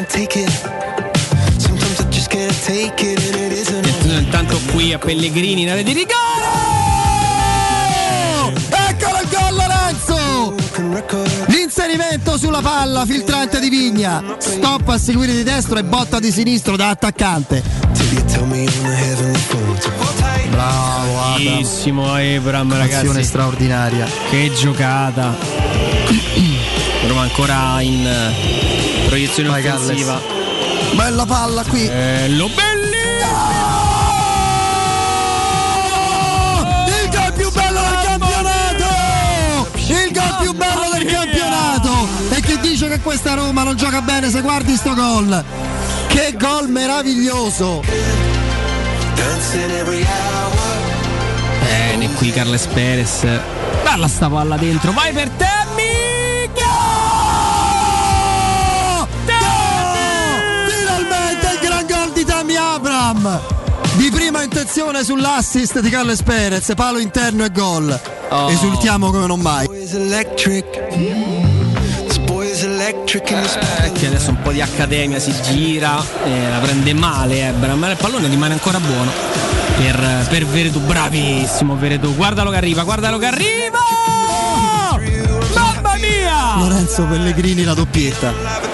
can't take it. Sometimes I just can't take it and it isn't. Intanto qui a Pellegrini in area di rigore! Eccolo il gol Lorenzo! L'inserimento sulla palla filtrante di Vigna. Stop a seguire di destro e botta di sinistro da attaccante. Bravo Adam. Bellissimo Ebram Azione ragazzi. straordinaria. Che giocata. Roma ancora in proiezione Vai, offensiva. Bella palla qui. Bello, belli! Il gol più bello del campionato! Il gol più bello del campionato! E che dice che questa Roma non gioca bene se guardi sto gol? Che gol meraviglioso! Bene qui Carles Perez. Balla sta palla dentro, vai per te! Abram! Di prima intenzione sull'assist di Carles Perez, palo interno e gol. Oh. Esultiamo come non mai. Eh, che adesso un po' di accademia si gira, eh, la prende male Ebram, ma il pallone rimane ancora buono per, per Veretù, bravissimo Veretù, guardalo che arriva, guardalo che arriva! Mamma mia! Lorenzo Pellegrini la doppietta.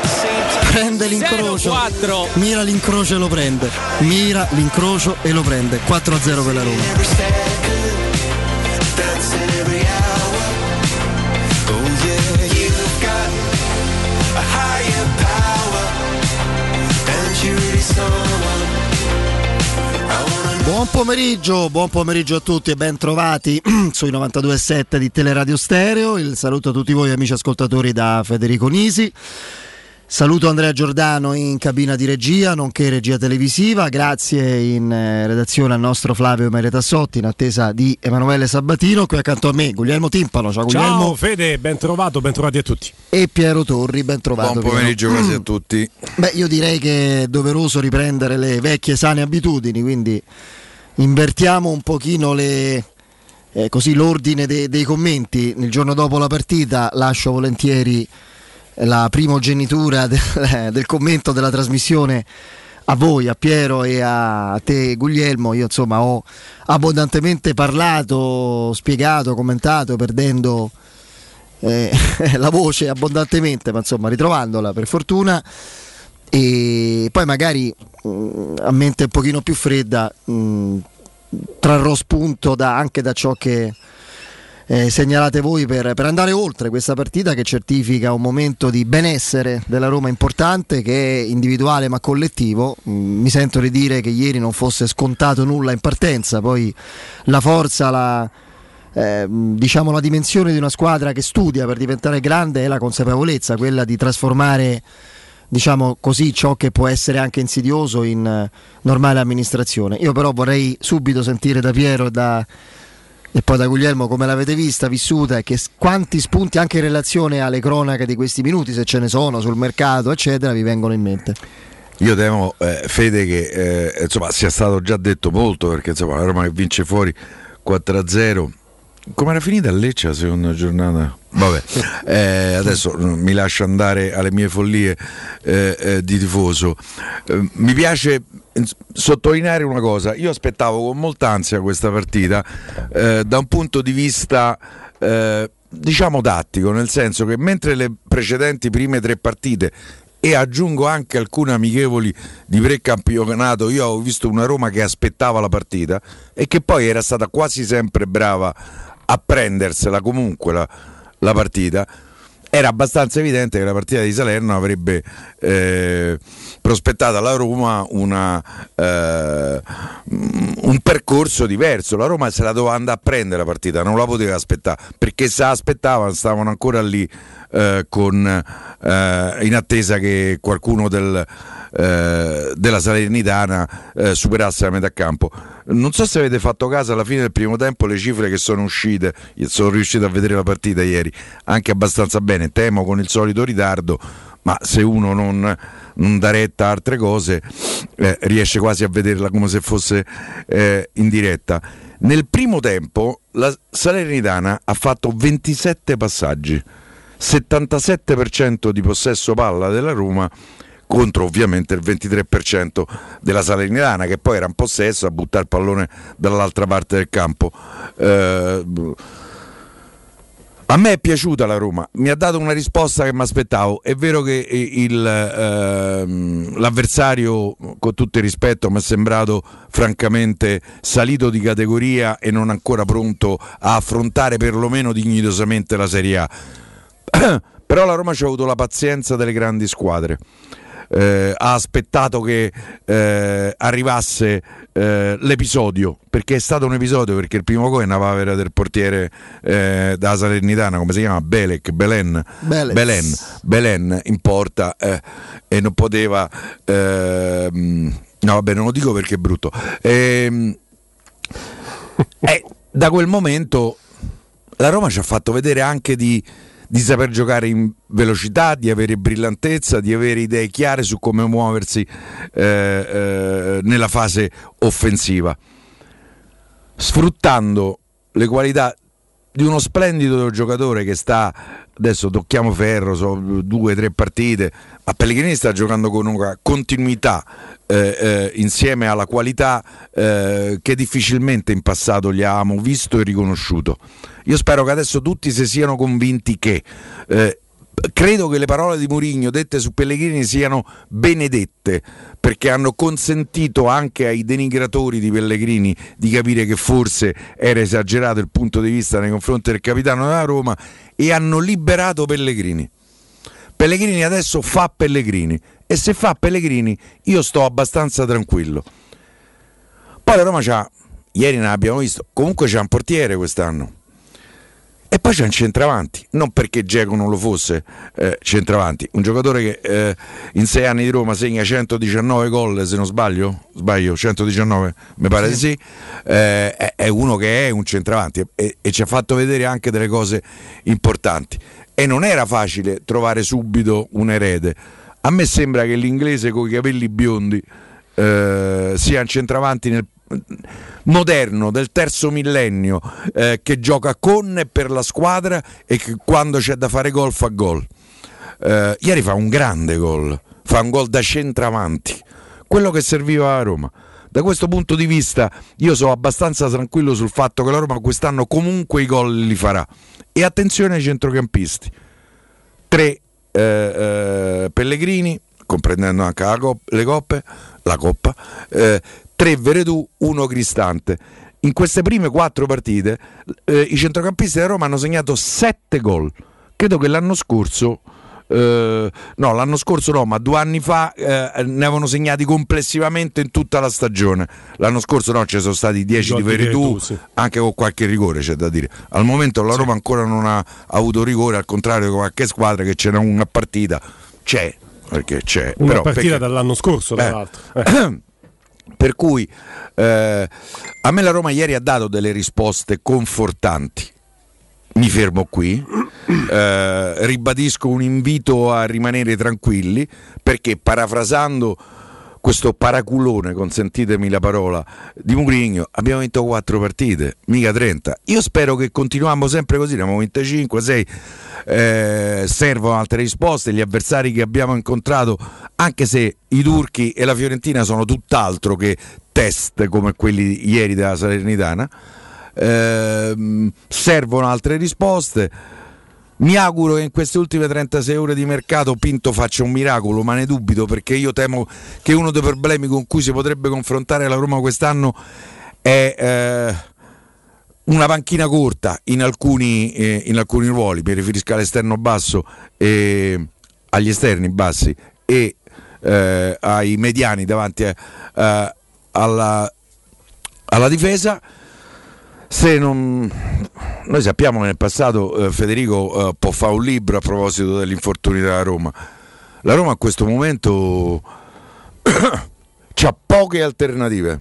Prende l'incrocio. 0-4. Mira l'incrocio e lo prende. Mira l'incrocio e lo prende. 4-0 per la Roma. Buon pomeriggio, buon pomeriggio a tutti e ben trovati sui 92.7 di Teleradio Stereo. Il saluto a tutti voi amici ascoltatori da Federico Nisi. Saluto Andrea Giordano in cabina di regia, nonché regia televisiva. Grazie in eh, redazione al nostro Flavio Maria Tassotti in attesa di Emanuele Sabatino. Qui accanto a me Guglielmo Timpano. Ciao Ciao Guglielmo. Fede, ben trovato, ben trovati a tutti. E Piero Torri, ben trovato. Buon pomeriggio quasi a tutti. Beh, io direi che è doveroso riprendere le vecchie sane abitudini, quindi invertiamo un pochino le, eh, così, l'ordine de- dei commenti. Il giorno dopo la partita lascio volentieri la primogenitura del, del commento della trasmissione a voi, a Piero e a te Guglielmo. Io insomma ho abbondantemente parlato, spiegato, commentato, perdendo eh, la voce abbondantemente, ma insomma ritrovandola per fortuna. E poi magari mh, a mente un pochino più fredda mh, trarrò spunto da- anche da ciò che eh, segnalate voi per, per andare oltre questa partita che certifica un momento di benessere della Roma importante che è individuale ma collettivo. Mm, Mi sento di dire che ieri non fosse scontato nulla in partenza, poi la forza, la, eh, diciamo la dimensione di una squadra che studia per diventare grande è la consapevolezza, quella di trasformare diciamo così ciò che può essere anche insidioso in eh, normale amministrazione. Io però vorrei subito sentire da Piero e, da, e poi da Guglielmo come l'avete vista, vissuta e che quanti spunti anche in relazione alle cronache di questi minuti, se ce ne sono sul mercato, eccetera, vi vengono in mente. Io temo, eh, Fede, che eh, insomma, sia stato già detto molto perché insomma, la Roma che vince fuori 4-0. Come era finita a Lecce la seconda giornata? Vabbè, eh, adesso mm, mi lascio andare alle mie follie eh, eh, di tifoso. Eh, mi piace sottolineare una cosa, io aspettavo con molta ansia questa partita eh, da un punto di vista eh, diciamo tattico, nel senso che mentre le precedenti prime tre partite e aggiungo anche alcune amichevoli di precampionato. Io ho visto una Roma che aspettava la partita e che poi era stata quasi sempre brava a prendersela comunque la, la partita. Era abbastanza evidente che la partita di Salerno avrebbe eh, prospettato alla Roma una, eh, un percorso diverso. La Roma se la doveva andare a prendere la partita, non la poteva aspettare perché se la aspettavano stavano ancora lì eh, con, eh, in attesa che qualcuno del, eh, della Salernitana eh, superasse la metà campo. Non so se avete fatto caso alla fine del primo tempo le cifre che sono uscite, io sono riuscito a vedere la partita ieri anche abbastanza bene, temo con il solito ritardo, ma se uno non, non dà retta a altre cose eh, riesce quasi a vederla come se fosse in diretta. Nel primo tempo la Salernitana ha fatto 27 passaggi, 77% di possesso palla della Roma contro ovviamente il 23% della Salernitana che poi era in possesso a buttare il pallone dall'altra parte del campo. Eh, a me è piaciuta la Roma, mi ha dato una risposta che mi aspettavo. È vero che il, ehm, l'avversario, con tutto il rispetto, mi è sembrato francamente salito di categoria e non ancora pronto a affrontare perlomeno dignitosamente la Serie A. Però la Roma ci ha avuto la pazienza delle grandi squadre. Eh, ha aspettato che eh, arrivasse eh, l'episodio perché è stato un episodio perché il primo gol è una papera del portiere eh, da Salernitana come si chiama? Belek Belen. Belez. Belen, Belen in porta eh, e non poteva ehm, no vabbè non lo dico perché è brutto. Ehm, eh, da quel momento la Roma ci ha fatto vedere anche di, di saper giocare in velocità, di avere brillantezza, di avere idee chiare su come muoversi eh, eh, nella fase offensiva, sfruttando le qualità di uno splendido giocatore che sta adesso tocchiamo ferro, sono due o tre partite, ma Pellegrini sta giocando con una continuità eh, eh, insieme alla qualità eh, che difficilmente in passato gli avevamo visto e riconosciuto. Io spero che adesso tutti si siano convinti che eh, credo che le parole di Mourinho dette su Pellegrini siano benedette perché hanno consentito anche ai denigratori di Pellegrini di capire che forse era esagerato il punto di vista nei confronti del capitano della Roma e hanno liberato Pellegrini. Pellegrini adesso fa Pellegrini e se fa Pellegrini io sto abbastanza tranquillo. Poi la Roma c'ha, ieri ne abbiamo visto, comunque c'è un portiere quest'anno. E poi c'è un centravanti, non perché Geco non lo fosse eh, centravanti, un giocatore che eh, in sei anni di Roma segna 119 gol, se non sbaglio, sbaglio 119, mi pare di sì, eh, è, è uno che è un centravanti e, e ci ha fatto vedere anche delle cose importanti. E non era facile trovare subito un erede. A me sembra che l'inglese con i capelli biondi eh, sia un centravanti nel moderno del terzo millennio eh, che gioca con e per la squadra e che quando c'è da fare gol fa gol. Eh, ieri fa un grande gol, fa un gol da centravanti, quello che serviva a Roma. Da questo punto di vista io sono abbastanza tranquillo sul fatto che la Roma quest'anno comunque i gol li farà. E attenzione ai centrocampisti. Tre eh, eh, Pellegrini, comprendendo anche cop- le coppe, la coppa, eh, tre Veredù, uno Cristante. In queste prime quattro partite eh, i centrocampisti della Roma hanno segnato sette gol. Credo che l'anno scorso, eh, no, l'anno scorso no, ma due anni fa eh, ne avevano segnati complessivamente in tutta la stagione. L'anno scorso no, ci sono stati 10 di Veredù, sì. anche con qualche rigore c'è da dire. Al momento la Roma ancora non ha avuto rigore, al contrario di qualche squadra che c'era una partita, c'è, perché c'è. Una però partita perché- dall'anno scorso, tra Eh. l'altro. Eh. per cui eh, a me la Roma ieri ha dato delle risposte confortanti. Mi fermo qui, eh, ribadisco un invito a rimanere tranquilli perché parafrasando questo paraculone, consentitemi la parola, di Mourinho, abbiamo vinto quattro partite, mica 30. Io spero che continuiamo sempre così, abbiamo vinte 5, 6, eh, servono altre risposte, gli avversari che abbiamo incontrato, anche se i turchi e la Fiorentina sono tutt'altro che test come quelli ieri della Salernitana, ehm, servono altre risposte. Mi auguro che in queste ultime 36 ore di mercato Pinto faccia un miracolo, ma ne dubito perché io temo che uno dei problemi con cui si potrebbe confrontare la Roma quest'anno è eh, una panchina corta in alcuni, eh, in alcuni ruoli, mi riferisco all'esterno basso e agli esterni bassi e eh, ai mediani davanti eh, alla, alla difesa. Se non... Noi sappiamo che nel passato eh, Federico eh, può fare un libro a proposito degli infortuni della Roma. La Roma a questo momento ha poche alternative.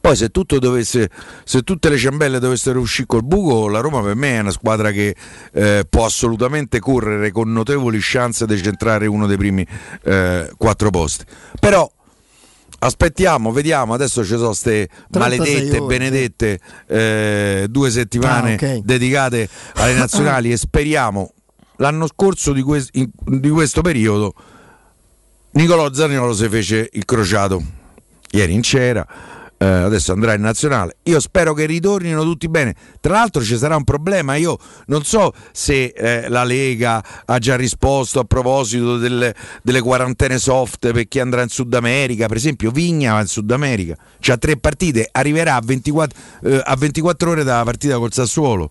Poi se dovesse, se tutte le ciambelle dovessero uscire col buco, la Roma per me è una squadra che eh, può assolutamente correre con notevoli chance di centrare uno dei primi eh, quattro posti. Però aspettiamo, vediamo, adesso ci sono queste 36 maledette, ore, benedette eh, due settimane Ah, ok. dedicate alle nazionali e speriamo l'anno scorso di, que- in- di questo periodo Nicolò Zaniolo si fece il crociato ieri in cera. Eh, adesso andrà in nazionale. Io spero che ritornino tutti bene. Tra l'altro ci sarà un problema. Io non so se eh, la Lega ha già risposto a proposito delle, delle quarantene soft per chi andrà in Sud America. Per esempio, Vigna va in Sud America, c'ha tre partite, arriverà a 24, eh, a 24 ore dalla partita col Sassuolo.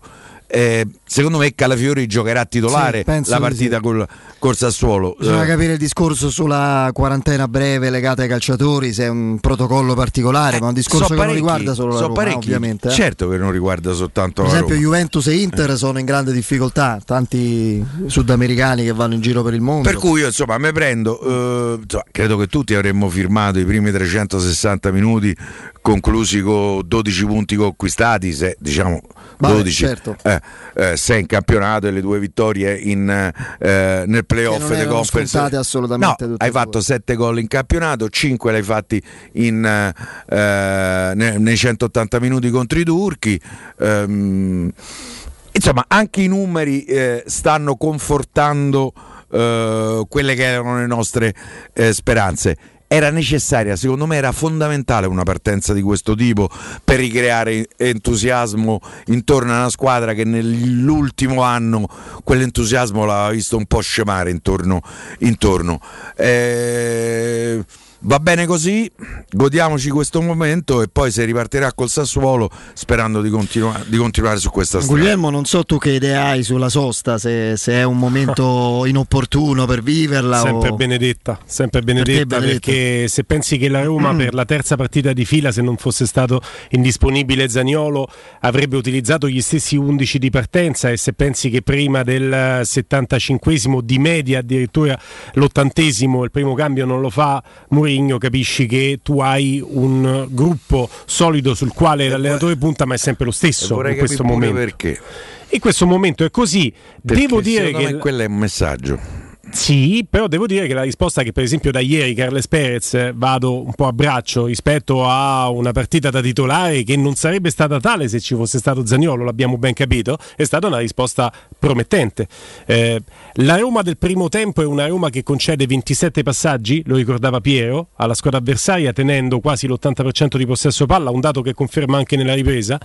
Eh, secondo me Calafiori giocherà titolare Sì, la partita sì. col, col Sassuolo. Bisogna Eh, capire il discorso sulla quarantena breve legata ai calciatori, se è un protocollo particolare, ma è un discorso so che non riguarda solo la so Roma, parecchi. ovviamente. eh. Certo che non riguarda soltanto Per la esempio Roma. Juventus e Inter sono in grande difficoltà, tanti sudamericani che vanno in giro per il mondo. Per cui io insomma mi prendo, eh, insomma, credo che tutti avremmo firmato i primi 360 minuti conclusi con 12 punti conquistati, se, diciamo 12, certo. eh, eh, sei in campionato e le due vittorie in, eh, nel playoff non erano conference. assolutamente No, hai fatto 7 gol in campionato, 5 l'hai fatti in, eh, ne- nei 180 minuti contro i turchi. Ehm, insomma, anche i numeri eh, stanno confortando eh, quelle che erano le nostre eh, speranze. Era necessaria, secondo me era fondamentale una partenza di questo tipo per ricreare entusiasmo intorno a una squadra che nell'ultimo anno quell'entusiasmo l'aveva visto un po' scemare intorno. intorno. Eh, va bene così, godiamoci questo momento e poi si ripartirà col Sassuolo sperando di, continua- di continuare su questa strada. Guglielmo, non so tu che idee hai sulla sosta, se, se è un momento inopportuno per viverla Sempre o... benedetta, sempre benedetta Benedetta? perché se pensi che la Roma per la terza partita di fila, se non fosse stato indisponibile Zaniolo, avrebbe utilizzato gli stessi 11 di partenza e se pensi che prima del 75esimo di media addirittura l'ottantesimo il primo cambio non lo fa Mourinho, capisci che tu hai un gruppo solido sul quale l'allenatore punta ma è sempre lo stesso in questo momento. perché. In questo momento è così. Perché Devo dire che quello è un messaggio. Sì, però devo dire che la risposta che per esempio da ieri Carles Perez eh, vado un po' a braccio rispetto a una partita da titolare che non sarebbe stata tale se ci fosse stato Zaniolo, l'abbiamo ben capito, è stata una risposta promettente. Eh, la Roma del primo tempo è una Roma che concede 27 passaggi, lo ricordava Piero, alla squadra avversaria tenendo quasi l'80% di possesso palla, un dato che conferma anche nella ripresa,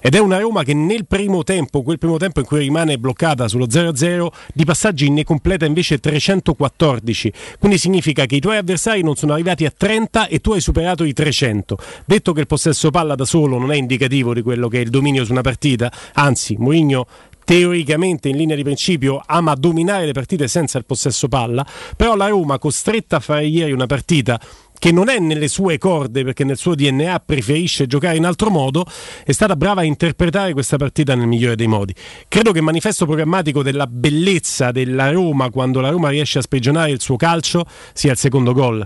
ed è una Roma che nel primo tempo, quel primo tempo in cui rimane bloccata sullo 0-0, di passaggi ne completa invece 314. Quindi significa che i tuoi avversari non sono arrivati a 30 e tu hai superato i 300. Detto che il possesso palla da solo non è indicativo di quello che è il dominio su una partita, anzi, Mourinho teoricamente in linea di principio ama dominare le partite senza il possesso palla, però la Roma costretta a fare ieri una partita che non è nelle sue corde perché nel suo DNA preferisce giocare in altro modo, è stata brava a interpretare questa partita nel migliore dei modi. Credo che il manifesto programmatico della bellezza della Roma quando la Roma riesce a sprigionare il suo calcio sia il secondo gol.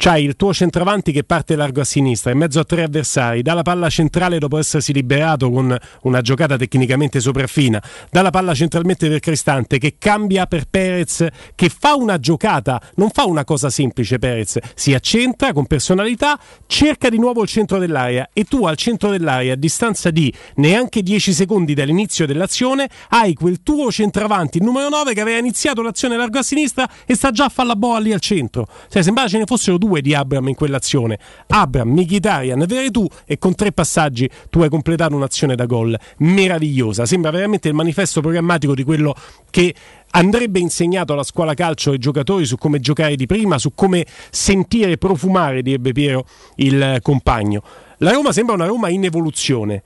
C'hai il tuo centravanti che parte largo a sinistra, in mezzo a tre avversari, dà la palla centrale dopo essersi liberato con una giocata tecnicamente sopraffina, dà la palla centralmente per Cristante che cambia per Perez, che fa una giocata, non fa una cosa semplice Perez, si accentra con personalità, cerca di nuovo il centro dell'area. E tu al centro dell'area a distanza di neanche 10 secondi dall'inizio dell'azione hai quel tuo centravanti, il numero 9 che aveva iniziato l'azione largo a sinistra e sta già a fare la boa lì al centro. Cioè, sembrava ce ne fossero due di Abram in quell'azione. Abram, Mkhitaryan, Veretù e con tre passaggi tu hai completato un'azione da gol meravigliosa. Sembra veramente il manifesto programmatico di quello che andrebbe insegnato alla scuola calcio ai giocatori su come giocare di prima, su come sentire profumare, direbbe Piero, il compagno. La Roma sembra una Roma in evoluzione.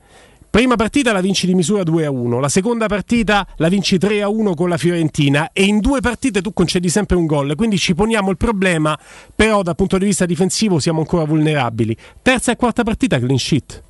Prima partita la vinci di misura 2 a 1, la seconda partita la vinci 3 a 1 con la Fiorentina e in due partite tu concedi sempre un gol, quindi ci poniamo il problema, però dal punto di vista difensivo siamo ancora vulnerabili. Terza e quarta partita clean sheet.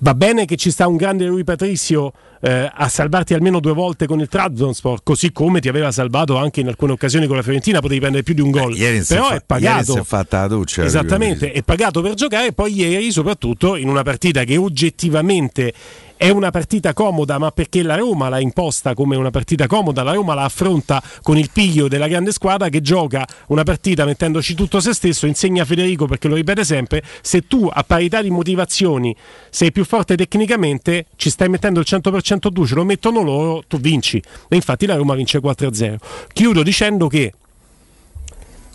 Va bene che ci sta un grande Rui Patricio eh, a salvarti almeno due volte con il Trabzonspor, così come ti aveva salvato anche in alcune occasioni con la Fiorentina, potevi prendere più di un gol. Eh, si è Però fa- è pagato. ieri si è fatta la doccia, Esattamente, è pagato per giocare e poi ieri soprattutto in una partita che oggettivamente è una partita comoda, ma perché la Roma l'ha imposta come una partita comoda, la Roma la affronta con il piglio della grande squadra che gioca una partita mettendoci tutto se stesso, insegna Federico perché lo ripete sempre, se tu a parità di motivazioni sei più forte tecnicamente, ci stai mettendo il 100% tu, ce lo mettono loro, tu vinci. E infatti la Roma vince 4-0. Chiudo dicendo che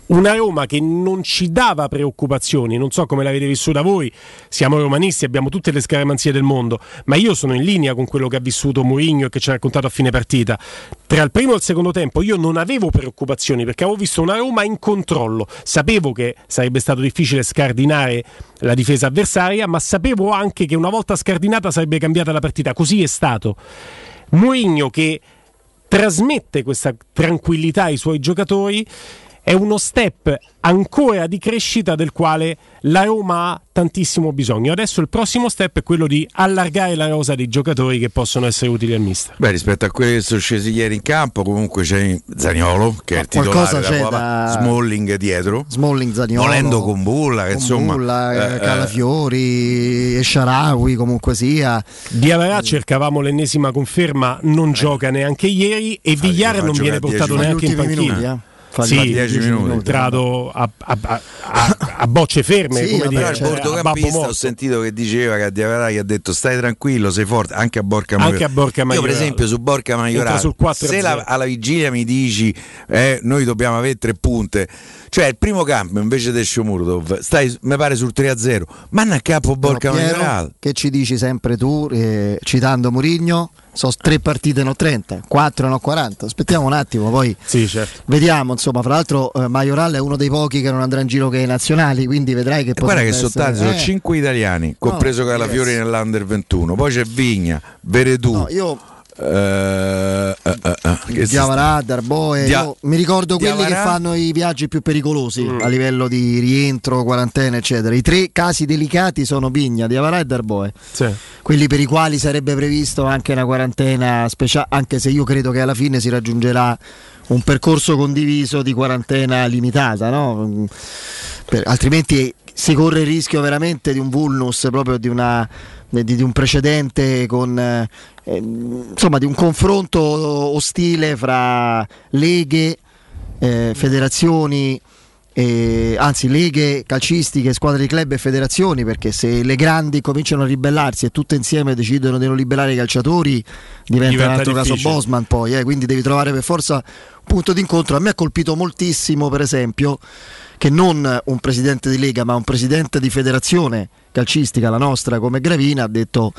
una Roma che non ci dava preoccupazioni, non so come l'avete vissuta voi, siamo romanisti, abbiamo tutte le scaramanzie del mondo, ma io sono in linea con quello che ha vissuto Mourinho e che ci ha raccontato a fine partita. Tra il primo e il secondo tempo io non avevo preoccupazioni perché avevo visto una Roma in controllo, sapevo che sarebbe stato difficile scardinare la difesa avversaria, ma sapevo anche che una volta scardinata sarebbe cambiata la partita, così è stato. Mourinho che trasmette questa tranquillità ai suoi giocatori è uno step ancora di crescita del quale la Roma ha tantissimo bisogno. Adesso il prossimo step è quello di allargare la rosa dei giocatori che possono essere utili al mister. Beh, rispetto a quelli che sono scesi ieri in campo, comunque c'è Zaniolo che è il Qualcosa titolare c'è da... da- Smalling dietro. Smalling, Zaniolo, Volendo con Bulla, che insomma, Kumbulla, eh, eh, Calafiori, Sharawi comunque sia. Di Avarà cercavamo l'ennesima conferma, non gioca neanche ieri e fa non viene portato neanche in panchina. minuti, eh. Sì, giocare 10 minuti. entrato a, a- a- a- bocce ferme, Sì, come dire, Però il cioè, bordocampista ho sentito che diceva che a Diavara gli ha detto stai tranquillo, sei forte, anche a Borca Anche Maioral. a Borca Io per esempio su Borca Maioral, Entra sul 4-0. se la- alla vigilia mi dici eh, noi dobbiamo avere tre punte, cioè il primo campo invece del Shomurdov, stai mi pare sul 3-0, manna a capo Borca Però, Piero, Maioral. che ci dici sempre tu, eh, citando Murigno, sono tre partite no 30, 4 no 40. Aspettiamo un attimo, poi Sì, certo. vediamo. Insomma, fra l'altro, eh, Maioral è uno dei pochi che non andrà in giro che ai nazionali, quindi vedrai che E guarda che essere- sono eh, 5 italiani, compreso Calafiori diverso. nell'Under 21, poi c'è Vigna, Veredù, No, io eh, eh, eh, eh, che si Diavarà, Darboe, Dia- io mi ricordo quelli Diavarà- che fanno i viaggi più pericolosi a livello di rientro, quarantena, eccetera. I tre casi delicati sono Pigna, Diavarà e Darboe. Sì. quelli per i quali sarebbe previsto anche una quarantena speciale, anche se io credo che alla fine si raggiungerà un percorso condiviso di quarantena limitata, no? Mm, Per- altrimenti si corre il rischio veramente di un vulnus, proprio di, una, di, di un precedente con eh, ehm, insomma di un confronto ostile fra leghe, eh, federazioni eh, anzi leghe calcistiche, squadre di club e federazioni, perché se le grandi cominciano a ribellarsi e tutte insieme decidono di non liberare i calciatori, diventa, Diventa un altro difficile. caso Bosman poi, eh, quindi devi trovare per forza un punto d'incontro. A me ha colpito moltissimo, per esempio, che non un presidente di lega, ma un presidente di federazione calcistica, la nostra come Gravina, ha detto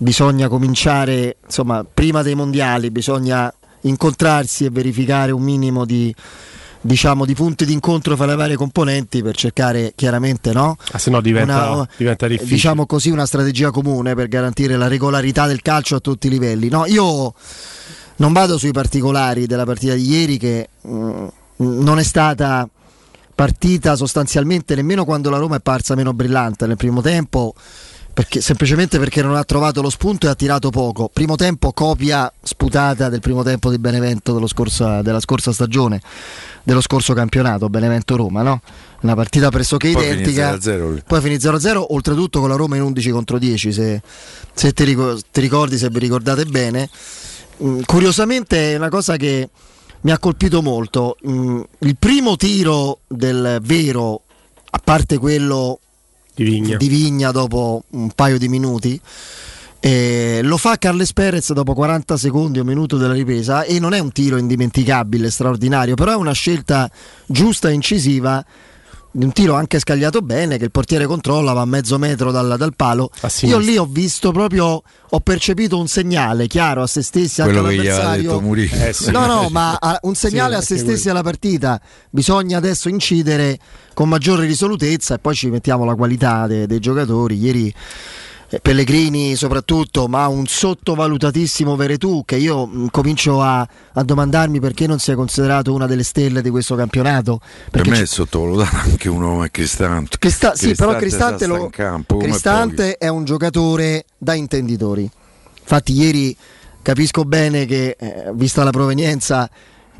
bisogna cominciare, insomma, prima dei mondiali, bisogna incontrarsi e verificare un minimo di diciamo di punti d'incontro fra le varie componenti per cercare chiaramente no? Ah, se no diventa, Una- diventa difficile. diciamo così una strategia comune per garantire la regolarità del calcio a tutti i livelli no, io non vado sui particolari della partita di ieri che mm, non è stata partita sostanzialmente nemmeno quando la Roma è parsa meno brillante nel primo tempo perché- semplicemente perché non ha trovato lo spunto e ha tirato poco. Primo tempo copia sputata del primo tempo di Benevento dello scorsa- della scorsa stagione, dello scorso campionato, Benevento-Roma, no? Una partita pressoché Poi identica. 0-0. Poi finì 0-0, oltretutto con la Roma in 11 contro 10, se, se ti, rico- ti ricordi, se vi ricordate bene. Mm, curiosamente è una cosa che mi ha colpito molto. Mm, il primo tiro del vero, a parte quello di Vigna. di Vigna dopo un paio di minuti. eh, lo fa Carles Perez dopo 40 secondi, un minuto della ripresa e non è un tiro indimenticabile, straordinario, però è una scelta giusta e incisiva di un tiro anche scagliato bene che il portiere controlla va a mezzo metro dal, dal palo io lì ho visto proprio ho percepito un segnale chiaro a se stessi anche quello che gli aveva all'avversario. Eh, sì. No, no, ma ah, un segnale Sì, a se stessi alla partita. Bisogna adesso incidere con maggiore risolutezza e poi ci mettiamo la qualità de- dei giocatori. Ieri Pellegrini soprattutto, ma un sottovalutatissimo Veretù che io mh, comincio a, a domandarmi perché non sia considerato una delle stelle di questo campionato. Per me è sottovalutato anche un come Cristante. Crista- sì, però Cristante Cristante, sta lo- campo, Cristante è un giocatore da intenditori. Infatti, ieri capisco bene che, eh, vista la provenienza,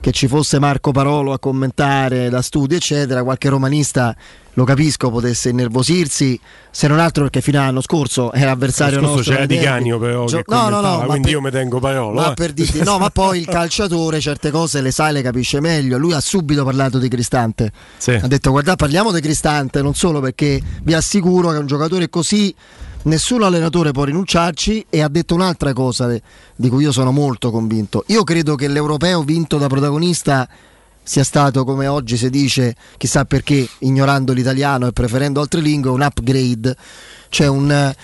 che ci fosse Marco Parolo a commentare da studio, eccetera, qualche romanista lo capisco potesse innervosirsi, se non altro perché fino all'anno scorso era avversario scorso nostro. c'era Di. Canio, però, Gio- no, no, no, quindi per- io mi tengo Parolo, Ma eh. per dirti, no, ma poi il calciatore certe cose le sa e le capisce meglio. Lui ha subito parlato di Cristante. Sì. Ha detto guarda parliamo di Cristante non solo perché vi assicuro che è un giocatore così nessun allenatore può rinunciarci e ha detto un'altra cosa di cui io sono molto convinto. Io credo che l'europeo vinto da protagonista sia stato come oggi si dice, chissà perché, ignorando l'italiano e preferendo altre lingue, un upgrade, cioè un,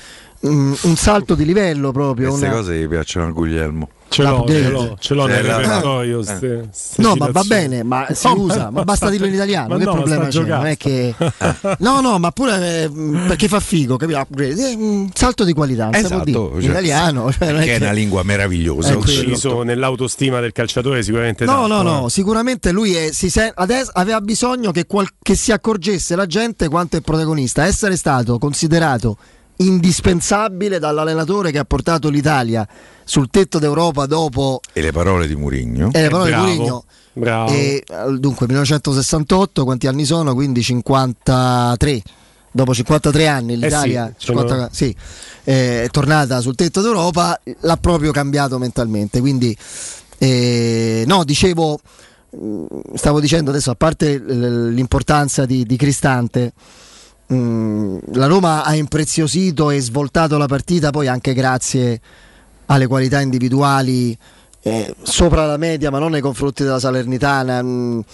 un, un salto di livello proprio. Queste una- cose gli piacciono a Guglielmo. Ce l'ho, ce l'ho, ce l'ho nel repertorio. eh. No, ma va bene, ma si No, usa, ma basta dirlo in italiano, ma che no, problema c'è? Non è che... No, no, ma pure eh, perché fa figo, capito? Upgrade, eh, un salto di qualità, Esatto, dire. in cioè, italiano, cioè, non è che è che- una lingua meravigliosa. È inciso nell'autostima del calciatore sicuramente No, tanto, no, eh. no, sicuramente lui è- si sen- adesso aveva bisogno che, qual- che si accorgesse la gente quanto è protagonista. Essere stato considerato indispensabile dall'allenatore che ha portato l'Italia sul tetto d'Europa dopo E le parole di Murigno. eh, le parole bravo, di Mourinho. bravo. E, eh, dunque 1968, quanti anni sono? Quindi 53. Dopo 53 anni l'Italia Eh sì, sono- 50 sì, eh, è tornata sul tetto d'Europa, l'ha proprio cambiato mentalmente. Quindi, eh, no, dicevo, mh, stavo dicendo adesso, a parte l'importanza di, di Cristante, la Roma ha impreziosito e svoltato la partita poi anche grazie alle qualità individuali eh, sopra la media, ma non nei confronti della Salernitana. mh,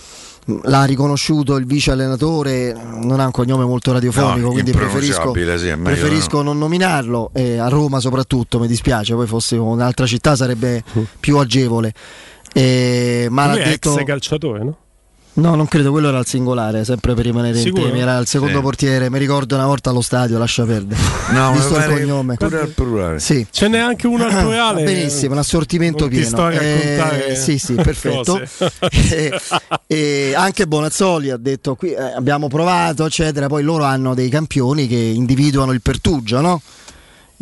L'ha riconosciuto il vice allenatore, non ha un cognome molto radiofonico, No, quindi preferisco, sì, preferisco non nominarlo. eh, a Roma soprattutto, mi dispiace, poi fosse un'altra città sarebbe più agevole. Eh, ma Lui l'ha è detto... ex calciatore, no? No, non credo, quello era il singolare, sempre per rimanere in temi, era il secondo Sì. portiere, mi ricordo una volta allo stadio, lascia perdere. No, Visto il cognome. Pure al plurale. Sì. Ce n'è anche uno al plurale. Benissimo, un assortimento Non pieno. Eh, sì, sì, perfetto. e, e anche Bonazzoli ha detto qui eh, abbiamo provato, eccetera. Poi loro hanno dei campioni che individuano il pertugio, no?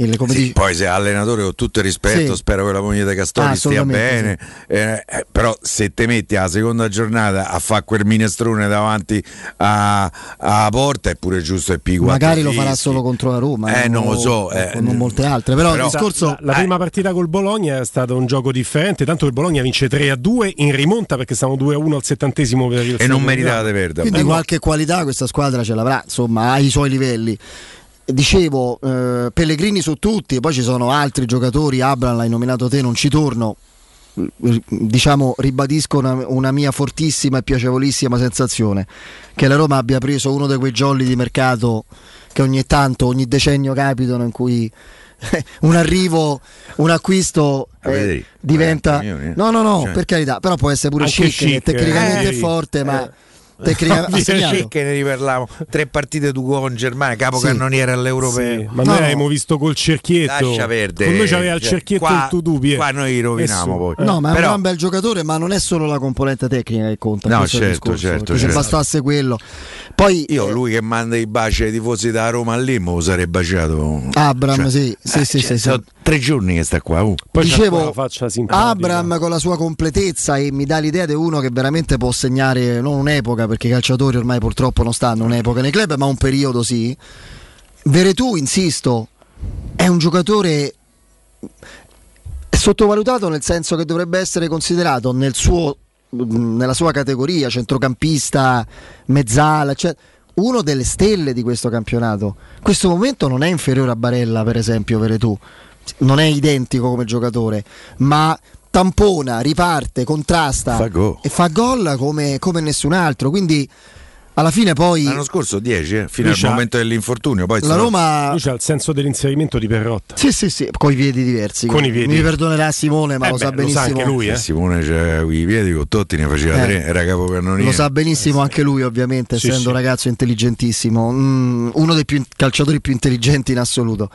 Il, come Sì, dici- poi se allenatore con tutto il rispetto, Sì. spero che la moglie di Castori Ah, stia bene. Eh, eh, però se te metti alla seconda giornata a fare quel minestrone davanti a- alla porta è pure giusto e pico. magari lo farà solo contro la Roma, Eh, non lo so. eh, eh, con non molte altre. Però, però- il discorso La, la Eh. prima partita col Bologna è stato un gioco differente, tanto il Bologna vince 3 a 2 in rimonta perché stavano 2 a 1 al settantesimo per il E non meritate perdere. Quindi Eh, no. qualche qualità questa squadra ce l'avrà, insomma, ha i suoi livelli. Dicevo, eh, Pellegrini su tutti, poi ci sono altri giocatori, Abram l'hai nominato te, non ci torno. R- Diciamo, ribadisco una, una mia fortissima e piacevolissima sensazione che la Roma abbia preso uno di quei jolly di mercato che ogni tanto, ogni decennio capitano in cui un arrivo, un acquisto A eh, diventa 40 milioni, eh. no no no Cioè. per carità però può essere pure Anche chic, che chic, tecnicamente eh. è forte ma Eh. Tecnicamente. Sì, che ne riparliamo. Tre partite tu con Germania, capocannoniere all'europeo. Sì, ma No, noi no. abbiamo visto col cerchietto. Lascia perdere. Con noi c'aveva il Cioè, cerchietto qua- il Tudupie. Qua noi roviniamo poi. No, ma è Però- un gran bel giocatore, ma non è solo la componente tecnica che conta. No, è certo, discorso, certo, perché Se certo. bastasse quello. Poi Io eh, lui che manda i baci ai tifosi da Roma lì me lo sarei baciato. Abram, Cioè, sì, sì, eh, sì, cioè, sì, sono sì. tre giorni che sta qua. uh. Poi Dicevo. Abram con la sua completezza e mi dà l'idea di uno che veramente può segnare non un'epoca, perché i calciatori ormai purtroppo non stanno un'epoca nei club, ma un periodo sì. Veretù, insisto, è un giocatore sottovalutato nel senso che dovrebbe essere considerato nel suo- nella sua categoria, centrocampista, mezzala, cioè, uno delle stelle di questo campionato. In questo momento non è inferiore a Barella, per esempio, Veretù. Non è identico come giocatore, ma tampona, riparte, contrasta Fa e fa gol come, come nessun altro. Quindi alla fine poi L'anno scorso 10, eh, fino al momento dell'infortunio. Poi la Roma... Lui c'ha il senso dell'inserimento di Perrotta. Sì, sì, sì, con i piedi diversi. Con i piedi. Mi perdonerà Simone, ma Eh lo beh, sa lo benissimo. sa anche lui, Eh, eh. Simone c'era i piedi con Totti, ne faceva Eh. tre, era capocannoniere. Lo sa benissimo anche lui, ovviamente, Sì, essendo sì. un ragazzo intelligentissimo, Mm, uno dei più calciatori più intelligenti in assoluto.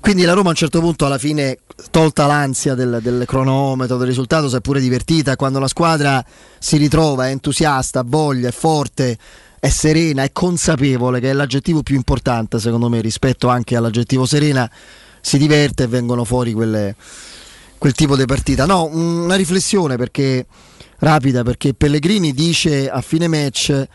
Quindi la Roma a un certo punto, alla fine, tolta l'ansia del, del cronometro, del risultato, si è pure divertita. Quando la squadra si ritrova, è entusiasta, voglia, è forte, è serena, è consapevole, che è l'aggettivo più importante, secondo me, rispetto anche all'aggettivo serena, si diverte e vengono fuori quelle, quel tipo di partita. No, una riflessione perché rapida perché Pellegrini dice a fine match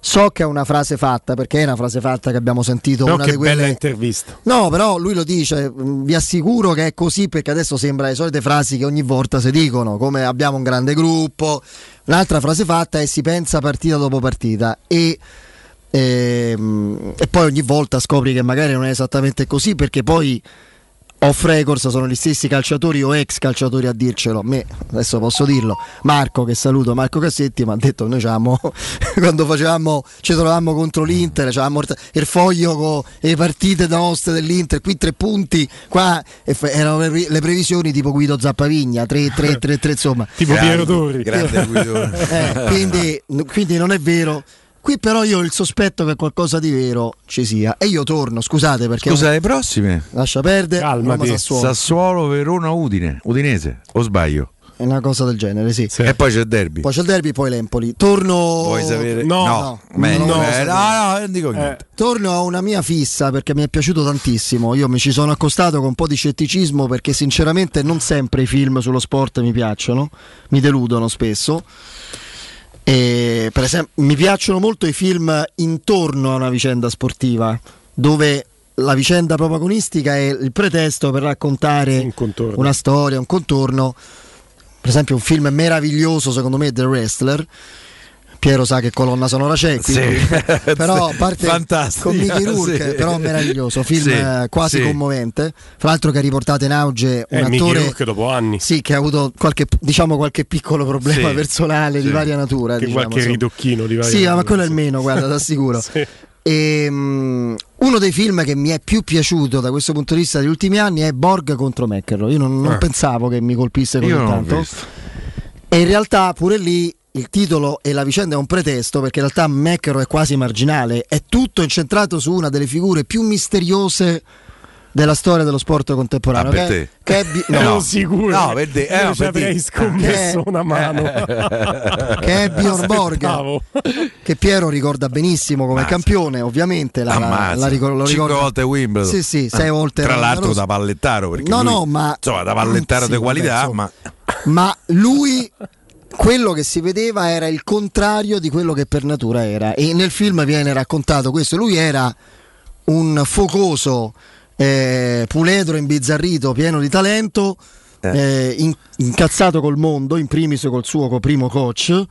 so che è una frase fatta perché è una frase fatta che abbiamo sentito Però una che di bella quelle intervista. No, però lui lo dice, mh, vi assicuro che è così perché adesso sembra le solite frasi che ogni volta si dicono, come abbiamo un grande gruppo. L'altra frase fatta è si pensa partita dopo partita e, ehm, e poi ogni volta scopri che magari non è esattamente così perché poi off records sono gli stessi calciatori o ex calciatori a dircelo. A me, adesso posso dirlo, Marco che saluto, Marco Cassetti mi ha detto noi c'avamo, quando facevamo, ci trovavamo contro l'Inter, c'avevamo il foglio con le partite nostre dell'Inter, qui tre punti, qua e f- erano le, le previsioni tipo Guido Zappavigna, 3 3 3 3 insomma. Tipo Piero Torri. grande Guidone. Eh, quindi, quindi non è vero. Qui però io ho il sospetto che qualcosa di vero ci sia. E io torno, scusate perché... Scusa, le prossime? Lascia perdere. Calmati. Roma Sassuolo. Sassuolo, Verona, Udine. Udinese, o sbaglio? È una cosa del genere, sì. Sì. E poi c'è il derby. Poi c'è il derby, poi l'Empoli. Torno... Vuoi sapere? No, no, no, eh, no, no, no, non dico niente. Torno a una mia fissa perché mi è piaciuto tantissimo. Io mi ci sono accostato con un po' di scetticismo perché sinceramente non sempre i film sullo sport mi piacciono, mi deludono spesso. E, per esempio, mi piacciono molto i film intorno a una vicenda sportiva, dove la vicenda protagonistica è il pretesto per raccontare Un una storia, un contorno. Per esempio, un film meraviglioso, secondo me, The Wrestler. Piero sa che colonna sonora c'è, quindi- Sì. però parte con Mickey Rourke, sì. però meraviglioso, film Sì, eh, quasi commovente. Fra l'altro che ha riportato in auge un Eh, attore Rourke dopo anni. sì, che ha avuto qualche, diciamo, qualche piccolo problema personale di varia natura. Che diciamo, qualche ridocchino di varia Sì, ma natura, quello è il sì. meno, guarda, ti assicuro. E, mm, uno dei film che mi è più piaciuto da questo punto di vista degli ultimi anni è Borg contro McEnroe. Io non, non Eh. pensavo che mi colpisse così tanto. E in realtà pure lì il titolo e la vicenda è un pretesto perché in realtà McEnroe è quasi marginale. È tutto incentrato su una delle figure più misteriose della storia dello sport contemporaneo. Ah, per che, te? che è Bi- no, Ero sicuro. No, per te- eh, Io no, ci per avrei te. scommesso Che- una mano. che è Bjorn Borg. Che Piero ricorda benissimo come Ammazza. campione, ovviamente la, la, Ammazza. la ricor- lo Cinque ricorda. volte Wimbledon. Sì, sì, sei Ah, volte Tra l'altro da pallettaro. Perché No, lui, no, ma Insomma, da pallettaro Sì, di vabbè, qualità, insomma. ma ma lui quello che si vedeva era il contrario di quello che per natura era. E nel film viene raccontato questo. Lui era un focoso eh, puledro imbizzarrito pieno di talento eh, in- incazzato col mondo in primis col suo primo coach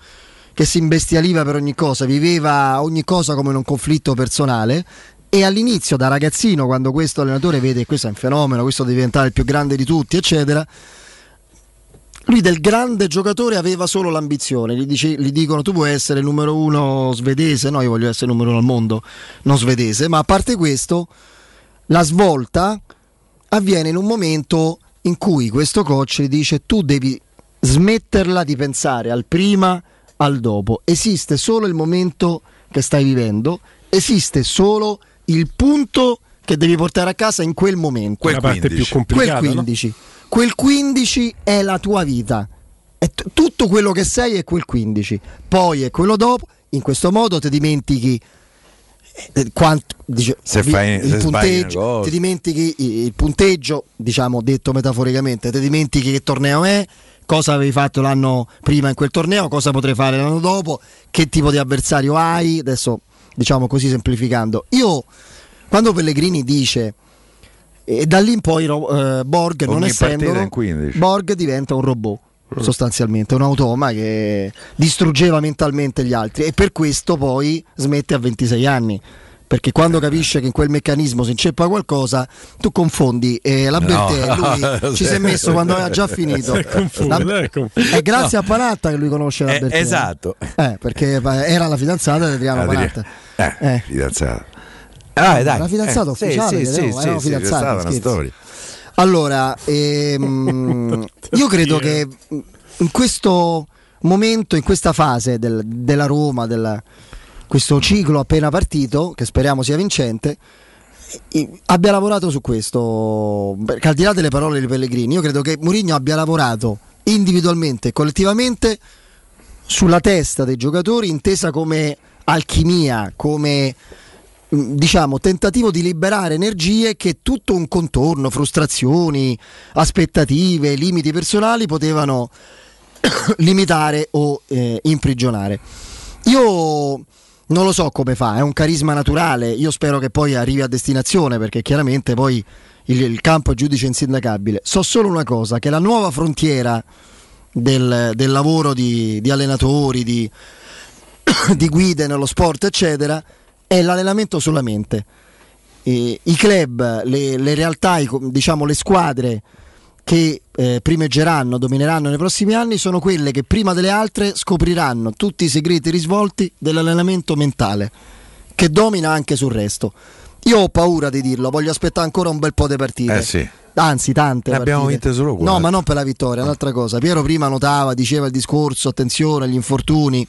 che si imbestialiva per ogni cosa viveva ogni cosa come in un conflitto personale. E all'inizio da ragazzino quando questo allenatore vede che questo è un fenomeno questo deve diventare il più grande di tutti eccetera lui del grande giocatore aveva solo l'ambizione, gli, dice- gli dicono tu puoi essere il numero uno svedese, no io voglio essere il numero uno al mondo, non svedese, ma a parte questo la svolta avviene in un momento in cui questo coach gli dice tu devi smetterla di pensare al prima, al dopo, esiste solo il momento che stai vivendo, esiste solo il punto che devi portare a casa in quel momento Quel la parte 15. più complicata. quel no? 15 quel 15 è la tua vita. È t- tutto quello che sei è quel 15 poi è quello dopo in questo modo ti dimentichi eh, quant- dice, Se fai- il se punteggio ti dimentichi il punteggio diciamo detto metaforicamente ti dimentichi che torneo è cosa avevi fatto l'anno prima in quel torneo cosa potrai fare l'anno dopo che tipo di avversario hai. Adesso diciamo così semplificando. Io quando Pellegrini dice e da lì in poi eh, Borg non Ogni essendo in 15. Borg diventa un robot sostanzialmente un automa che distruggeva mentalmente gli altri e per questo poi smette a 26 anni perché quando capisce che in quel meccanismo si inceppa qualcosa tu confondi e la Bertè No. lui ci si è messo quando aveva già finito La- è grazie a Panatta che lui conosce la Eh, Bertè esatto. eh, perché era la fidanzata di Adriano Adria- Panatta Eh, Eh. fidanzata. Ah, dai. La fidanzata Eh, ufficiale, sì, che sì, no, sì, erano sì, una. Allora, ehm, io credo che in questo momento, in questa fase del- della Roma, del, questo ciclo appena partito, che speriamo sia vincente, abbia lavorato su questo. Perché al di là delle parole di Pellegrini, io credo che Mourinho abbia lavorato individualmente e collettivamente sulla testa dei giocatori, intesa come alchimia, come diciamo tentativo di liberare energie che tutto un contorno, frustrazioni, aspettative, limiti personali potevano limitare o eh, imprigionare. Io non lo so come fa, è un carisma naturale, io spero che poi arrivi a destinazione perché chiaramente poi il, il campo è giudice insindacabile. So solo una cosa, che la nuova frontiera del, del lavoro di, di allenatori, di, di guide nello sport, eccetera, è l'allenamento sulla mente. eh, i club, le, le realtà, i diciamo le squadre che eh, primeggeranno, domineranno nei prossimi anni sono quelle che prima delle altre scopriranno tutti i segreti risvolti dell'allenamento mentale, che domina anche sul resto. Io ho paura di dirlo, voglio aspettare ancora un bel po' di partite. Eh sì. Anzi, tante. Ne abbiamo vinte solo quattro. No, ma non per la vittoria, un'altra cosa. Piero prima notava, diceva il discorso, attenzione agli infortuni.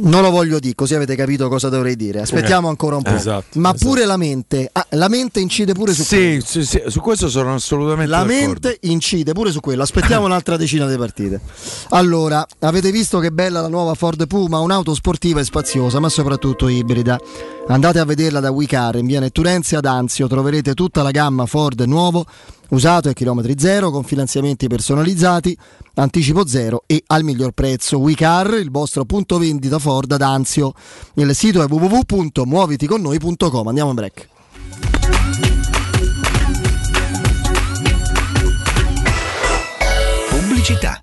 Non lo voglio dire, così avete capito cosa dovrei dire. Aspettiamo ancora un po'. esatto, ma esatto. pure la mente, ah, la mente incide pure su quello. Sì, sì, sì, su questo sono assolutamente La d'accordo. mente incide pure su quello. Aspettiamo un'altra decina di partite. Allora, avete visto che bella la nuova Ford Puma, un'auto sportiva e spaziosa, ma soprattutto ibrida. Andate a vederla da WeCar in via Netturenzi ad Anzio, troverete tutta la gamma Ford nuovo, usato a chilometri zero, con finanziamenti personalizzati, anticipo zero e al miglior prezzo. WeCar, il vostro punto vendita Ford ad Anzio. Il sito è www.muoviticonnoi.com. Andiamo in break. Pubblicità.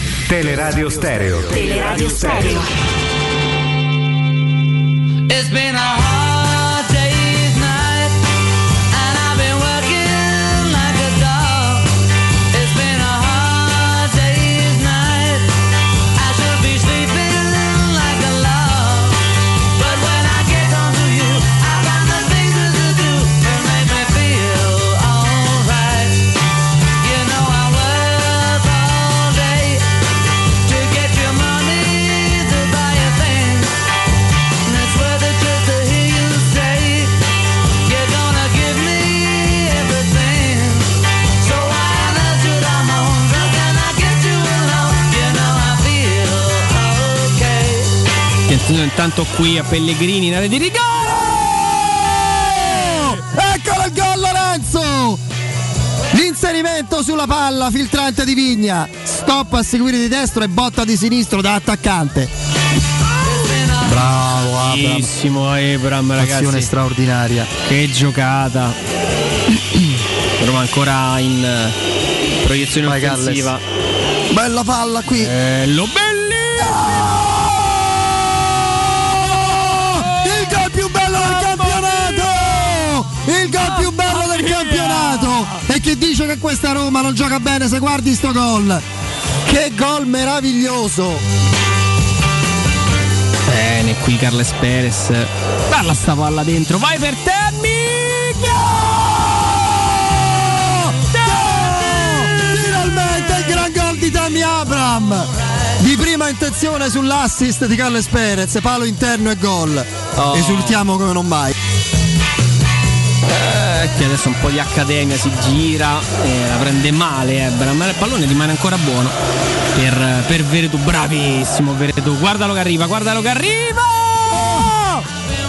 Teleradio Stereo. Teleradio Stereo. It's been a intanto qui a Pellegrini in area di rigore. Eccolo il gol Lorenzo! L'inserimento sulla palla filtrante di Vigna. Stop a seguire di destro e botta di sinistro da attaccante. Bravo Abram. Bravissimo Abram, ragazzi. Azione straordinaria. Che giocata. Roma ancora in eh, proiezione Vai, offensiva. Bella palla qui. Bello, belli! Chi dice che questa Roma non gioca bene se guardi sto gol? Che gol meraviglioso! Bene, qui Carles Perez. Balla sta palla dentro, vai per Temmi! Finalmente il gran gol di Tammy Abram! Di prima intenzione sull'assist di Carles Perez, palo interno e gol. Oh. Esultiamo come non mai. Eh, che adesso un po' di accademia si gira, eh, la prende male Ebram, ma il pallone rimane ancora buono per, per Veretù, bravissimo Veretù, guardalo che arriva, guardalo che arriva!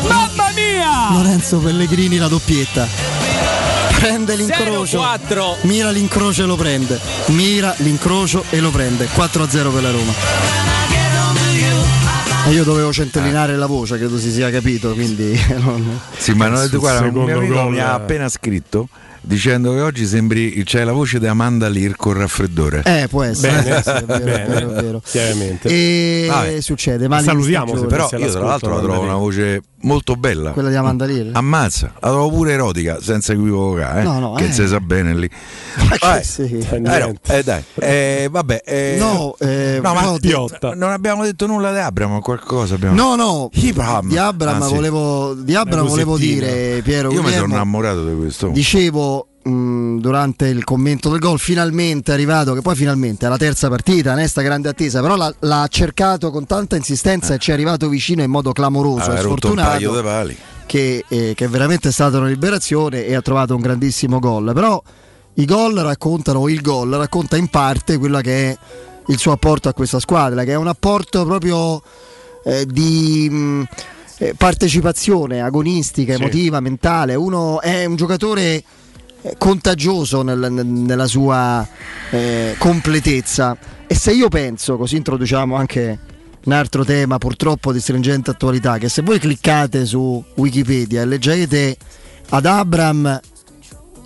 Mamma mia! Lorenzo Pellegrini la doppietta. Prende l'incrocio. 0-4. Mira l'incrocio e lo prende. Mira l'incrocio e lo prende. 4-0 per la Roma. E io dovevo centellinare la voce, credo si sia capito, quindi non- Sì, ma non, guarda, un mio amico mi ha eh. appena scritto dicendo che oggi sembri c'è la voce di Amanda Lear con raffreddore. Eh, può essere. Bene, Sì, è vero, è bene, vero, vero. chiaramente. E Vabbè. succede, mali Salutiamo, stagione. Però io tra l'altro la trovo una voce molto bella. Quella di Amanda Lear? Ammazza, la trovo pure erotica, senza equivocare, eh? No, no, che eh. si sa bene lì. Ma che Vabbè. sì. Eh, no, eh, dai, eh, vabbè, eh, No, eh, no, ma Piotta. non abbiamo detto nulla di Abramo, qualcosa abbiamo No, no, Abraham. di Abram Anzi, volevo, di Abram volevo dire, Piero Io mi sono innamorato di questo. Dicevo mh, durante il commento del gol, finalmente è arrivato, che poi finalmente è la terza partita, Nesta grande attesa, però l'ha, l'ha cercato con tanta insistenza e ci è arrivato vicino in modo clamoroso ha e sfortunato che, eh, che è veramente stata una liberazione e ha trovato un grandissimo gol. Però i gol raccontano, o il gol racconta in parte quello che è il suo apporto a questa squadra, che è un apporto proprio eh, di mh, eh, partecipazione agonistica, Sì. emotiva, mentale. Uno è un giocatore eh, contagioso nel- nel- nella sua eh, completezza. E se io penso, così introduciamo anche un altro tema purtroppo di stringente attualità, che se voi cliccate su Wikipedia e leggete ad Abram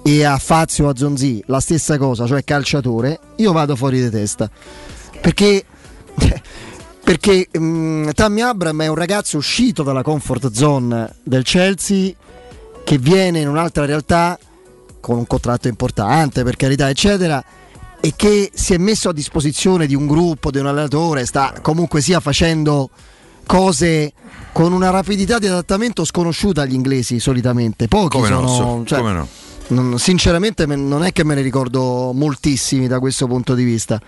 e a Fazio o a Zonzi la stessa cosa, cioè calciatore, io vado fuori di testa. Perché perché mm, Tammy Abram è un ragazzo uscito dalla comfort zone del Chelsea che viene in un'altra realtà con un contratto importante per carità eccetera e che si è messo a disposizione di un gruppo, di un allenatore, sta comunque sia facendo cose con una rapidità di adattamento sconosciuta agli inglesi solitamente. Pochi Come no, sono, so- cioè, come no? non- sinceramente me- non è che me ne ricordo moltissimi da questo punto di vista.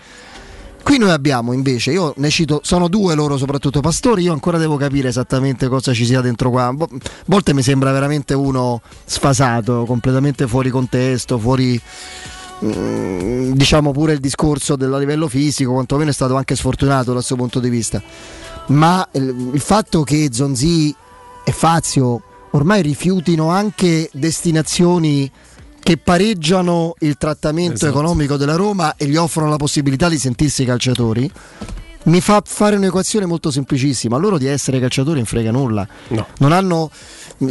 Qui noi abbiamo invece, io ne cito, sono due loro soprattutto pastori, io ancora devo capire esattamente cosa ci sia dentro qua. A volte mi sembra veramente uno sfasato, completamente fuori contesto, fuori mm, diciamo pure il discorso del livello fisico, quantomeno è stato anche sfortunato dal suo punto di vista. Ma il fatto che Zonzi e Fazio ormai rifiutino anche destinazioni che pareggiano il trattamento Esatto. economico della Roma e gli offrono la possibilità di sentirsi calciatori, mi fa fare un'equazione molto semplicissima. Loro di essere calciatori non frega nulla. No. Non hanno.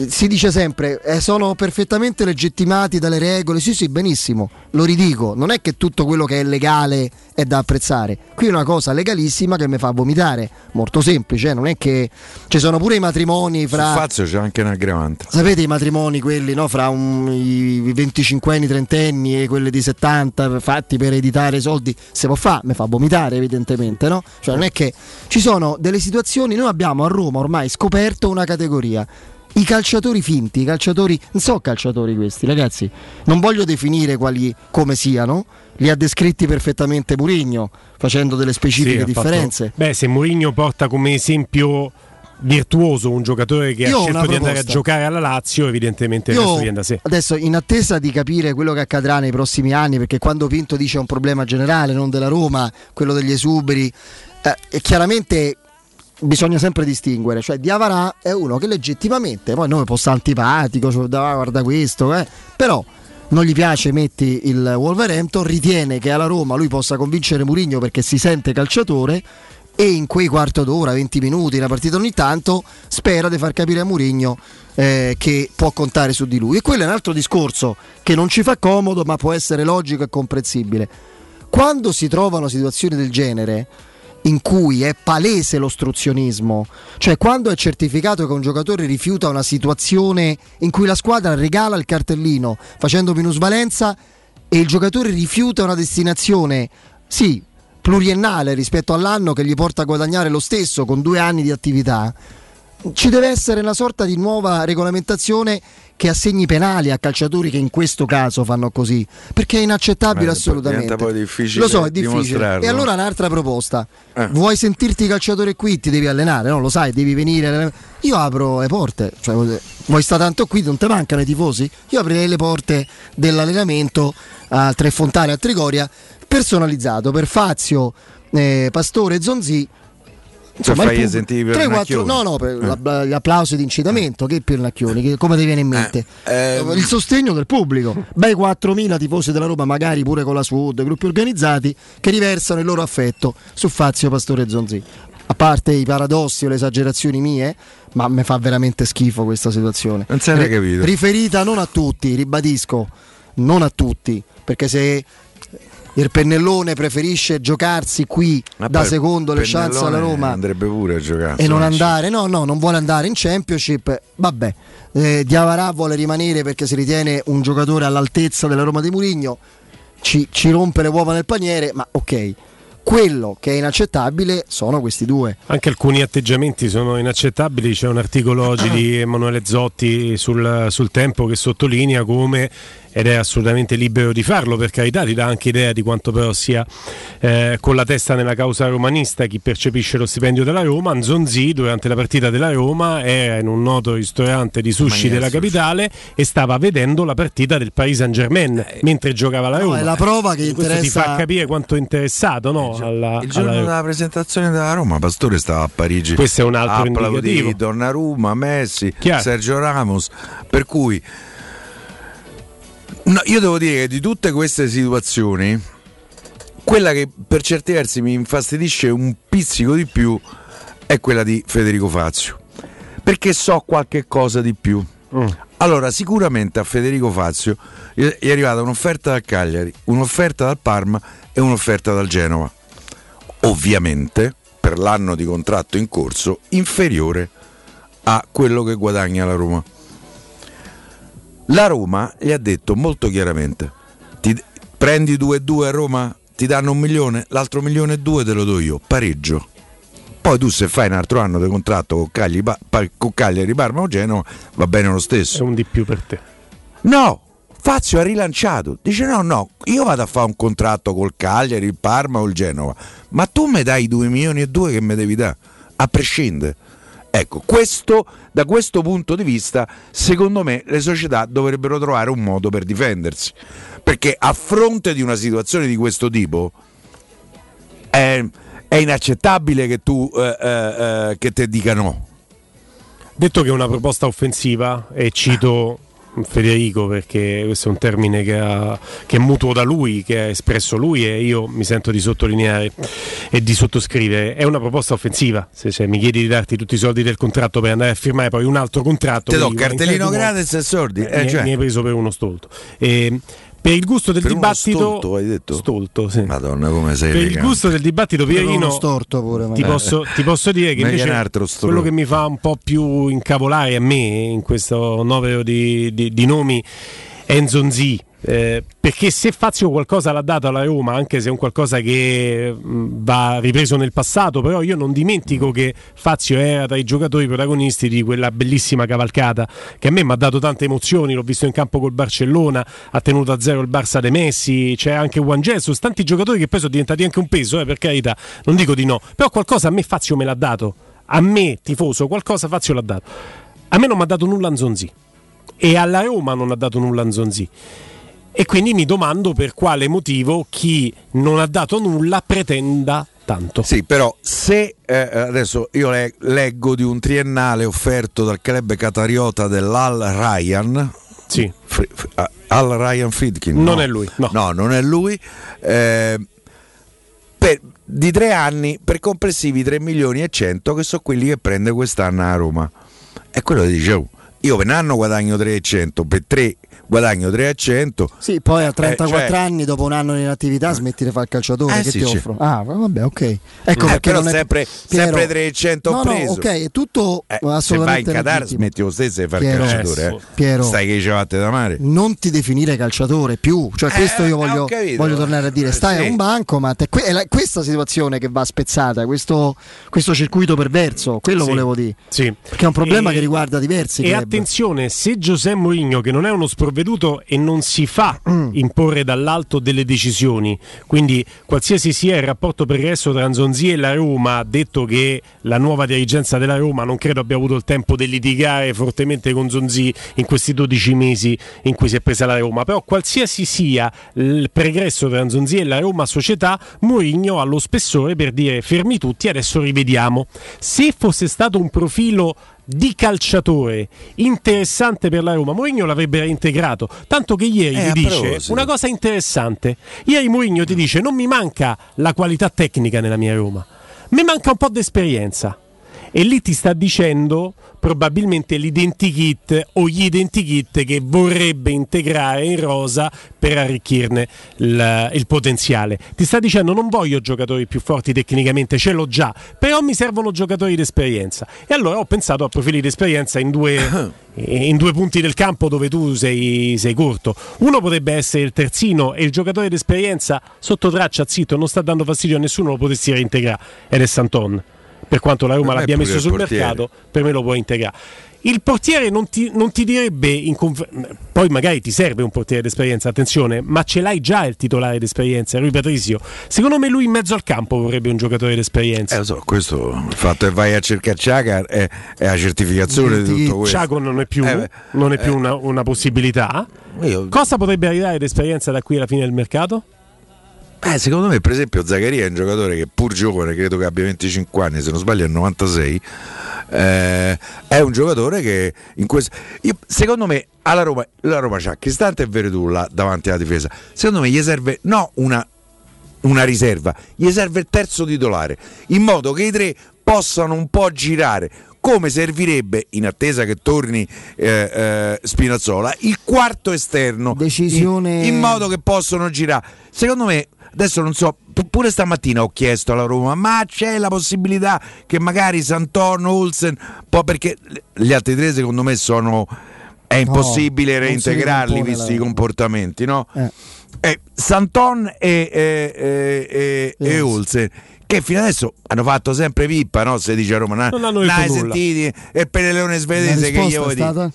Si dice sempre, eh, sono perfettamente legittimati dalle regole. Sì, sì, benissimo, lo ridico. Non è che tutto quello che è legale è da apprezzare. Qui è una cosa legalissima che mi fa vomitare. Molto semplice, eh, non è che ci sono pure i matrimoni fra. Fazio c'è anche un aggravante. Sapete i matrimoni quelli no, fra un- i 25 anni, 30 anni e quelli di 70 fatti per editare i soldi, se può fare, mi fa vomitare evidentemente, no? Cioè non è che ci sono delle situazioni, noi abbiamo a Roma ormai scoperto una categoria. I calciatori finti, i calciatori, non so calciatori questi ragazzi, non voglio definire quali come siano, li ha descritti perfettamente Murigno, facendo delle specifiche Sì, ha fatto- differenze. Beh, se Mourinho porta come esempio virtuoso un giocatore che Io ha scelto di andare a giocare alla Lazio, evidentemente Io viene da sé. adesso in attesa di capire quello che accadrà nei prossimi anni, perché quando Pinto dice è un problema generale, non della Roma, quello degli esuberi, eh, e chiaramente bisogna sempre distinguere, cioè Diavarà è uno che legittimamente, poi noi essere antipatico, cioè, "Ah, guarda questo, eh", però non gli piace, metti il Wolverhampton, ritiene che alla Roma lui possa convincere Mourinho perché si sente calciatore e in quei quarto d'ora, 20 minuti, una partita ogni tanto, spera di far capire a Mourinho eh, che può contare su di lui. E quello è un altro discorso che non ci fa comodo, ma può essere logico e comprensibile. Quando si trovano situazioni del genere, in cui è palese l'ostruzionismo, cioè quando è certificato che un giocatore rifiuta una situazione in cui la squadra regala il cartellino facendo minusvalenza e il giocatore rifiuta una destinazione, sì, pluriennale rispetto all'anno che gli porta a guadagnare lo stesso con due anni di attività, ci deve essere una sorta di nuova regolamentazione che assegni penali a calciatori che in questo caso fanno così, perché è inaccettabile Eh, assolutamente. poi difficile Lo so, è difficile. E allora un'altra proposta. Eh. Vuoi sentirti calciatore qui, ti devi allenare, no? Lo sai, devi venire. Io apro le porte, cioè, vuoi stare tanto qui, non ti mancano i tifosi? Io aprirei le porte dell'allenamento a Tre Fontane, a Trigoria, personalizzato per Fazio, eh, Pastore, Zonzi. Se fai il pub- i sentivi per tre, il quattro- Nacchioni. no, no, per Eh. gli applausi di incitamento, che per Nacchioni, che come ti viene in mente? ehm. il sostegno del pubblico, bei 4.000 tifosi della Roma, magari pure con la Sud, gruppi organizzati, che riversano il loro affetto su Fazio, Pastore Zonzi. A parte i paradossi o le esagerazioni mie, ma mi fa veramente schifo questa situazione. Non se l'hai capito. Riferita non a tutti, ribadisco, non a tutti, perché se il pennellone preferisce giocarsi qui Ma da secondo le chance alla Roma andrebbe pure a giocare e non andare, no, no, non vuole andare in Championship. Vabbè, eh, Diavarà vuole rimanere perché si ritiene un giocatore all'altezza della Roma di Murigno. Ci, ci rompe le uova nel paniere, ma ok. Quello che è inaccettabile sono questi due. Anche alcuni atteggiamenti sono inaccettabili. C'è un articolo oggi di Emanuele Zotti sul, sul tempo che sottolinea come, ed è assolutamente libero di farlo, per carità, ti dà anche idea di quanto però sia eh, con la testa nella causa romanista chi percepisce lo stipendio della Roma. Nzonzi durante la partita della Roma era in un noto ristorante di sushi della capitale e stava vedendo la partita del Paris Saint Germain mentre giocava la No, Roma. è la prova che Questo ti interessa- fa capire quanto è interessato no, alla, Il giorno alla della presentazione della Roma, Pastore stava a Parigi. Questo è un altro indicativo. Donnarumma, Messi, Chiaro. Sergio Ramos. Per cui no, io devo dire che di tutte queste situazioni, quella che per certi versi mi infastidisce un pizzico di più è quella di Federico Fazio. Perché so qualche cosa di più. Allora, sicuramente a Federico Fazio è arrivata un'offerta dal Cagliari, un'offerta dal Parma e un'offerta dal Genova. Ovviamente, per l'anno di contratto in corso, inferiore a quello che guadagna la Roma. La Roma gli ha detto molto chiaramente: ti- prendi 2-2 a Roma, ti danno un milione, l'altro milione e due te lo do io, pareggio. Poi tu se fai un altro anno di contratto con Cagliari, con Cagliari Parma o Genova, va bene lo stesso. È un di più per te. No, Fazio ha rilanciato. Dice no, no, io vado a fare un contratto col Cagliari, il Parma o il Genova, ma tu mi dai i 2 milioni e 2 che mi devi dare, a prescindere. Ecco, questo, da questo punto di vista, secondo me le società dovrebbero trovare un modo per difendersi. Perché a fronte di una situazione di questo tipo è, è inaccettabile che tu eh, eh, eh, che te dica no. Detto che è una proposta offensiva, e cito Federico perché questo è un termine che, ha- che è mutuo da lui, che ha espresso lui e io mi sento di sottolineare e di sottoscrivere, è una proposta offensiva. Se cioè, mi chiedi di darti tutti i soldi del contratto per andare a firmare poi un altro contratto, Te do cartellino gratis e sordi. Eh, Eh, mi, cioè. mi hai preso per uno stolto. E, per il gusto del Per dibattito, stolto, hai detto? Stolto, sì. Madonna, come sei per il elegante. gusto del dibattito, Pierino, storto pure, ti posso, ti posso dire che invece altro quello che mi fa un po' più incavolare a me in questo novero di, di- di nomi è Nzonzi. Eh, perché se Fazio qualcosa l'ha dato alla Roma, anche se è un qualcosa che mh, va ripreso nel passato, però io non dimentico che Fazio era tra i giocatori protagonisti di quella bellissima cavalcata che a me mi ha dato tante emozioni, l'ho visto in campo col Barcellona, ha tenuto a zero il Barça de Messi, c'è anche Juan Jesus, tanti giocatori che poi sono diventati anche un peso, eh, per carità, non dico di no, però qualcosa a me Fazio me l'ha dato, a me tifoso qualcosa Fazio l'ha dato, a me non mi ha dato nulla Nzonzi e alla Roma non ha dato nulla Nzonzi. E quindi mi domando per quale motivo chi non ha dato nulla pretenda tanto. Sì, però se eh, adesso io le- leggo di un triennale offerto dal club catariota dell'Al Ryan. Sì. Fri- fri- Al Ryan Friedkin. Non no. è lui, no. non è lui. eh, per- di tre anni per complessivi 3 milioni e 100 che sono quelli che prende quest'anno a Roma. È quello che dicevo. Io per un anno guadagno 3 e 100, per tre guadagno 3 e 100. Sì, poi a 34 cioè- anni, dopo un anno in attività, smetti di fare il calciatore. Eh che sì, ti offro? Ah, vabbè, ok. Ecco Eh, perché però non è- sempre, sempre 300 No, ho no, preso. ok, è tutto Eh, se vai assolutamente in Qatar legittimo. smetti lo stesso di fare Piero, calciatore. eh, eh. Piero. Stai che ci fatte da mare. Non ti definire calciatore più, cioè questo io voglio, voglio tornare a dire. Stai Sì. a un banco, ma te- è la- questa situazione che va spezzata, questo, questo circuito perverso, quello Sì. volevo dire. Sì. Perché è un problema E- che riguarda diversi E club. attenzione, se Giuseppe Mourinho, che non è uno sprovveduto e non si fa Mm. imporre dall'alto delle decisioni, quindi qualsiasi sia il rapporto pregresso tra Nzonzi e la Roma, ha detto che la nuova dirigenza della Roma non credo abbia avuto il tempo di litigare fortemente con Zonzi in questi 12 mesi in cui si è presa la Roma, però qualsiasi sia il pregresso tra Nzonzi e la Roma società, Mourinho ha lo spessore per dire fermi tutti, adesso rivediamo. Se fosse stato un profilo di calciatore interessante per la Roma, Mourinho l'avrebbe reintegrato. Tanto che ieri Eh, ti dice proposito. una cosa interessante. Ieri Mourinho ti dice: Non mi manca la qualità tecnica nella mia Roma, mi manca un po' di esperienza. E lì ti sta dicendo probabilmente l'identikit o gli identikit che vorrebbe integrare in rosa per arricchirne il, il potenziale. Ti sta dicendo non voglio giocatori più forti tecnicamente, ce l'ho già, però mi servono giocatori d'esperienza. E allora ho pensato a profili d'esperienza in due, in due punti del campo dove tu sei, sei corto. Uno potrebbe essere il terzino e il giocatore d'esperienza sotto traccia, zitto, non sta dando fastidio a nessuno, lo potresti reintegrare ed è Santon. Per quanto la Roma l'abbia messo sul mercato, per me lo puoi integrare. Il portiere non ti, non ti direbbe, conf- poi magari ti serve un portiere d'esperienza, attenzione, ma ce l'hai già il titolare d'esperienza, Rui Patrizio. Secondo me lui in mezzo al campo vorrebbe un giocatore d'esperienza. Eh, so, questo il fatto che vai a cercare Ciaga è, è la certificazione di tutto questo. Ciago non è più, Eh, non è più eh. una, una possibilità. Io- Cosa potrebbe arrivare d'esperienza da qui alla fine del mercato? Eh, secondo me, per esempio, Zaccaria è un giocatore che pur giovane, credo che abbia 25 anni, se non sbaglio è 96. eh, è un giocatore che in questo. io- secondo me alla Roma, la Roma c'ha Cristante e Veretù là davanti alla difesa. Secondo me gli serve no una, una riserva, gli serve il terzo titolare, in modo che i tre possano un po' girare. Come servirebbe, in attesa che torni eh, eh, Spinazzola, il quarto esterno Decisione- in, in modo che possono girare. Secondo me, adesso non so, pu- pure stamattina ho chiesto alla Roma, ma c'è la possibilità che magari Santorno, Olsen, poi perché gli altri tre secondo me sono... È impossibile si reintegrarli visti la- i comportamenti, no? Eh. Eh, Santon e, e, e, e- e. Olsen che fino adesso hanno fatto sempre pippa, no? Se dice a Roma, "Na- Non hanno detto nulla." sentiti e il Peleleone La svedese che gli vuoi dire? stata?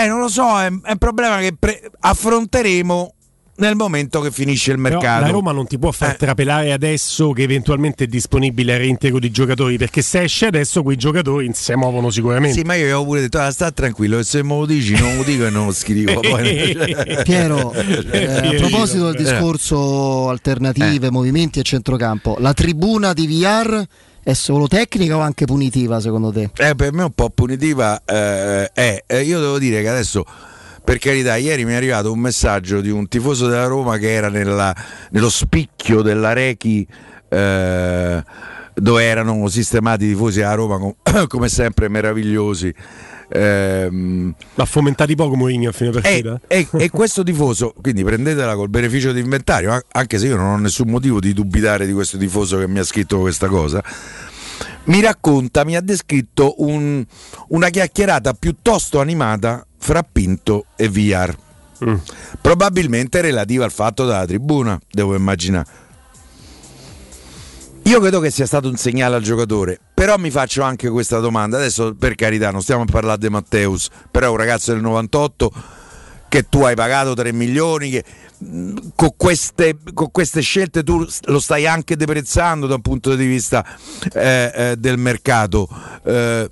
Eh, non lo so, è, è un problema che pre- affronteremo nel momento che finisce il Però mercato. la Roma non ti può far Eh. trapelare adesso che eventualmente è disponibile il reintegro di giocatori, perché se esce adesso quei giocatori si muovono sicuramente. Sì, ma io avevo pure detto, ah, sta tranquillo, e se me lo dici non lo dico e non lo scrivo. Poi... Piero, eh, a proposito del discorso alternative, movimenti e centrocampo, la tribuna di VR è solo tecnica o anche punitiva secondo te? Eh, per me un po' punitiva eh, è. eh, io devo dire che adesso, per carità, ieri mi è arrivato un messaggio di un tifoso della Roma che era nella- nello spicchio della Rechi. eh, dove erano sistemati i tifosi a Roma com- come sempre meravigliosi Ehm, L'ha fomentati poco Mourinho a fine partita. e, e questo tifoso, quindi prendetela col beneficio di inventario, anche se io non ho nessun motivo di dubitare di questo tifoso che mi ha scritto questa cosa, mi racconta, mi ha descritto un- una chiacchierata piuttosto animata fra Pinto e VR. Probabilmente relativa al fatto della tribuna, devo immaginare. Io credo che sia stato un segnale al giocatore, però mi faccio anche questa domanda. Adesso, per carità, non stiamo a parlare di Matteus, però è un ragazzo del 98 che tu hai pagato 3 milioni, che mh, con queste, con queste scelte tu lo stai anche deprezzando da un punto di vista eh, eh, del mercato. Eh,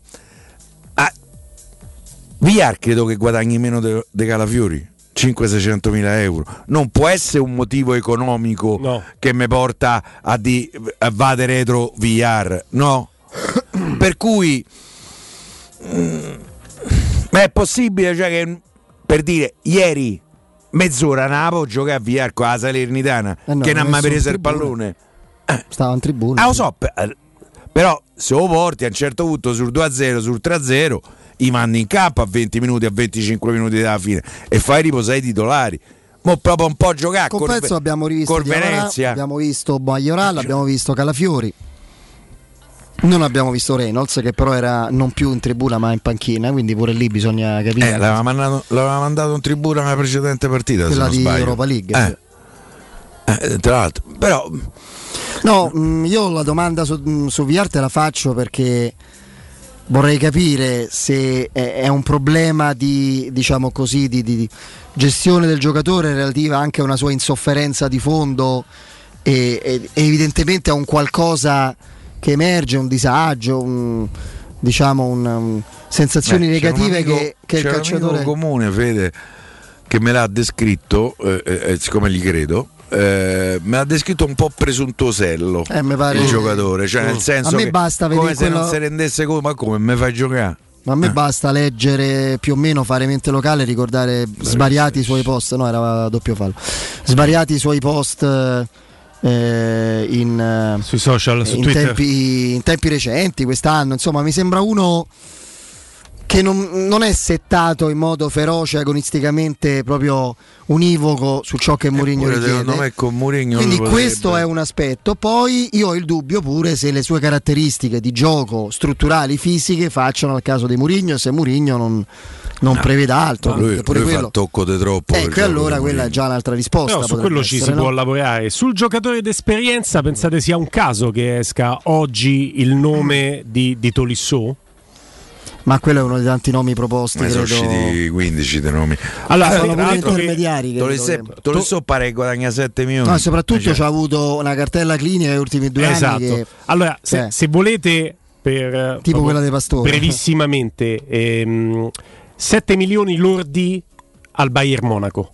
Villar credo che guadagni meno de, de Calafiori. 500-600 mila euro. Non può essere un motivo economico che mi porta a, di, a vade retro VR, no? per cui mm, ma è possibile cioè, che per dire ieri mezz'ora Napo gioca a VR con la Salernitana Eh no, che non ha mai preso il pallone. Stava in tribuna. Ah, lo so, pe- eh, però se lo porti a un certo punto sul 2-0, sul 3-0, i mandi in campo a 20 minuti, a 25 minuti dalla fine e fai riposare i titolari. Mo proprio un po' giocare Con Pezzo abbiamo rivisto Diavara, Venezia. abbiamo visto Baglioral, abbiamo visto Calafiori. Non abbiamo visto Reynolds che però era non più in tribuna ma in panchina, quindi pure lì bisogna capire. Eh, l'aveva, mandato, l'aveva mandato in tribuna nella precedente partita. Quella di sbaglio. Europa League, Eh. Eh, tra l'altro, però No, mh, io la domanda su, mh, su VR te la faccio perché vorrei capire se è, un problema di, diciamo così, di, di- gestione del giocatore relativa anche a una sua insofferenza di fondo e, e- evidentemente a un qualcosa che emerge, un disagio, un- diciamo un, un- sensazioni Eh, un negative amico- che, che il c'era un calciatore... comune, Fede, che me l'ha descritto, eh, eh, siccome gli credo, eh, me l'ha descritto un po' presuntuosello Eh, mi pare- il giocatore, cioè nel Mm. senso A me che basta come vedere se non quello- si rendesse conto, ma come mi fai giocare? Ma a me basta leggere più o meno, fare mente locale, ricordare svariati i suoi post, no era doppio fallo, svariati i suoi post eh, in, eh, Sui social, su in Twitter. tempi, in tempi recenti, quest'anno, insomma mi sembra uno che non, non è settato in modo feroce, agonisticamente proprio univoco su ciò che Mourinho Pure secondo richiede. me con Mourinho Quindi lui potrebbe- questo è un aspetto. Poi io ho il dubbio pure se le sue caratteristiche di gioco strutturali, fisiche, facciano al caso di Mourinho e se Mourinho non, non prevede altro. lui, perché pure lui quello- fa tocco di troppo. Ecco, e allora quella è già un'altra risposta. Però su quello ci si essere, può no? lavorare. Sul giocatore d'esperienza, pensate sia un caso che esca oggi il nome di, di Tolisso? Ma quello è uno dei tanti nomi proposti, Ma sono credo. usciti 15 dei nomi. Allora, sono pure che- intermediari. che- Tolisso pare che guadagna 7 milioni. No, soprattutto Cioè, ci ha avuto una cartella clinica negli ultimi due Esatto. anni. Che, Allora, se, cioè, se volete, per, eh, proprio quella dei Pastore. brevissimamente, ehm, 7 milioni lordi al Bayern Monaco.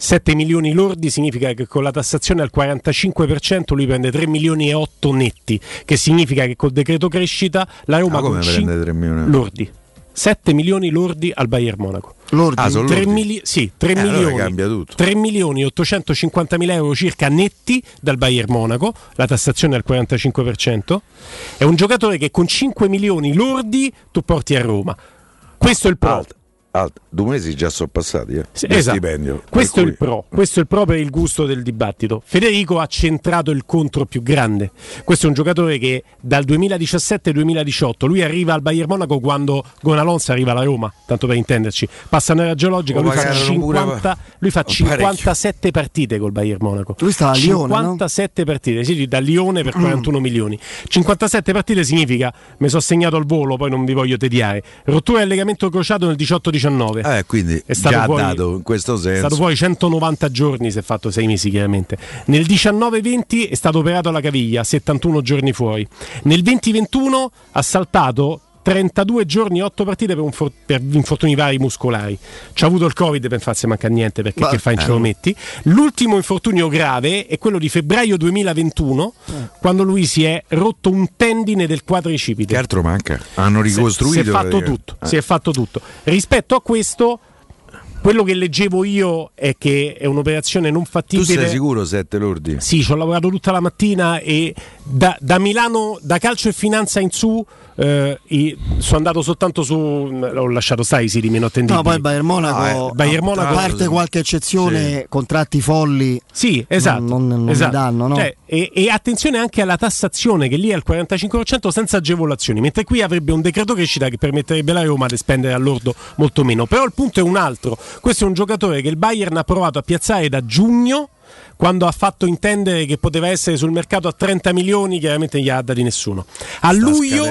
7 milioni lordi significa che con la tassazione al 45% lui prende 3 milioni e 8 netti, che significa che col decreto crescita la Roma Ma come prende cin- 3 milioni? lordi. 7 milioni lordi al Bayern Monaco. Lordi? Ah, sono 3 lordi? mili- sì, 3 Eh, allora milioni. cambia tutto. 3 milioni e 850 mila euro circa netti dal Bayern Monaco, la tassazione al 45%. È un giocatore che con 5 milioni lordi tu porti a Roma. Questo è il pro. Alt, alt. Due mesi già sono passati. Eh, Sì, esatto. stipendio. Questo è Per il pro, questo è il pro per il gusto del dibattito. Federico ha centrato il contro più grande. Questo è un giocatore che dal 2017-2018 lui arriva al Bayern Monaco quando Gonalons arriva alla Roma, tanto per intenderci. Passa nella geologica, Lo lui fa, pagarono pure 50, lui fa parecchio. 57 partite col Bayern Monaco. Lui stava a Lione, no? 57 partite, sì, da Lione per 41 milioni. 57 partite significa, mi sono segnato al volo, poi non vi voglio tediare. Rottura del legamento crociato nel 18-19. Eh, quindi È stato già poi- dato in questo È senso. stato poi 190 giorni, si è fatto 6 mesi chiaramente. Nel 19-20 è stato operato alla caviglia, 71 giorni fuori. Nel 2021 ha saltato 32 giorni, 8 partite per, un for- per infortuni vari muscolari. Ci ha avuto il Covid per farsi mancare niente perché Ma- che fai in eh. ce lo metti. L'ultimo infortunio grave è quello di febbraio 2021, quando lui si è rotto un tendine del quadricipite. Che altro manca? Hanno Si- ricostruito. Si è fatto tutto. Eh. Si è fatto tutto. Rispetto a questo, quello che leggevo io è che è un'operazione non Tu fattibile. sei sicuro 7 lordi? Sì, ci ho lavorato tutta la mattina e da, da Milano, da calcio e finanza in su, eh, i- sono andato soltanto su. Ho lasciato stare i siti meno attendibili. No, poi il Bayern Monaco, No, eh, Bayern Monaco- a parte qualche eccezione, contratti folli. Sì, esatto. Non, non, non esatto. danno, no? Cioè, e, e attenzione anche alla tassazione che lì è al 45% senza agevolazioni, mentre qui avrebbe un decreto crescita che permetterebbe alla Roma di spendere all'ordo molto meno. Però il punto è un altro. Questo è un giocatore che il Bayern ha provato a piazzare da giugno quando ha fatto intendere che poteva essere sul mercato a 30 milioni, chiaramente gli ha dati nessuno. A luglio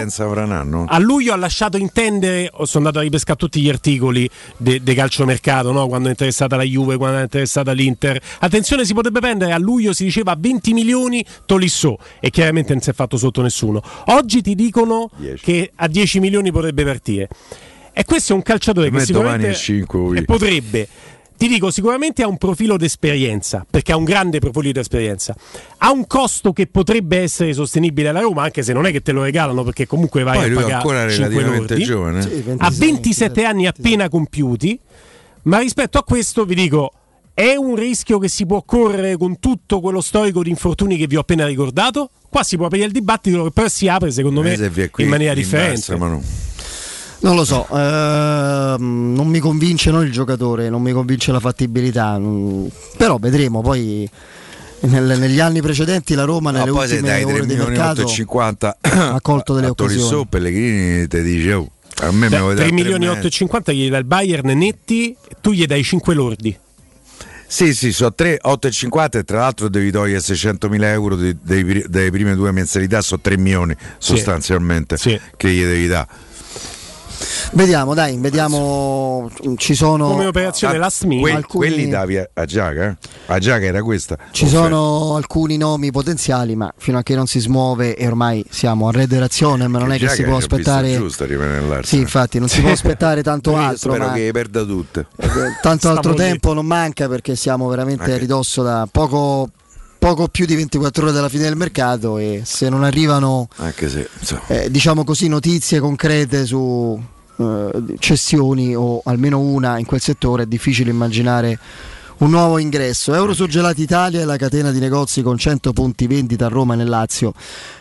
a luglio ha lasciato intendere, oh, sono andato a ripescare tutti gli articoli di calciomercato, no? quando è interessata la Juve, quando è interessata l'Inter. Attenzione, si potrebbe prendere, a luglio si diceva 20 milioni Tolisso e chiaramente non si è fatto sotto nessuno. Oggi ti dicono 10. che a 10 milioni potrebbe partire. E questo è un calciatore che sicuramente è cinque, e potrebbe Ti dico, sicuramente ha un profilo d'esperienza, perché ha un grande profilo d'esperienza. Ha un costo che potrebbe essere sostenibile alla Roma, anche se non è che te lo regalano, perché comunque vai Poi a lui è pagare ancora 5 relativamente lordi. giovane. Sì, ha 27 anni appena compiuti, ma rispetto a questo vi dico, è un rischio che si può correre con tutto quello storico di infortuni che vi ho appena ricordato? Qua si può aprire il dibattito, che però si apre secondo me Se vi è qui in maniera in differente. basso, ma no. Non lo so, ehm, non mi convince non il giocatore, non mi convince la fattibilità, però vedremo poi. nel- negli anni precedenti la Roma nelle Ma poi se ultime dai 3 ore di e mercato 850 ha colto delle a Tolisso occasioni. Pellegrini ti dice oh, a me mi vuoi 3 dare milioni e tre 850 gli dai il Bayern netti, tu gli dai 5 lordi. Sì, sì, sono 3, 8,50 e tra l'altro devi togliere 600 mila euro di- dei pri- delle prime due mensilità, sono 3 milioni sostanzialmente che gli devi dare. Vediamo, dai, vediamo. Ci sono. Come operazione last minute. Que- alcuni- Quelli davi a, Giaga, eh? A Giaga era questa. Ci sono alcuni nomi potenziali, ma fino a che non si smuove e ormai siamo a redazione, ma non è che Giaga si può aspettare. giusto a rimanere Sì, infatti, non si può aspettare tanto altro. Spero ma- che perda tutte. Tanto altro tempo non manca perché siamo veramente a ridosso da poco, poco più di 24 ore dalla fine del mercato e se non arrivano Anche se insomma, eh, diciamo così notizie concrete su eh, cessioni o almeno una in quel settore è difficile immaginare un nuovo ingresso. Eurosurgelati Italia è la catena di negozi con 100 punti vendita a Roma e nel Lazio.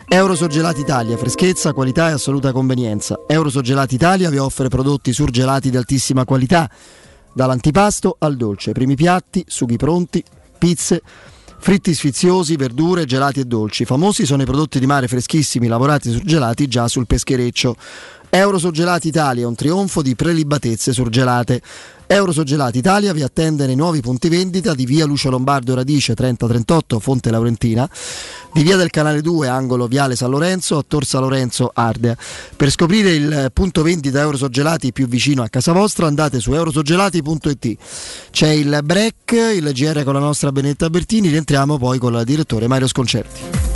Eurosurgelati Italia, freschezza, qualità e assoluta convenienza. Eurosurgelati Italia vi offre prodotti surgelati di altissima qualità, dall'antipasto al dolce, primi piatti, sughi pronti, pizze, fritti sfiziosi, verdure, gelati e dolci. Famosi sono i prodotti di mare freschissimi lavorati surgelati già sul peschereccio. Eurosurgelati Italia un trionfo di prelibatezze surgelate. Eurosurgelati Italia vi attende nei nuovi punti vendita di via Lucio Lombardo Radice 3038 Fonte Laurentina, di via del Canale 2 angolo Viale San Lorenzo a Tor San Lorenzo Ardea. Per scoprire il punto vendita Eurosurgelati più vicino a casa vostra andate su eurosurgelati.it. C'è il break, il GR con la nostra Benetta Bertini, rientriamo poi con il direttore Mario Sconcerti.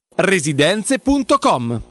residenze.com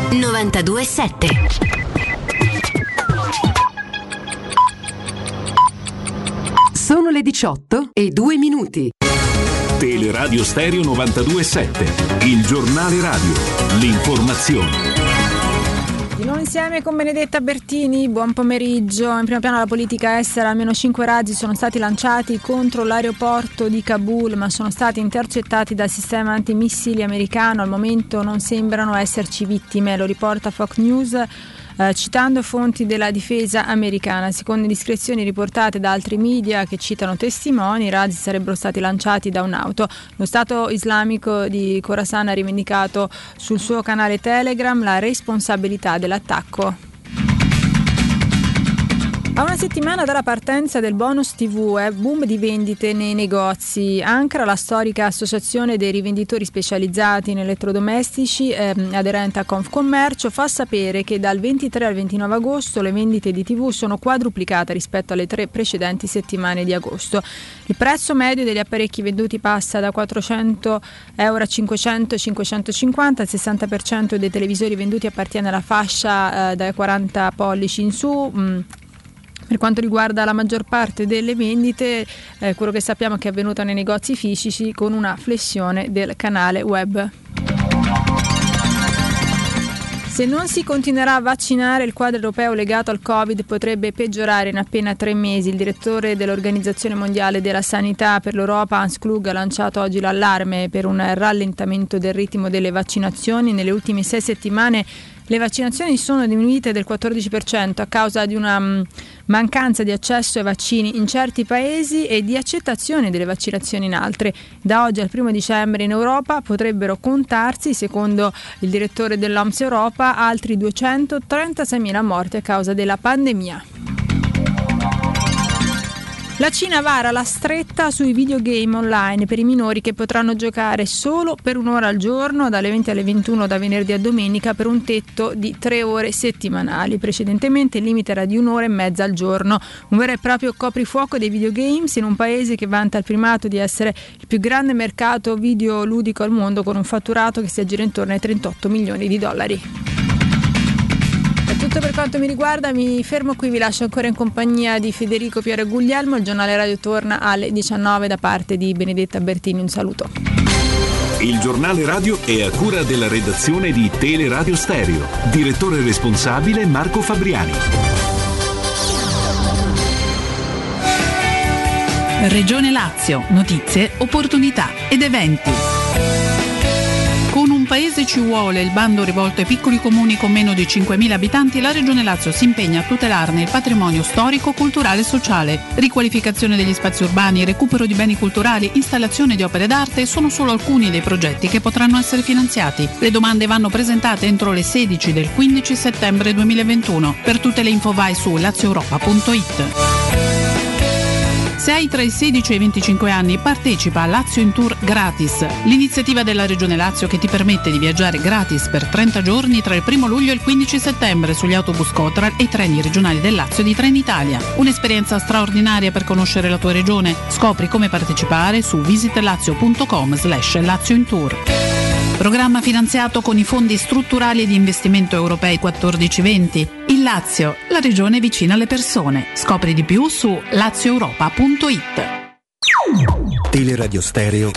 92.7. Sono le 18 e 2 minuti. Teleradio Stereo 927, il giornale radio, l'informazione. Nuovo insieme con Benedetta Bertini, buon pomeriggio. In primo piano la politica estera, almeno 5 razzi sono stati lanciati contro l'aeroporto di Kabul, ma sono stati intercettati dal sistema antimissili americano. Al momento non sembrano esserci vittime, lo riporta Fox News. Eh, citando fonti della difesa americana, secondo indiscrezioni riportate da altri media che citano testimoni, i razzi sarebbero stati lanciati da un'auto. Lo Stato islamico di Khorasan ha rivendicato sul suo canale Telegram la responsabilità dell'attacco. A una settimana dalla partenza del bonus TV e boom di vendite nei negozi, Ancra, la storica associazione dei rivenditori specializzati in elettrodomestici ehm, aderente a Confcommercio, fa sapere che dal 23 al 29 agosto le vendite di TV sono quadruplicate rispetto alle tre precedenti settimane di agosto. Il prezzo medio degli apparecchi venduti passa da 400 euro a 500 e 550, il 60% dei televisori venduti appartiene alla fascia eh, dai 40 pollici in su. mh, per quanto riguarda la maggior parte delle vendite, eh, quello che sappiamo è che è avvenuta nei negozi fisici con una flessione del canale web. Se non si continuerà a vaccinare, il quadro europeo legato al Covid potrebbe peggiorare in appena tre mesi. Il direttore dell'Organizzazione Mondiale della Sanità per l'Europa, Hans Klug, ha lanciato oggi l'allarme per un rallentamento del ritmo delle vaccinazioni. Nelle ultime sei settimane le vaccinazioni sono diminuite del 14% a causa di una mh, mancanza di accesso ai vaccini in certi paesi e di accettazione delle vaccinazioni in altri. Da oggi al 1 dicembre in Europa potrebbero contarsi, secondo il direttore dell'OMS Europa, altri 236.000 morti a causa della pandemia. La Cina vara la stretta sui videogame online per i minori che potranno giocare solo per un'ora al giorno, dalle 20 alle 21 da venerdì a domenica, per un tetto di tre ore settimanali. Precedentemente il limite era di un'ora e mezza al giorno. Un vero e proprio coprifuoco dei videogames in un paese che vanta il primato di essere il più grande mercato videoludico al mondo con un fatturato che si aggira intorno ai 38 milioni di dollari. Tutto per quanto mi riguarda, mi fermo qui, vi lascio ancora in compagnia di Federico Piero Guglielmo, il giornale radio torna alle 19 da parte di Benedetta Bertini, un saluto. Il giornale radio è a cura della redazione di Teleradio Stereo. Direttore responsabile Marco Fabriani. Regione Lazio, notizie, opportunità ed eventi. Paese ci vuole il bando rivolto ai piccoli comuni con meno di 5.000 abitanti, la Regione Lazio si impegna a tutelarne il patrimonio storico, culturale e sociale. Riqualificazione degli spazi urbani, recupero di beni culturali, installazione di opere d'arte sono solo alcuni dei progetti che potranno essere finanziati. Le domande vanno presentate entro le 16 del 15 settembre 2021. Per tutte le info vai su lazioeuropa.it. Se hai tra i 16 e i 25 anni, partecipa a Lazio in Tour gratis, l'iniziativa della Regione Lazio che ti permette di viaggiare gratis per 30 giorni tra il 1 luglio e il 15 settembre sugli autobus Cotral e i treni regionali del Lazio di Trenitalia. Un'esperienza straordinaria per conoscere la tua regione. Scopri come partecipare su visitlazio.com slash Lazio in Tour. Programma finanziato con i fondi strutturali di investimento europei 14-20. Il Lazio, la regione vicina alle persone. Scopri di più su lazioeuropa.it. Teleradio Stereo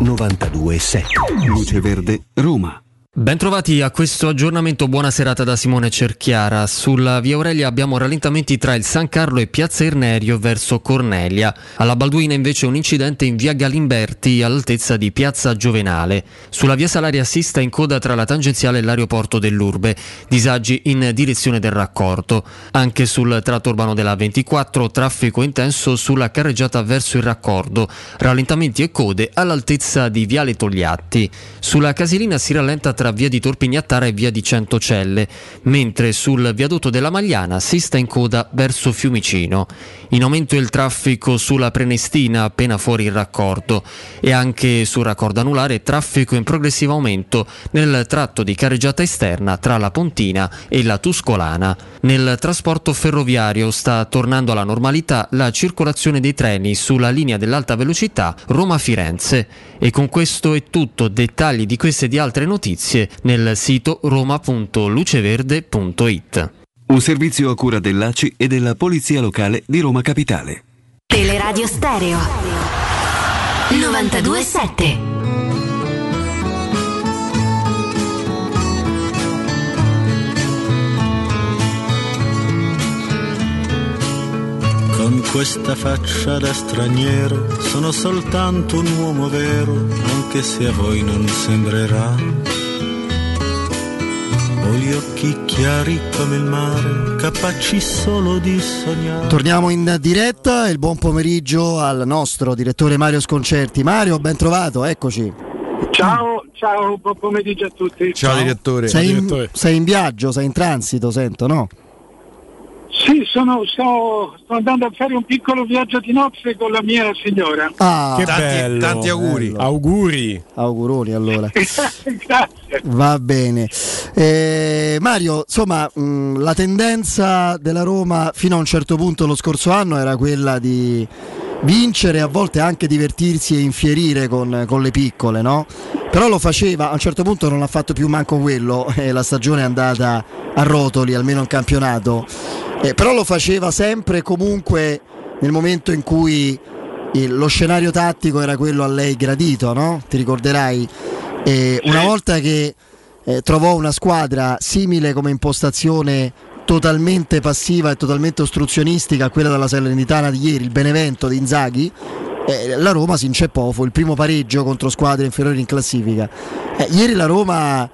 92.7 Luce Verde, Roma. Bentrovati a questo aggiornamento, buona serata da Simone Cerchiara. Sulla via Aurelia abbiamo rallentamenti tra il San Carlo e Piazza Irnerio verso Cornelia. Alla Balduina invece un incidente in via Galimberti all'altezza di Piazza Giovenale. Sulla via Salaria si sta in coda tra la tangenziale e l'aeroporto dell'Urbe. Disagi in direzione del raccordo. Anche sul tratto urbano della 24 traffico intenso sulla carreggiata verso il raccordo. Rallentamenti e code all'altezza di Viale Togliatti. Sulla Casilina si rallenta tra via di Torpignattara e via di Centocelle, mentre sul viadotto della Magliana si sta in coda verso Fiumicino. In aumento il traffico sulla Prenestina appena fuori il raccordo e anche sul raccordo anulare traffico in progressivo aumento nel tratto di carreggiata esterna tra la Pontina e la Tuscolana. Nel trasporto ferroviario sta tornando alla normalità la circolazione dei treni sulla linea dell'alta velocità Roma-Firenze. E con questo è tutto, dettagli di queste e di altre notizie nel sito roma.luceverde.it. Un servizio a cura dell'ACI e della Polizia Locale di Roma Capitale. Teleradio Stereo 927 Con questa faccia da straniero sono soltanto un uomo vero, anche se a voi non sembrerà. Ho gli occhi chiari come il mare, capaci solo di sognare. Torniamo in diretta, il buon pomeriggio al nostro direttore Mario Sconcerti. Mario, ben trovato, eccoci. Ciao, ciao, buon pomeriggio a tutti. Sei in, sei in viaggio, sei in transito, sento, no? Sì, sono, sto, sto andando a fare un piccolo viaggio di nozze con la mia signora. Ah, Che tanti- bello. tanti auguri. bello. Auguri. Auguroni allora. Grazie. Va bene. Eh, Mario, insomma, mh, la tendenza della Roma fino a un certo punto lo scorso anno era quella di vincere, a volte anche divertirsi e infierire con, con le piccole, no? Però lo faceva, a un certo punto non ha fatto più manco quello, e la stagione è andata a rotoli, almeno in campionato. Eh, però lo faceva sempre e comunque nel momento in cui il- lo scenario tattico era quello a lei gradito, no? Ti ricorderai? Una volta che eh, trovò una squadra simile come impostazione totalmente passiva e totalmente ostruzionistica a quella della Salernitana di ieri, il Benevento di Inzaghi, eh, la Roma si inceppò, fu il primo pareggio contro squadre inferiori in classifica. Eh, ieri la Roma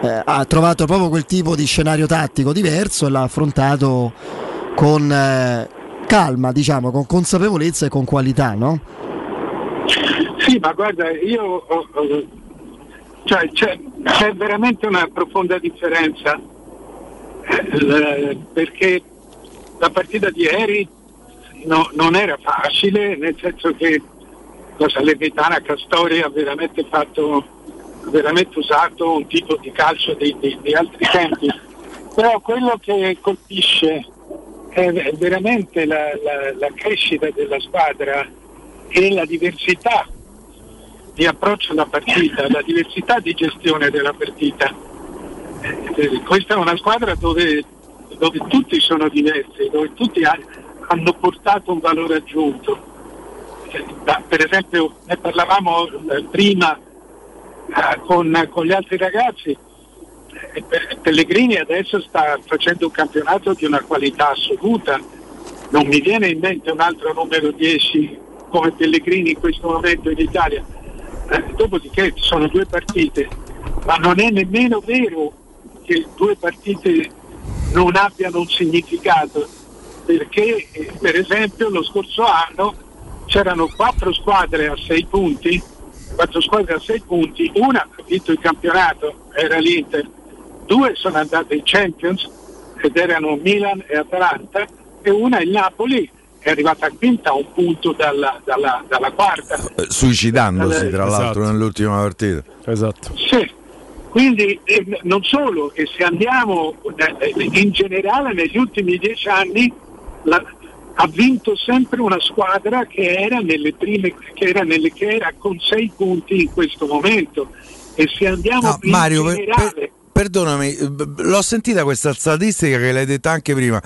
eh, ha trovato proprio quel tipo di scenario tattico diverso e l'ha affrontato con eh, calma, diciamo, con consapevolezza e con qualità, no? Sì, ma guarda, io ho- ho- cioè, c'è, c'è veramente una profonda differenza perché la partita di ieri no- non era facile, nel senso che la Salernitana Castori ha veramente fatto, veramente usato un tipo di calcio di, di- di altri tempi. Però quello che colpisce è veramente la, la- la crescita della squadra e la diversità di approccio alla partita, la diversità di gestione della partita. Eh, Questa è una squadra dove, dove tutti sono diversi, dove tutti ha- hanno portato un valore aggiunto. Eh, da- Per esempio, ne parlavamo eh, prima eh, con, con gli altri ragazzi, Pe- Pellegrini adesso sta facendo un campionato di una qualità assoluta, non mi viene in mente un altro numero 10 come Pellegrini in questo momento in Italia. Dopodiché ci sono due partite, ma non è nemmeno vero che due partite non abbiano un significato, perché eh, per esempio lo scorso anno c'erano quattro squadre a sei punti, quattro squadre a sei punti, una ha vinto il campionato, era l'Inter, due sono andate in Champions ed erano Milan e Atalanta e una il Napoli è arrivata quinta a un punto dalla, dalla- dalla quarta. Eh, Suicidandosi, tra Esatto. l'altro, nell'ultima partita. Esatto. Sì, quindi eh, non solo, e se andiamo eh, in generale negli ultimi dieci anni la- ha vinto sempre una squadra che era nelle prime, che era, nelle, che era con sei punti in questo momento. E se andiamo No, in Mario, per- generale, per- perdonami, eh, l'ho sentita questa statistica che l'hai detta anche prima.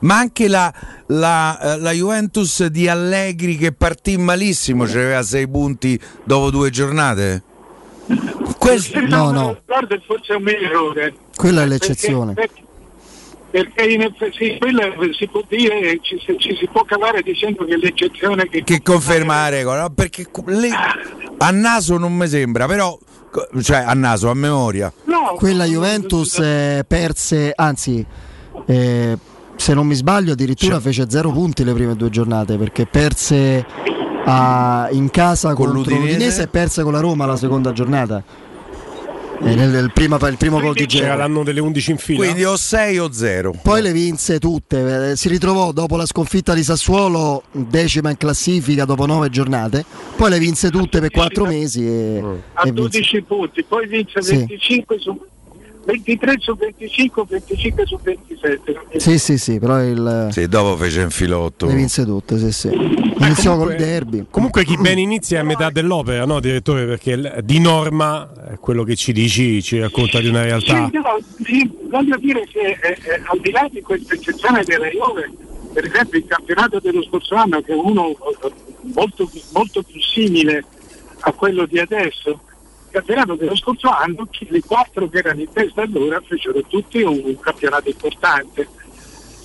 Ma anche la, la, eh, la Juventus di Allegri che partì malissimo, cioè aveva sei punti dopo due giornate? Questo- no, no. Guarda, forse è un errore. Quella è l'eccezione. Perché, perché in effetti sì, quella si può dire, ci, si- ci si può cavare dicendo che è l'eccezione che, Che conferma la regola, no? perché le- a naso non mi sembra, però, cioè a naso, a memoria. Quella Juventus eh, perse, anzi, eh, se non mi sbaglio, addirittura fece zero punti le prime due giornate perché perse a- in casa Con l'Udinese. e perse con la Roma la seconda giornata. Eh, nel, nel prima- il primo gol di C'era Gera. l'anno delle 11 in fila. Quindi o 6 o 0. Poi le vinse tutte, eh, si ritrovò dopo la sconfitta di Sassuolo decima in classifica dopo nove giornate, poi le vinse tutte per quattro mesi e, a e vinse. 12 punti, poi vince Sì. 25 su 23 su 25, 25 su 27. Sì, sì, sì, però il, Sì, dopo fece un filotto. le vinse tutte, sì, sì. Iniziò col derby. Comunque chi ben inizia è a metà dell'opera, no direttore? Perché di norma eh, quello che ci dici ci racconta di una realtà. Sì, no, io voglio dire che eh, eh, al di là di questa eccezione della Juve, per esempio il campionato dello scorso anno, che è uno eh, molto, più- molto più simile a quello di adesso, campionato dello scorso anno, chi- le quattro che erano in testa allora fecero tutti un, campionato importante.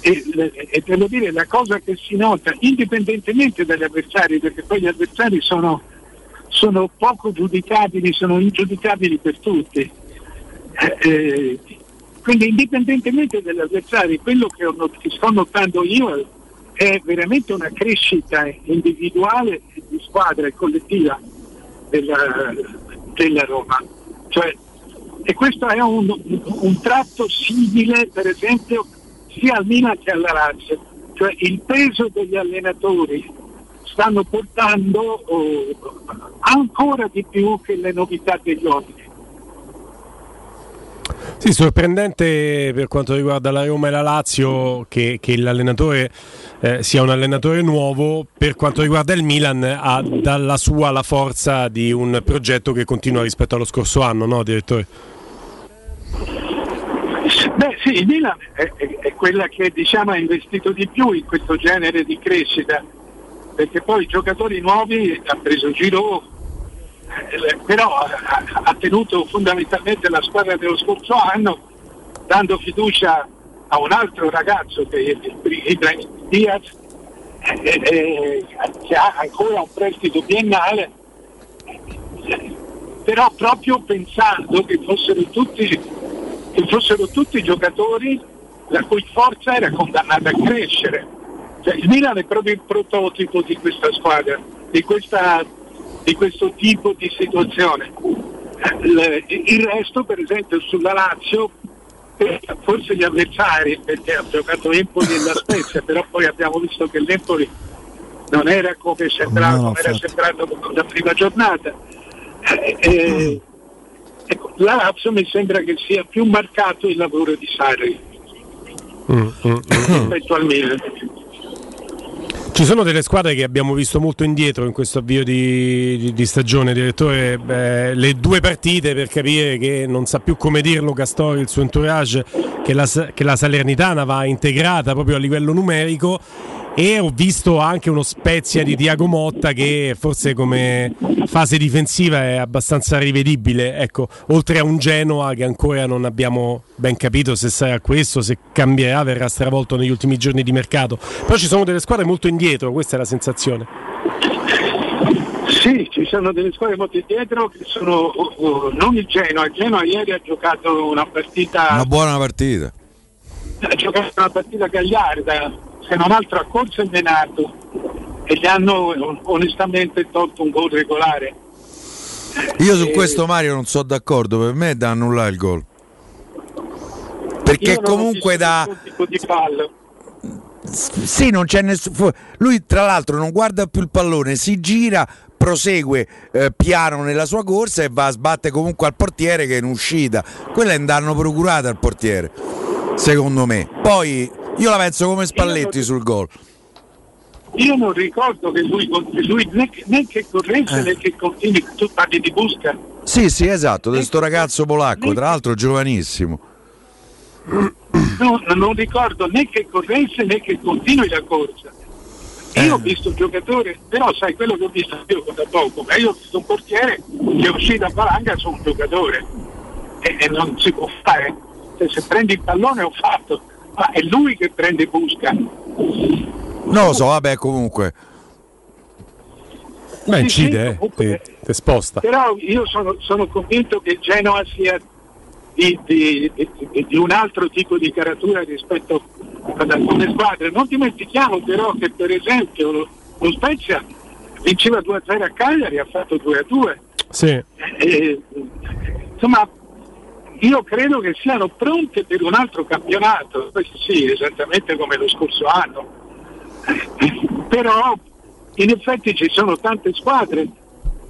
E, e devo dire la cosa che si nota, indipendentemente dagli avversari, perché poi gli avversari sono, sono poco giudicabili, sono ingiudicabili per tutti. Eh, eh, quindi indipendentemente dagli avversari, quello che, ho che sto notando io è veramente una crescita individuale, di squadra e collettiva della, della Roma. Cioè, e questo è un, un tratto simile per esempio sia al Milan che alla Lazio, cioè il peso degli allenatori stanno portando oh, ancora di più che le novità degli uomini. Sì, sorprendente per quanto riguarda la Roma e la Lazio che, che l'allenatore eh, sia un allenatore nuovo, per quanto riguarda il Milan ha dalla sua la forza di un progetto che continua rispetto allo scorso anno, no direttore? Beh sì, il Milan è, è- è quella che diciamo, ha investito di più in questo genere di crescita, perché poi i giocatori nuovi ha preso Giro, però ha, ha- ha tenuto fondamentalmente la squadra dello scorso anno, dando fiducia a un altro ragazzo che è Ibrahim Diaz, eh, eh, che ha ancora un prestito biennale, però proprio pensando che fossero tutti, che fossero tutti giocatori la cui forza era condannata a crescere. Cioè, il Milan è proprio il prototipo di questa squadra, di, questa- di questo tipo di situazione. Il, resto, per esempio, sulla Lazio, eh, forse gli avversari, perché ha giocato Empoli e la Spezia, però poi abbiamo visto che l'Empoli non era come No, no, come era sembrato la prima giornata. Eh, eh, ecco, la Lazio mi sembra che sia più marcato il lavoro di Sarri rispetto al Milan. Ci sono delle squadre che abbiamo visto molto indietro in questo avvio di, di- di stagione, direttore. Beh, le due partite per capire che non sa più come dirlo Castori, il suo entourage, che la, che la Salernitana va integrata proprio a livello numerico. E ho visto anche uno spezia di Diago Motta che forse come fase difensiva è abbastanza rivedibile. Ecco, oltre a un Genoa che ancora non abbiamo ben capito se sarà questo, se cambierà, verrà stravolto negli ultimi giorni di mercato. Però ci sono delle squadre molto indietro, questa è la sensazione. Sì, ci sono delle squadre molto indietro che sono oh, oh, non il Genoa, il Genoa ieri ha giocato una partita Una buona partita. ha giocato una partita gagliarda, se non altro a corso e menato e gli hanno onestamente tolto un gol regolare. Io su Eh, questo Mario non sono d'accordo, per me è da annullare il gol. Perché comunque da... di. Sì, non c'è nessuno. Lui, tra l'altro, non guarda più il pallone, si gira, prosegue eh, piano nella sua corsa e va a sbattere comunque al portiere che è in uscita. Quello è un danno procurato al portiere, secondo me. Poi io la penso come Spalletti sul gol. Io non ricordo che lui, lui né, che- né che corresse Eh. né che continui, tu parli di Busca. Sì, sì, esatto, di sto ragazzo polacco, tra l'altro giovanissimo. No, non ricordo né che corresse né che continui la corsa. Io ho visto un giocatore, però sai quello che ho visto io da poco, ma io ho visto un portiere che è uscito a valanga su un giocatore e, e non si può fare. Se, se prendi il pallone ho fatto, ma è lui che prende Busca. Non lo so, vabbè, comunque. Beh, Sì, incide, eh, ti, sposta. Però io sono, sono convinto che Genoa sia di, di- di- di un altro tipo di caratura rispetto ad alcune squadre. Non dimentichiamo però che per esempio lo, lo Spezia vinceva 2-0 a Cagliari, ha fatto 2-2. Sì. E, insomma, io credo che siano pronte per un altro campionato, sì, esattamente come lo scorso anno. Però in effetti ci sono tante squadre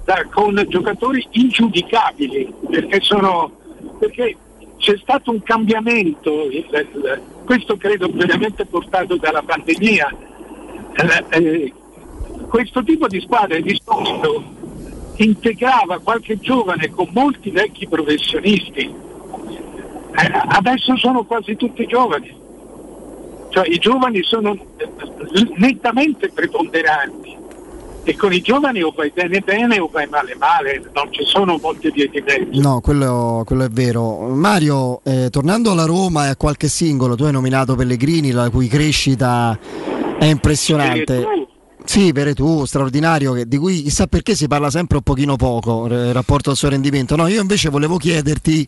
da- con giocatori ingiudicabili, perché, sono, perché c'è stato un cambiamento, questo credo veramente portato dalla pandemia. Eh, eh, questo tipo di squadre di solito integrava qualche giovane con molti vecchi professionisti. Eh, adesso sono quasi tutti giovani. Cioè i giovani sono eh, nettamente preponderanti e con i giovani o vai bene bene o vai male male, non ci sono molte vie di mezzo. No, quello, quello è vero. Mario, eh, tornando alla Roma e a qualche singolo, tu hai nominato Pellegrini, la cui crescita è impressionante. Sì, Veretù, straordinario, di cui chissà perché si parla sempre un pochino poco eh, in rapporto al suo rendimento. No, io invece volevo chiederti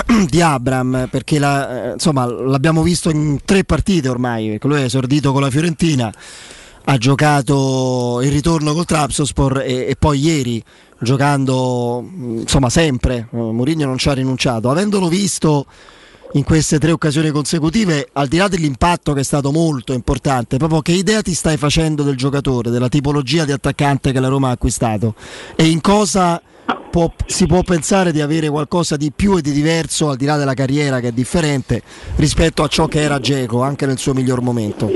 di Abram, perché la- eh, insomma, l'abbiamo visto in tre partite ormai, perché lui è esordito con la Fiorentina, ha giocato il ritorno col Trabzonspor e, e poi ieri giocando insomma sempre, eh, Mourinho non ci ha rinunciato, avendolo visto in queste tre occasioni consecutive, al di là dell'impatto che è stato molto importante, proprio che idea ti stai facendo del giocatore, della tipologia di attaccante che la Roma ha acquistato? E in cosa può- si può pensare di avere qualcosa di più e di diverso al di là della carriera che è differente rispetto a ciò che era Geco anche nel suo miglior momento.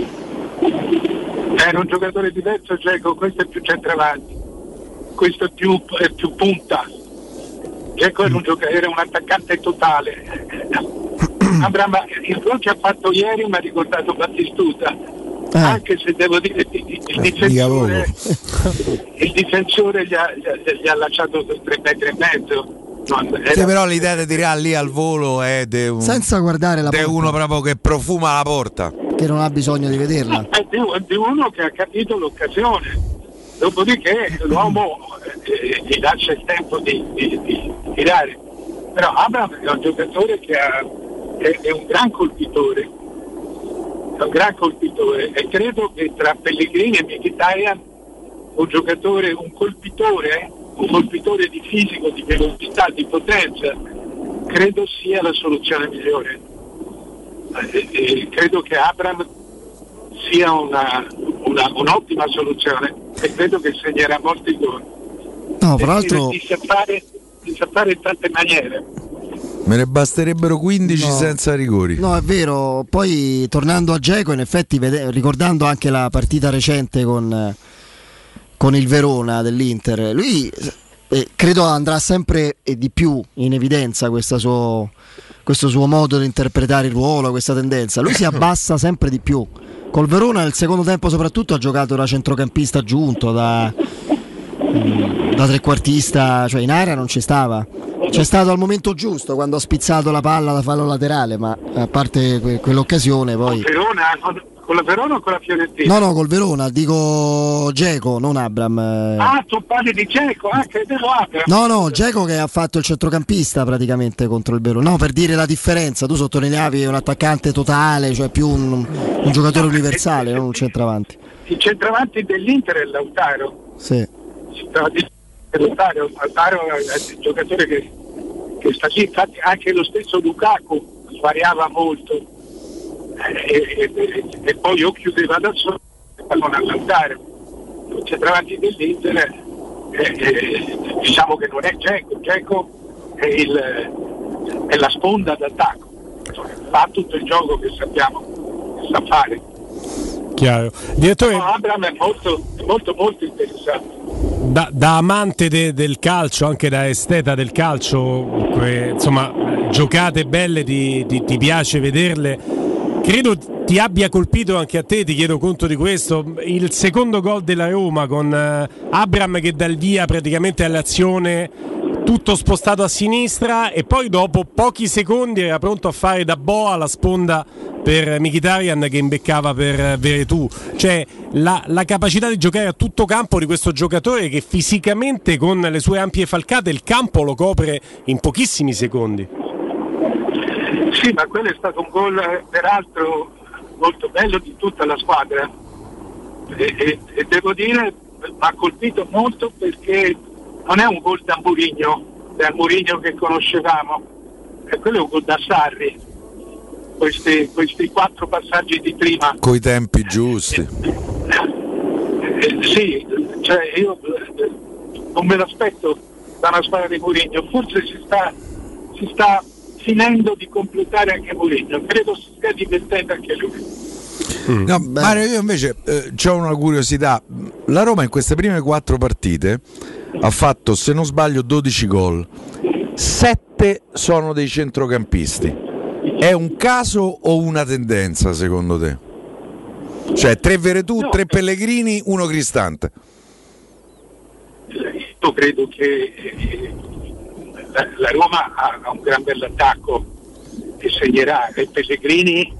Era un giocatore diverso, Geco, questo è più centravanti, questo è più, è più punta. Geco era un, gioca- era un attaccante totale. Abram, il gol che ha fatto ieri mi ha ricordato Battistuta, anche se devo dire il, il- il difensore, il difensore gli, ha, gli ha- gli ha lasciato tre metri e mezzo. Sì, era- però l'idea di tirare lì al volo è di un- Senza guardare la porta, uno proprio che profuma la porta. che non ha bisogno di vederla. è di, di uno che ha capito l'occasione. Dopodiché l'uomo eh, gli lascia il tempo di, di- di tirare. Però Abraham è un giocatore che ha- è, è un gran colpitore. È un gran colpitore e credo che tra Pellegrini e Mkhitaryan un giocatore, un colpitore, eh, un colpitore di fisico, di velocità, di potenza, credo sia la soluzione migliore. Eh, eh, credo che Abram sia una, una- un'ottima soluzione e credo che segnerà molti gol. No, fra Perché l'altro Si sa fare, si sa fare in tante maniere. Me ne basterebbero 15 No. senza rigori. No, è vero. Poi tornando a Geco, in effetti, vede- ricordando anche la partita recente con, con il Verona dell'Inter, lui eh, credo andrà sempre e di più in evidenza questa suo- questo suo modo di interpretare il ruolo, questa tendenza. Lui si abbassa sempre di più. Col Verona nel secondo tempo soprattutto ha giocato da centrocampista aggiunto, da, da trequartista, cioè in area non ci stava. C'è stato al momento giusto quando ha spizzato la palla da fallo laterale, ma a parte que- quell'occasione poi... Verona, con, con la Verona o con la Fiorentina? No, no, col Verona, dico Geco, non Abram. eh. Ah, tu parli di Geco, ah, credevo Abram. No, no, Geco che ha fatto il centrocampista praticamente contro il Verona. No, per dire la differenza, tu sottolineavi un attaccante totale, cioè più un, un giocatore universale, non un centravanti. Il centravanti dell'Inter è Lautaro. Sì. Lautaro, Lautaro è il giocatore che, che sta lì, infatti anche lo stesso Lukaku svariava molto e, e- e- e poi o chiudeva da solo e pallone a Lautaro. Il centravanti dell'Inter eh, eh, diciamo che non è Geco, Geco è, è la sponda d'attacco, fa tutto il gioco che sappiamo che sa fare. Chiaro. Direttore, No, Abram è molto, molto, molto interessante. da, da amante de- del calcio, anche da esteta del calcio, que- insomma, giocate belle, ti, ti- ti piace vederle. Credo ti abbia colpito anche a te, ti chiedo conto di questo, il secondo gol della Roma con eh, Abram che dà il via praticamente all'azione tutto spostato a sinistra e poi dopo pochi secondi era pronto a fare da boa la sponda per Mkhitaryan che imbeccava per Veretù. Cioè la, la capacità di giocare a tutto campo di questo giocatore che fisicamente con le sue ampie falcate il campo lo copre in pochissimi secondi. Sì, ma quello è stato un gol peraltro molto bello di tutta la squadra e, e- e devo dire mi ha colpito molto perché non è un gol da Murigno, da Murigno che conoscevamo, e quello è un gol da Sarri. Questi, questi quattro passaggi di prima Coi tempi giusti. eh, sì, cioè io eh, non me l'aspetto da una squadra di Mourinho, forse si sta, si sta finendo di completare anche Mourinho, credo si stia divertendo anche lui. No, Mario, io invece ho una curiosità. La Roma in queste prime quattro partite ha fatto, se non sbaglio, 12 gol. 7 sono dei centrocampisti. È un caso o una tendenza secondo te? Cioè, tre Veretù, tre Pellegrini, uno Cristante. Io credo che eh, la, la Roma ha, ha un gran bell'attacco che segnerà e Pellegrini,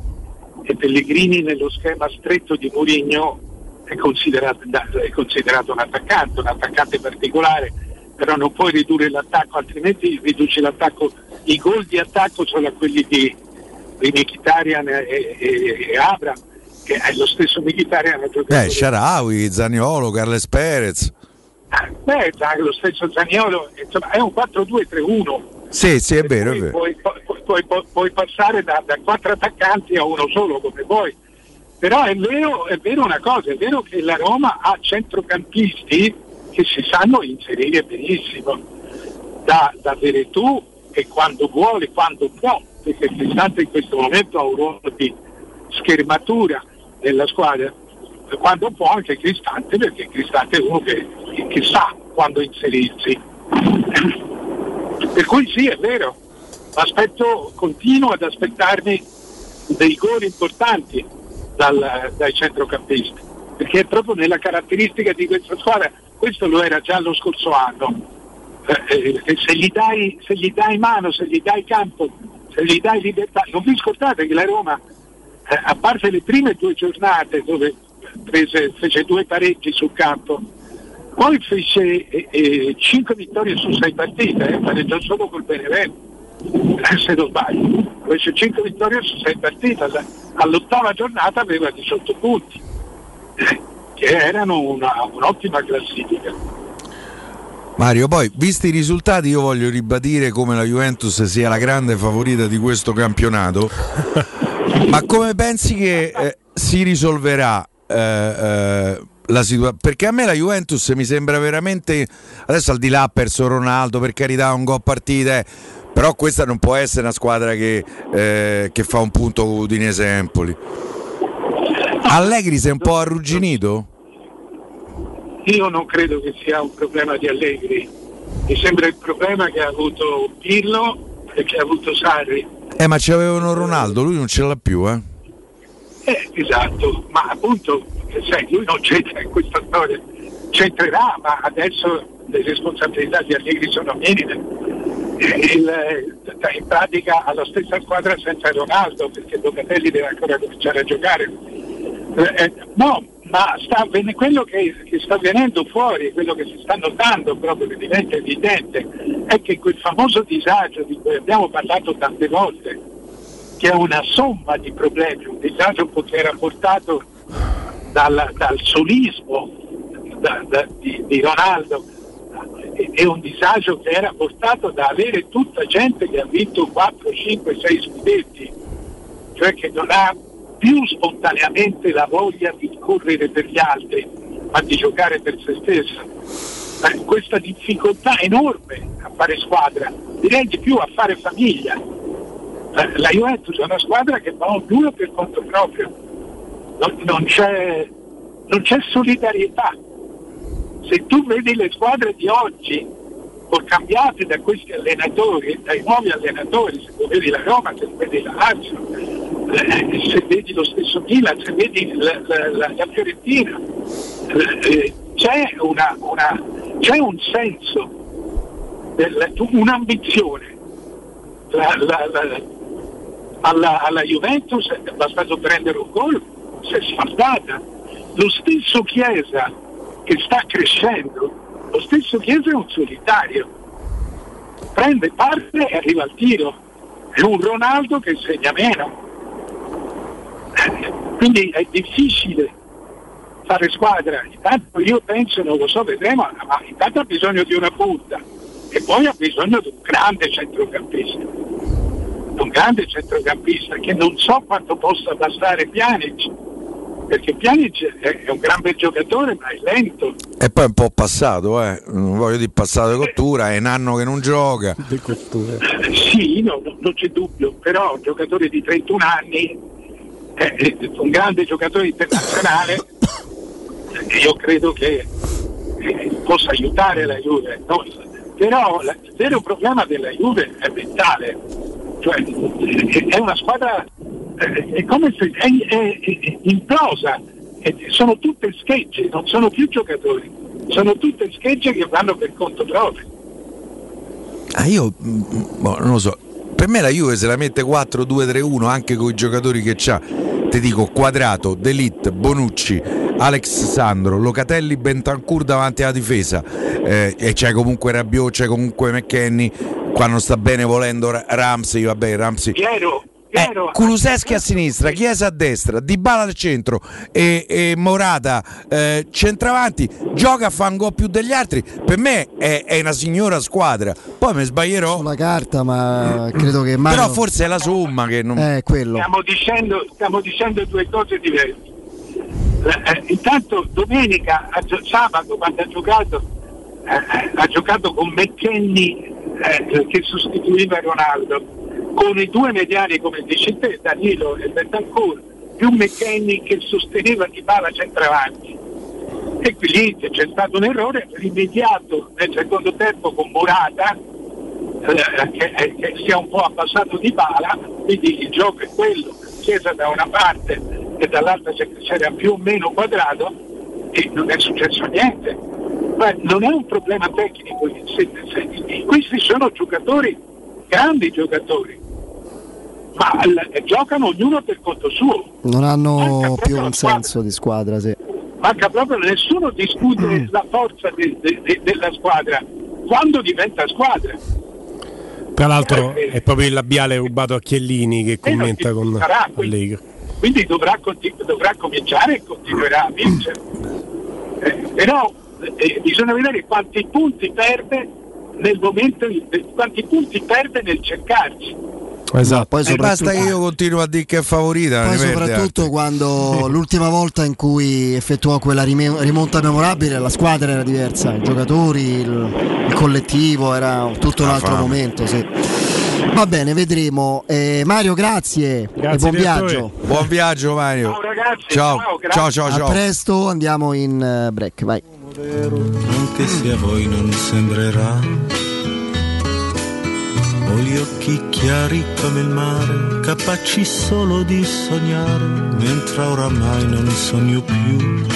e Pellegrini nello schema stretto di Mourinho è considerato, è considerato un attaccante, un attaccante particolare, però non puoi ridurre l'attacco, altrimenti riduci l'attacco. I gol di attacco sono quelli di, di Mkhitaryan e, e, e Abram, che è lo stesso Mkhitaryan ha giocato Eh, Sharawi, Zaniolo, Carles Perez. Beh, dai, lo stesso Zaniolo, insomma, è un 4-2-3-1. Sì, sì, è vero, è vero. Puoi, puoi- puoi- puoi- passare da, da quattro attaccanti a uno solo come vuoi. Però è vero, è vero una cosa, è vero che la Roma ha centrocampisti che si sanno inserire benissimo. Da, da Veretù che quando vuole, quando può, perché Cristante in questo momento ha un ruolo di schermatura nella squadra, quando può anche Cristante perché Cristante è uno che, che sa quando inserirsi. Per cui sì, è vero, aspetto, continuo ad aspettarmi dei gol importanti dal- dai centrocampisti, perché è proprio nella caratteristica di questa squadra, questo lo era già lo scorso anno. Eh, eh, se, gli dai, se gli dai mano, se gli dai campo, se gli dai libertà, non vi scordate che la Roma, eh, a parte le prime due giornate dove prese- fece due pareggi sul campo, poi fece eh, eh, cinque vittorie su sei partite, eh, pareggiò solo col Benevento, se non sbaglio. Fece cinque vittorie su sei partite, alla- all'ottava giornata aveva 18 punti, eh, che erano una- un'ottima classifica. Mario, poi visti i risultati io voglio ribadire come la Juventus sia la grande favorita di questo campionato, ma come pensi che eh, si risolverà eh, eh, la situazione? Perché a me la Juventus mi sembra veramente, adesso al di là ha perso Ronaldo, per carità un gol partita, eh, però questa non può essere una squadra che, eh, che fa un punto con Udinese Empoli. Allegri si è un po' arrugginito? Io non credo che sia un problema di Allegri, mi sembra il problema che ha avuto Pirlo e che ha avuto Sarri. Eh ma c'avevano Ronaldo, lui non ce l'ha più, eh? Eh, esatto, ma appunto, sai, lui non c'entra in questa storia, c'entrerà, ma adesso le responsabilità di Allegri sono minime. Il- eh, in pratica ha la stessa squadra senza Ronaldo, perché Locatelli deve ancora cominciare a giocare. Eh, eh, no, ma sta avven- quello che, che sta venendo fuori, quello che si sta notando proprio che diventa evidente, è che quel famoso disagio di cui abbiamo parlato tante volte, che è una somma di problemi, un disagio che era portato dal, dal solismo da- da- di, di Ronaldo e un disagio che era portato da avere tutta gente che ha vinto 4, 5, 6 scudetti, cioè che non ha più spontaneamente la voglia di correre per gli altri, ma di giocare per se stessa. Eh, Questa difficoltà enorme a fare squadra, direi di più a fare famiglia. La Juventus è una squadra che va ognuno per conto proprio, non, non c'è, non c'è solidarietà. Se tu vedi le squadre di oggi, cambiate da questi allenatori, dai nuovi allenatori, se vedi la Roma, se vedi la Lazio, eh, se vedi lo stesso Milan, se vedi la, la- la- la Fiorentina, eh, eh, c'è, una- una- c'è un senso, del- un'ambizione. La- la- la- alla, alla Juventus è bastato prendere un gol, si è sfaldata. Lo stesso Chiesa che sta crescendo, lo stesso Chiesa è un solitario. Prende parte e arriva al tiro. È un Ronaldo che segna meno. Quindi è difficile fare squadra. Intanto io penso, non lo so, vedremo, ma intanto ha bisogno di una punta e poi ha bisogno di un grande centrocampista. Un grande centrocampista che non so quanto possa bastare Pjanic, perché Pjanic è un gran bel giocatore ma è lento. E poi è un po' passato, eh. non voglio dire passato di cottura, è un anno che non gioca. Eh, Sì, no, no, non c'è dubbio, però un giocatore di 31 anni, è, è un grande giocatore internazionale, eh, io credo che eh, possa aiutare la Juve. no? Però il vero problema della Juve è mentale, cioè è una squadra, eh, è come se è, è- è implosa, sono tutte schegge, non sono più giocatori, sono tutte schegge che vanno per conto proprio. Ah, io mm, boh, non lo so. Per me la Juve se la mette 4-2-3-1 anche con i giocatori che c'ha. Ti dico Quadrato, Delitt, Bonucci, Alex Sandro, Locatelli, Bentancur davanti alla difesa. Eh, e c'è comunque Rabiot, c'è comunque McKenny. Qua non sta bene volendo Ra- Ramsey, vabbè, Ramsey. Piero, Piero, Kuluseschi a sinistra, Chiesa a destra, Dybala al centro e, e Morata eh, centravanti, gioca a fare un gol più degli altri. Per me è, è una signora squadra. Poi mi sbaglierò. Sulla carta, ma credo che Mario... Però forse è la somma che non. È quello. Stiamo dicendo, stiamo dicendo due cose diverse. Eh, eh, intanto domenica, a gio- sabato, quando ha giocato, eh, eh, ha giocato con McKenny eh, che sostituiva Ronaldo, con i due mediani come dici te, Danilo e Bentancur, più McKenny che sosteneva Di Bala centravanti. E qui lì c'è stato un errore rimediato nel secondo tempo con Morata eh, che, eh, che si è un po' abbassato di bala, quindi il gioco è quello, Chiesa da una parte e dall'altra c'era più o meno quadrato e non è successo niente. Ma non è un problema tecnico, questi sono giocatori, grandi giocatori, ma l- giocano ognuno per conto suo. Non hanno più un senso di squadra, sì. Manca proprio, nessuno discute la forza de- de- de- della squadra quando diventa squadra. Tra l'altro è proprio il labiale rubato a Chiellini che commenta con sarà. Allegri. quindi dovrà, conti- dovrà cominciare e continuerà a vincere. Eh, però eh, bisogna vedere quanti punti perde nel momento, quanti punti perde nel cercarci. Esatto. poi soprattutto- basta che io continuo a dire che è favorita. Poi soprattutto altre. quando l'ultima volta in cui effettuò quella rimonta memorabile la squadra era diversa, i giocatori, il, il collettivo, era tutto un altro momento. Sì. Va bene, vedremo. Eh, Mario, grazie, e buon viaggio. Buon viaggio Mario. Ciao ragazzi, Ciao, ciao, ciao, A ciao. presto, andiamo in eh, break, vai. anche se a voi non sembrerà. Ho gli occhi chiari come il mare, capaci solo di sognare, mentre oramai non sogno più.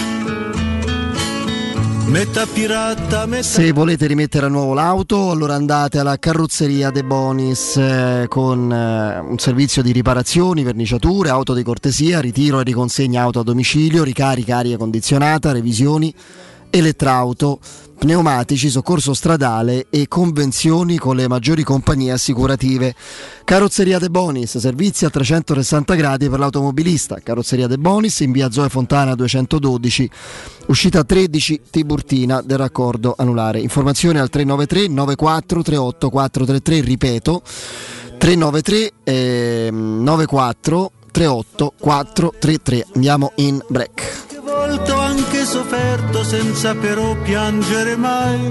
Metà pirata, metà... Se volete rimettere a nuovo l'auto, allora andate alla carrozzeria De Bonis eh, con eh, un servizio di riparazioni, verniciature, auto di cortesia, ritiro e riconsegna auto a domicilio, ricarica aria condizionata, revisioni, elettrauto, pneumatici, soccorso stradale e convenzioni con le maggiori compagnie assicurative. Carrozzeria De Bonis, servizi a 360 gradi per l'automobilista. Carrozzeria De Bonis in via Zoe Fontana 212, uscita 13 Tiburtina del raccordo anulare. Informazioni al 393 94 38 433, ripeto 393 ehm, 94 38 433. Andiamo in break. Ho anche sofferto senza però piangere mai.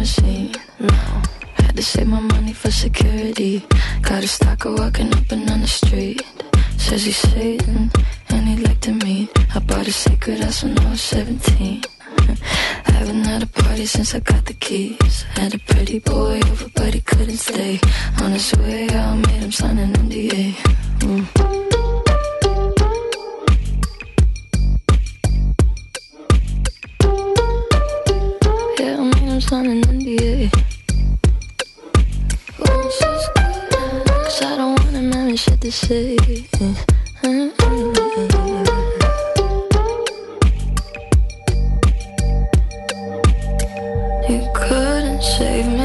No, had to save my money for security. Got a stalker walking up and down the street. Says he's Satan and he'd like to meet. I bought a secret house when I was 17. Haven't had a party since I got the keys. Had a pretty boy over, but he couldn't stay. On his way out, made him sign an NDA. Mm. Yeah, I made him an NDA. Cause I don't having shit to say. You couldn't save me,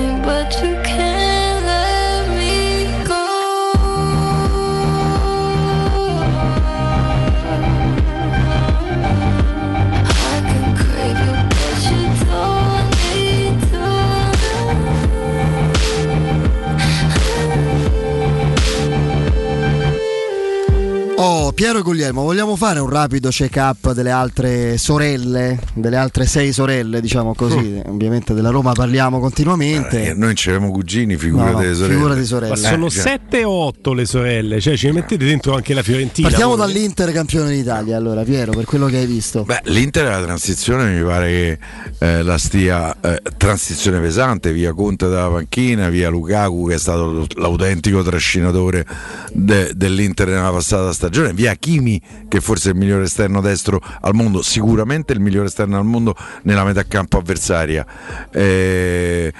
Piero e Guglielmo, vogliamo fare un rapido check-up delle altre sorelle, delle altre sei sorelle, diciamo così. Ovviamente della Roma parliamo continuamente. Eh, noi non c'avevamo cugini, figurate No, no, le sorelle. figurati sorelle. Ma sono Eh, già. sette o otto le sorelle, cioè ci mettete dentro anche la Fiorentina. Partiamo voi? dall'Inter campione d'Italia, allora, Piero, per quello che hai visto. Beh, l'Inter la transizione mi pare che eh, la stia eh, transizione pesante, via Conte dalla panchina, via Lukaku che è stato l'autentico trascinatore de- dell'Inter nella passata stagione, via Kimi che forse è il migliore esterno destro al mondo, sicuramente il migliore esterno al mondo nella metà campo avversaria. Eh,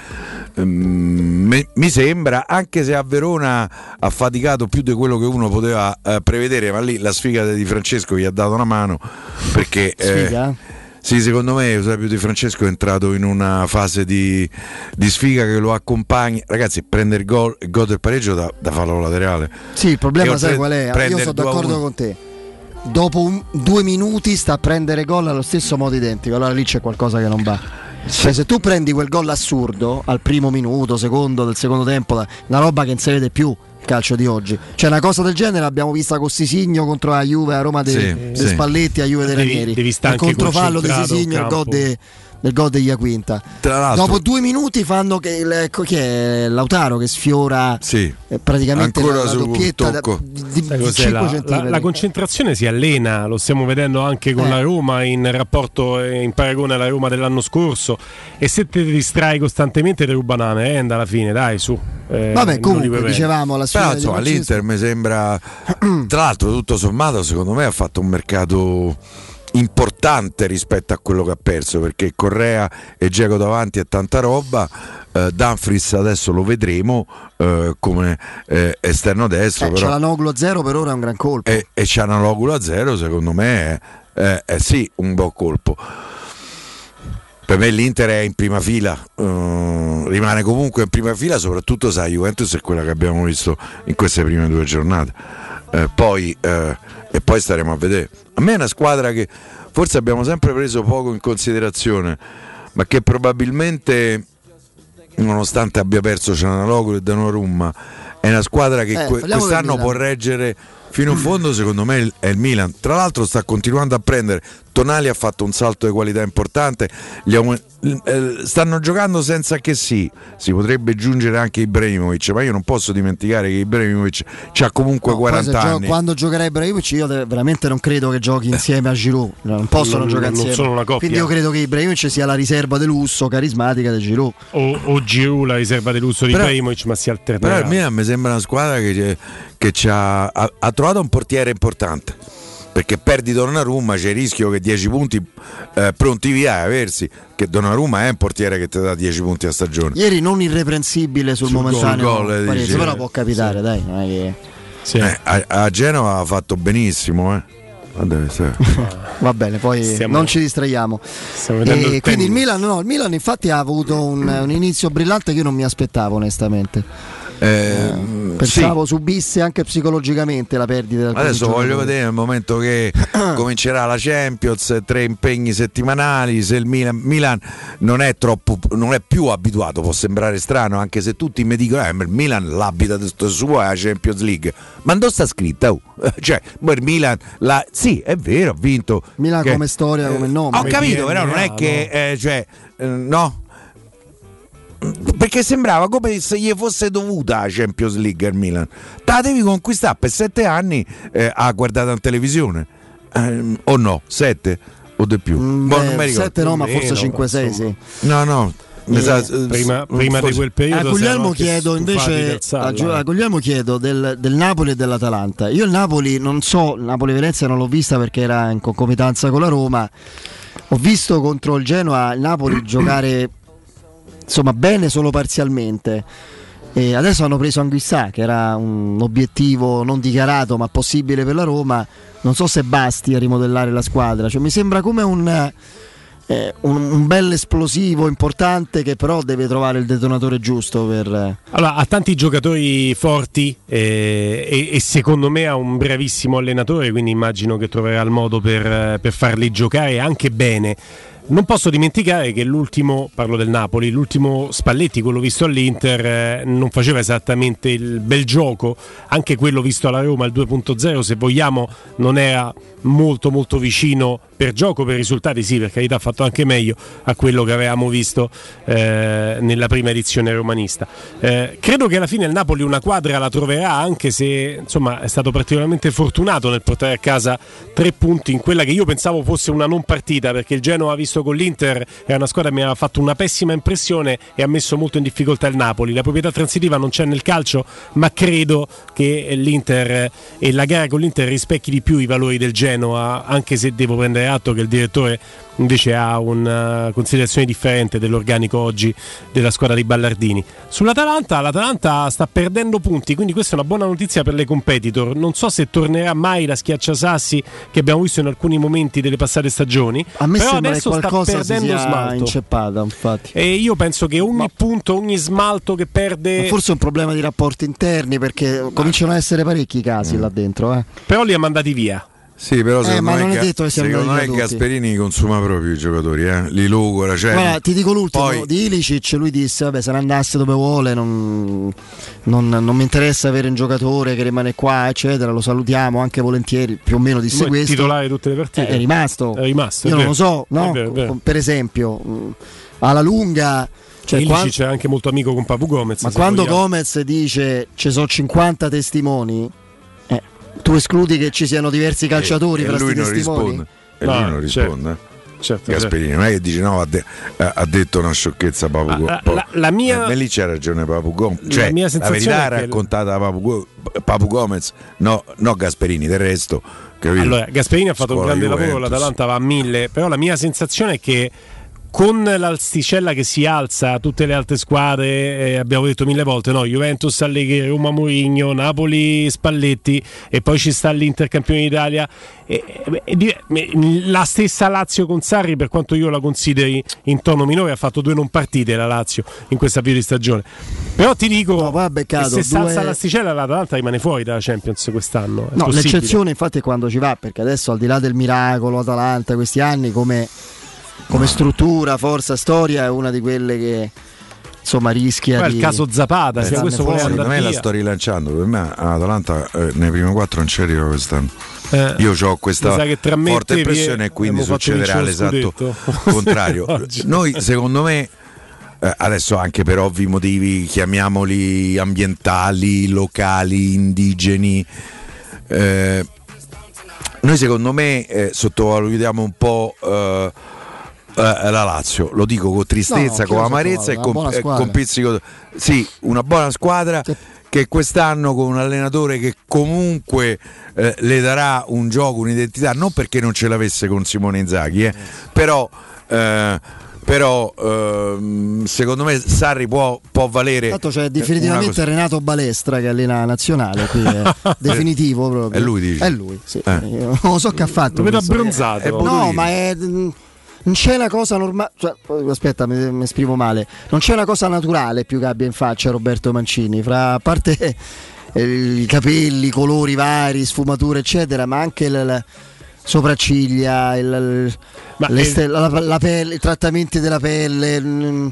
mm, mi, mi sembra, anche se a Verona ha faticato più di quello che uno poteva eh, prevedere, ma lì la sfiga di Francesco gli ha dato una mano perché... eh, Sfiga? Sì, secondo me Eusebio Di Francesco è entrato in una fase di, di sfiga che lo accompagna. Ragazzi, prendere il gol, il gol del pareggio da, da fallo laterale. Sì, il problema E sai qual è? Io sono 2 a d'accordo 1. con te. Dopo un- due minuti sta a prendere gol allo stesso modo identico, allora lì c'è qualcosa che non va. Cioè, se tu prendi quel gol assurdo al primo minuto, secondo del secondo tempo, una roba che non si vede più calcio di oggi. Cioè, una cosa del genere l'abbiamo vista con Sisigno contro la Juve a Roma dei Sì, dei sì. Spalletti a Juve dei Ranieri. devi il controfallo di Sisigno, il gol campo. De- del gol degli Quinta. Tra l'altro, Dopo due minuti fanno che il- ecco, chi è Lautaro che sfiora sì, eh, praticamente Ancora la, la sul doppietta da- di, di- Sai di cos'è? 5 La, la- centimetri. la concentrazione si allena, lo stiamo vedendo anche con Eh. la Roma in rapporto eh, in paragone alla Roma dell'anno scorso. E se ti distrai costantemente, ti ruba una merenda alla fine, dai, su. Eh, Vabbè, comunque dicevamo la sfida Però insomma l'Inter mi sembra, tra l'altro tutto sommato secondo me ha fatto un mercato importante rispetto a quello che ha perso perché Correa e Geco davanti è tanta roba, eh, Dumfries adesso lo vedremo eh, come eh, esterno destro, Eh, però, c'è la Noglu a zero per ora è un gran colpo. e, e c'è una loculo a zero secondo me è, è- è sì un buon colpo. Per me l'Inter è in prima fila, eh, rimane comunque in prima fila, soprattutto se la Juventus è quella che abbiamo visto in queste prime due giornate. Eh, poi, eh, e poi staremo a vedere. A me è una squadra che forse abbiamo sempre preso poco in considerazione, ma che probabilmente, nonostante abbia perso Cianaloglu e Donnarumma, è una squadra che Eh, quest'anno può reggere fino in fondo, secondo me è il Milan. Tra l'altro sta continuando a prendere. Tonali ha fatto un salto di qualità importante. Gli aumen- eh, stanno giocando senza che sì. Si potrebbe giungere anche Ibrahimovic, ma io non posso dimenticare che Ibrahimovic ha comunque No, poi se 40 gio- anni. quando giocherà Ibrahimovic io de- veramente non credo che giochi insieme a Giroud non possono Non- giocare non insieme sono una coppia. quindi io credo che Ibrahimovic sia la riserva di lusso carismatica di Giroud O, o Giroud, la riserva di lusso di Però- Ibrahimovic, ma si Però alternerà. il Milan mi sembra una squadra che, che c'ha- ha, ha trovato un portiere importante. Perché perdi Donnarumma, c'è il rischio che 10 punti eh, pronti via e aversi. Che Donnarumma è un portiere che ti dà 10 punti a stagione. ieri non irreprensibile sul, Sul momentaneo gol, gol, pareggio, dici. però può capitare dai non è che... Eh, a, a Genova ha fatto benissimo. Eh. Sì. va bene poi Stiamo- non ci distraiamo e il quindi il. Milan no il Milan infatti ha avuto un, un inizio brillante che io non mi aspettavo onestamente Eh, pensavo subisse anche psicologicamente la perdita del Adesso voglio vedere nel momento che comincerà la Champions, tre impegni settimanali, se il Milan, Milan non è troppo non è più abituato, può sembrare strano, anche se tutti mi dicono eh, ma il Milan l'abita suo è la Champions League. Ma dove sta scritta? oh? Cioè, il Milan la- sì, è vero, ha vinto. Milan Che- come storia come nome Ho capito, però non è che eh, cioè, eh, no. Perché sembrava come se gli fosse dovuta la Champions League al Milan. Te la devi conquistare per sette anni eh, a guardare in televisione. Ehm, o no? Sette? O di più? Mm, Boh, beh, sette no ma forse 5-6 sì No, no. Eh, sa- prima, eh, prima di quel periodo A si erano Guglielmo chiedo invece a, a eh. Guglielmo chiedo del, del Napoli e dell'Atalanta. Io il Napoli non so, Napoli-Venezia non l'ho vista perché era in concomitanza con la Roma. Ho visto contro il Genoa il Napoli giocare insomma bene solo parzialmente. E adesso hanno preso Anguissà, che era un obiettivo non dichiarato ma possibile per la Roma. Non so se basti a rimodellare la squadra. Cioè, mi sembra come un, eh, un, un bel esplosivo importante che però deve trovare il detonatore giusto per... Allora, ha tanti giocatori forti eh, e, e secondo me ha un bravissimo allenatore, quindi immagino che troverà il modo per, eh, per farli giocare anche bene. Non posso dimenticare che l'ultimo, parlo del Napoli, l'ultimo Spalletti, quello visto all'Inter, eh, non faceva esattamente il bel gioco, anche quello visto alla Roma, il 2.0, se vogliamo, non era molto molto vicino per gioco, per risultati sì, per carità ha fatto anche meglio a quello che avevamo visto eh, nella prima edizione romanista. Eh, credo che alla fine il Napoli una quadra la troverà anche se insomma, è stato particolarmente fortunato nel portare a casa tre punti in quella che io pensavo fosse una non partita perché il Genoa ha visto con l'Inter è una squadra che mi aveva fatto una pessima impressione e ha messo molto in difficoltà il Napoli. La proprietà transitiva non c'è nel calcio, ma credo che l'Inter e la gara con l'Inter rispecchi di più i valori del Genoa, anche se devo prendere atto che il direttore invece ha una considerazione differente dell'organico oggi della squadra di Ballardini. Sull'Atalanta, l'Atalanta sta perdendo punti, quindi questa è una buona notizia per le competitor. Non so se tornerà mai la schiacciasassi che abbiamo visto in alcuni momenti delle passate stagioni. A me però sembra che adesso sta qualcosa si perdendo smalto. inceppata, infatti. E io penso che ogni punto, ogni smalto che perde. Ma forse è un problema di rapporti interni perché cominciano ad essere parecchi casi là dentro. Eh. Però li ha mandati via. Sì, però Eh, secondo ma me, non è detto che siamo secondo me. Gasperini consuma proprio i giocatori, eh? li logora. Cioè, Guarda, ti dico l'ultimo poi- di Ilicic, lui disse vabbè se ne andasse dove vuole, non, non- non mi interessa avere un giocatore che rimane qua, eccetera, lo salutiamo anche volentieri, più o meno disse è questo. titolare tutte le partite. Eh, è rimasto. È rimasto, è Io non vero. lo so, no? È vero, è vero. Per esempio, mh, alla lunga... Cioè, Ilicic quan- è anche molto amico con Papu Gomez. ma quando vogliamo. Gomez dice ci sono 50 testimoni, tu escludi che ci siano diversi calciatori e fra lui questi non testimoni? risponde. E No, lui non certo. risponde. eh. Certo, Gasperini non è che dice no, ha, de- ha- detto una sciocchezza Papu La- Go- la- po- la- la mia- Eh, lì c'ha ragione Papu Gomez. La Cioè, mia la, sensazione verità raccontata da Papu, Papu Gomez, no, no Gasperini, del resto. Capito? Allora, Gasperini ha fatto Scuola un grande lavoro, Juventus. l'Atalanta va a mille, però la mia sensazione è che con l'asticella che si alza tutte le altre squadre, eh, abbiamo detto mille volte, no? Juventus, Allegri, Roma, Mourinho, Napoli, Spalletti e poi ci sta l'Inter campione d'Italia. E- e- e la stessa Lazio con Sarri, per quanto io la consideri in tono minore, ha fatto due non partite la Lazio in questa avvio di stagione. Però ti dico, che beccato se si due- alza l'asticella l'Atalanta rimane fuori dalla Champions quest'anno. No, l'eccezione infatti è quando ci va, perché adesso al di là del miracolo Atalanta, questi anni come, come struttura, forza, storia è una di quelle che insomma rischia Poi è di... il caso Zapata, se starne questo fuori. voleva Secondo me andare la sto rilanciando. Per me Atalanta eh, nei primi quattro non ci arriva quest'anno. Eh, Io ho questa forte te, impressione e quindi succederà l'esatto contrario. Noi secondo me eh, adesso anche per ovvi motivi, chiamiamoli ambientali, locali, indigeni, eh, noi secondo me eh, sottovalutiamo un po' eh, eh, la Lazio, lo dico con tristezza, No, con amarezza e con, eh, con pizzico. Sì, una buona squadra che quest'anno con un allenatore che comunque eh, le darà un gioco, un'identità, non perché non ce l'avesse con Simone Inzaghi, eh, però, eh, però ehm, secondo me Sarri può, può valere... Tanto c'è eh, definitivamente Renato Balestra che allena la nazionale, qui è definitivo proprio. È lui, dici? È lui, sì. Eh. Io non lo so che ha fatto. Lo vedo abbronzato. Eh, No, ma è. Non c'è una cosa normale. Cioè, aspetta, mi, mi esprimo male. Non c'è una cosa naturale più che abbia in faccia Roberto Mancini. Fra a parte eh, i capelli, i colori vari, sfumature, eccetera, ma anche la, la sopracciglia, il- il- la, la pelle, i trattamenti della pelle. mm,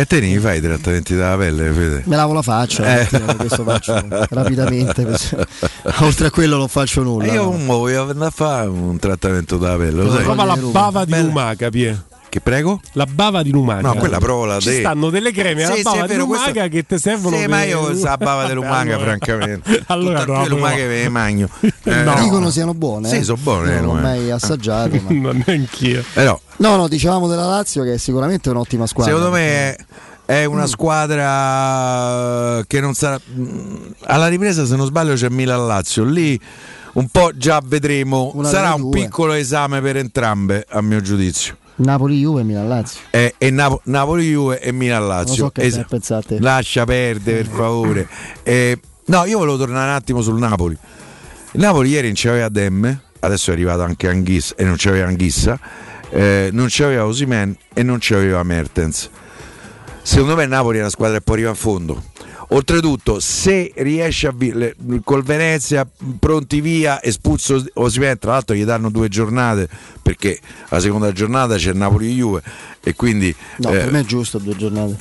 E te ne fai i trattamenti della pelle, Fede? Me lavo la faccia, Eh. mattina, questo faccio rapidamente. Oltre a quello non faccio nulla. E io no. voglio andare a fare un trattamento della pelle, lo sai? Prova la bava di lumaca, Pie. Che prego? La bava di lumaca. No, quella provola Ci te. stanno delle creme alla Sì, sì, bava è di lumaca questo- che ti servono Sì, per- ma io sa bava di lumaca, Allora- francamente. Allora Tutte no, le lumache ve le magno. Eh, No. Dicono siano buone. Sì, eh. sono buone, Non l'ho eh. mai assaggiate. ma- Non neanch'io. Però, No, no, dicevamo della Lazio che è sicuramente un'ottima squadra. secondo me è, è una squadra che non sarà. mh, Alla ripresa, se non sbaglio, c'è Milan-Lazio. Lì un po' già vedremo. Una sarà un due. piccolo esame per entrambe, a mio giudizio. Napoli, Juve, Milan, Lazio. E, e Napo- Napoli-Juve e Milan-Lazio. So Es-. Lascia perdere, per favore. Eh, no, io volevo tornare un attimo sul Napoli. Il Napoli ieri non c'aveva Demme, adesso è arrivato anche Anghissa e non c'aveva Anghissa, eh, non c'aveva Osimen e non c'aveva Mertens. Secondo me il Napoli è una squadra che può arrivare a fondo. Oltretutto, se riesce a vincere col Venezia, pronti via, espulso Osimhen, tra l'altro gli danno due giornate perché la seconda giornata c'è Napoli-Juve e quindi... No, eh, per me è giusto due giornate.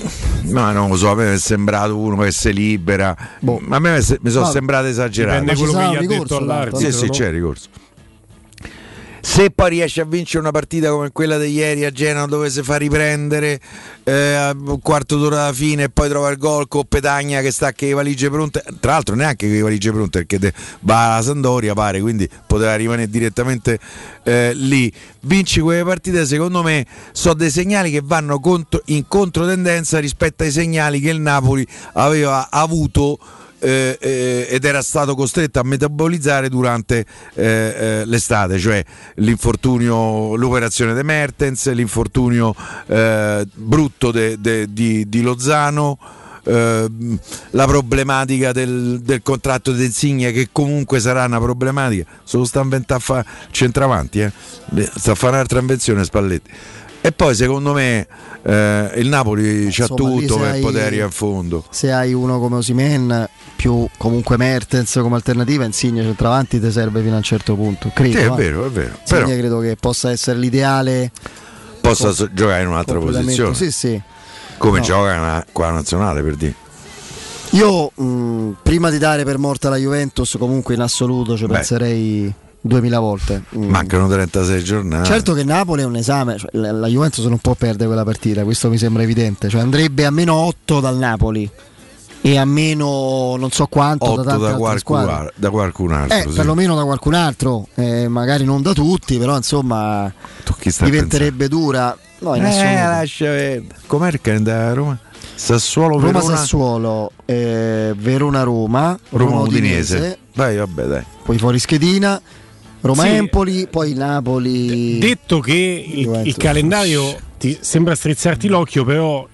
ma non lo so, a me è sembrato uno che si libera. A me mi sono No, sembrate esagerate. dipende quello che gli ha un detto ricorso, all'arbitro. Sì, sì, no? c'è ricorso. Se poi riesce a vincere una partita come quella di ieri a Genova dove si fa riprendere eh, a un quarto d'ora alla fine e poi trova il gol con Petagna che sta con le valigie pronte, tra l'altro neanche con le valigie pronte perché de- va alla Sandoria pare, quindi poteva rimanere direttamente eh, lì. Vinci quelle partite secondo me sono dei segnali che vanno contro- in controtendenza rispetto ai segnali che il Napoli aveva avuto eh, eh, ed era stato costretto a metabolizzare durante eh, eh, l'estate, cioè l'infortunio, l'operazione De Mertens, l'infortunio eh, brutto de- de- di, di Lozano. eh, la problematica del, del contratto di Insigne che comunque sarà una problematica solo sta a inventare a fa centravanti eh. sta a fare un'altra invenzione Spalletti e poi secondo me eh, il Napoli c'ha Insomma, tutto per hai- poter in fondo Se hai uno come Osimen più comunque Mertens come alternativa, Insigne centravanti ti serve fino a un certo punto. Credo. Sì, è eh. vero, è vero. Insigne Però credo che possa essere l'ideale. possa so- giocare in un'altra posizione. Sì, sì. Come No. gioca una- qua nazionale per dire. Io mh, prima di dare per morta la Juventus, comunque in assoluto ci Beh. penserei 2000 volte. Mm. Mancano 36 giornate. Certo che Napoli è un esame, cioè, la Juventus non può perdere quella partita, questo mi sembra evidente, cioè andrebbe a meno 8 dal Napoli e a meno non so quanto 8 da da, qualcun, al- da qualcun altro. Eh, sì. perlomeno da qualcun altro, eh, magari non da tutti, però insomma diventerebbe dura. No, in Eh, lascia. Com'è il calendario da Roma? Sassuolo Roma Sassuolo, eh, Verona Roma, Roma Udinese. Dai, vabbè, dai. poi fuori schedina, Roma Sì. Empoli, poi Napoli. Detto che il, il calendario ti sembra strizzarti l'occhio, però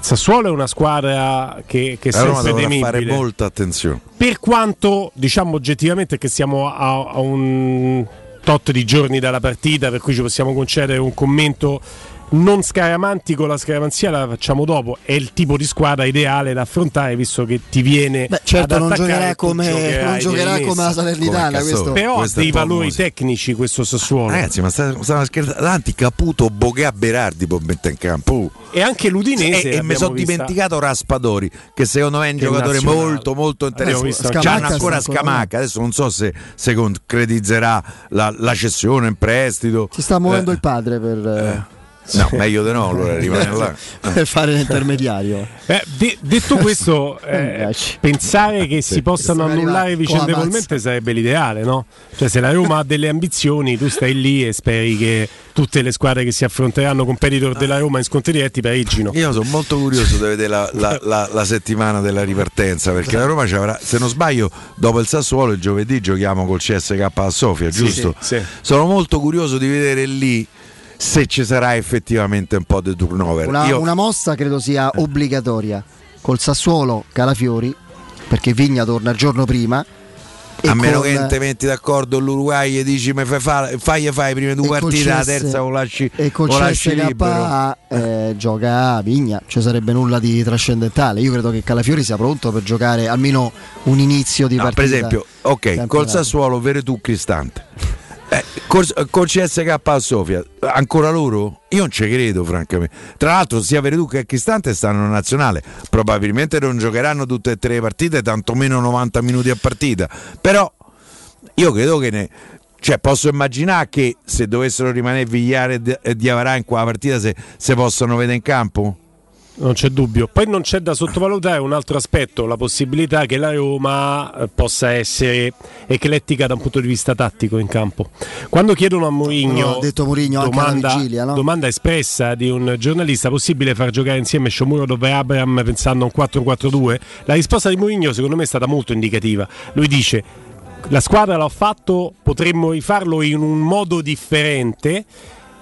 Sassuolo è una squadra che, che Roma sempre dovrà fare molta attenzione. Per quanto diciamo oggettivamente che siamo a, a un tot di giorni dalla partita, per cui ci possiamo concedere un commento non scaramantico, la scaramanzia la facciamo dopo. È il tipo di squadra ideale da affrontare, visto che ti viene. Beh, certo, ad non attaccare giocherà come, non giocherà come la Salernitana. Questo. Però questo dei valori musica. tecnici questo Sassuolo. Ragazzi, ma sta- stavano scherzando. Davanti Caputo, Bogà, Berardi può mettere in campo. Uh. E anche l'Udinese. E, e mi sono dimenticato Raspadori, che secondo me è un Che giocatore nazionale. molto, molto interessante. C'hanno sta ancora Scamacca. Adesso non so se, se concretizzerà la, la cessione in prestito. Si sta muovendo Eh, il padre per, eh, No, meglio di no, allora rimane là. per fare l'intermediario. Eh, de- detto questo, eh, pensare che si possano annullare vicendevolmente sarebbe l'ideale, no? Cioè, se la Roma ha delle ambizioni, tu stai lì e speri che tutte le squadre che si affronteranno competitor della Roma in scontri diretti pareggino. Io sono molto curioso di vedere la, la- la- la settimana della ripartenza perché la Roma ci avrà, se non sbaglio, dopo il Sassuolo il giovedì giochiamo col CSK a Sofia, Sì, giusto? sì, sì. Sono molto curioso di vedere lì se ci sarà effettivamente un po' di turnover. Una, Io- una mossa credo sia obbligatoria col Sassuolo Calafiori, perché Vigna torna il giorno prima. a meno con- che non ti metti d'accordo l'Uruguay e dici ma fai, fa- fai, fai le prime due partite, la terza o lasci, e col libero. CSKA eh, gioca a Vigna, ci sarebbe nulla di trascendentale. Io credo che Calafiori sia pronto per giocare almeno un inizio di No, partita. per esempio, ok, col. Sassuolo Veretù Cristante. Eh, col, CSK a Sofia, ancora loro? Io non ci credo, francamente. Tra l'altro, sia Veretù che Cristante stanno in nazionale. Probabilmente non giocheranno tutte e tre le partite, tantomeno 90 minuti a partita. Però io credo che ne. Cioè, posso immaginare che se dovessero rimanere Vigliare e Diavarà in quella partita, se, se possono vedere in campo? Non c'è dubbio. Poi non c'è da sottovalutare un altro aspetto, la possibilità che la Roma eh, possa essere eclettica da un punto di vista tattico in campo. Quando chiedono a No, Mourinho alla domanda, vigilia, no? domanda espressa di un giornalista possibile far giocare insieme Sciomuro dove Abraham pensando a un 4-4-2 la risposta di Mourinho secondo me è stata molto indicativa lui dice la squadra l'ho fatto potremmo rifarlo in un modo differente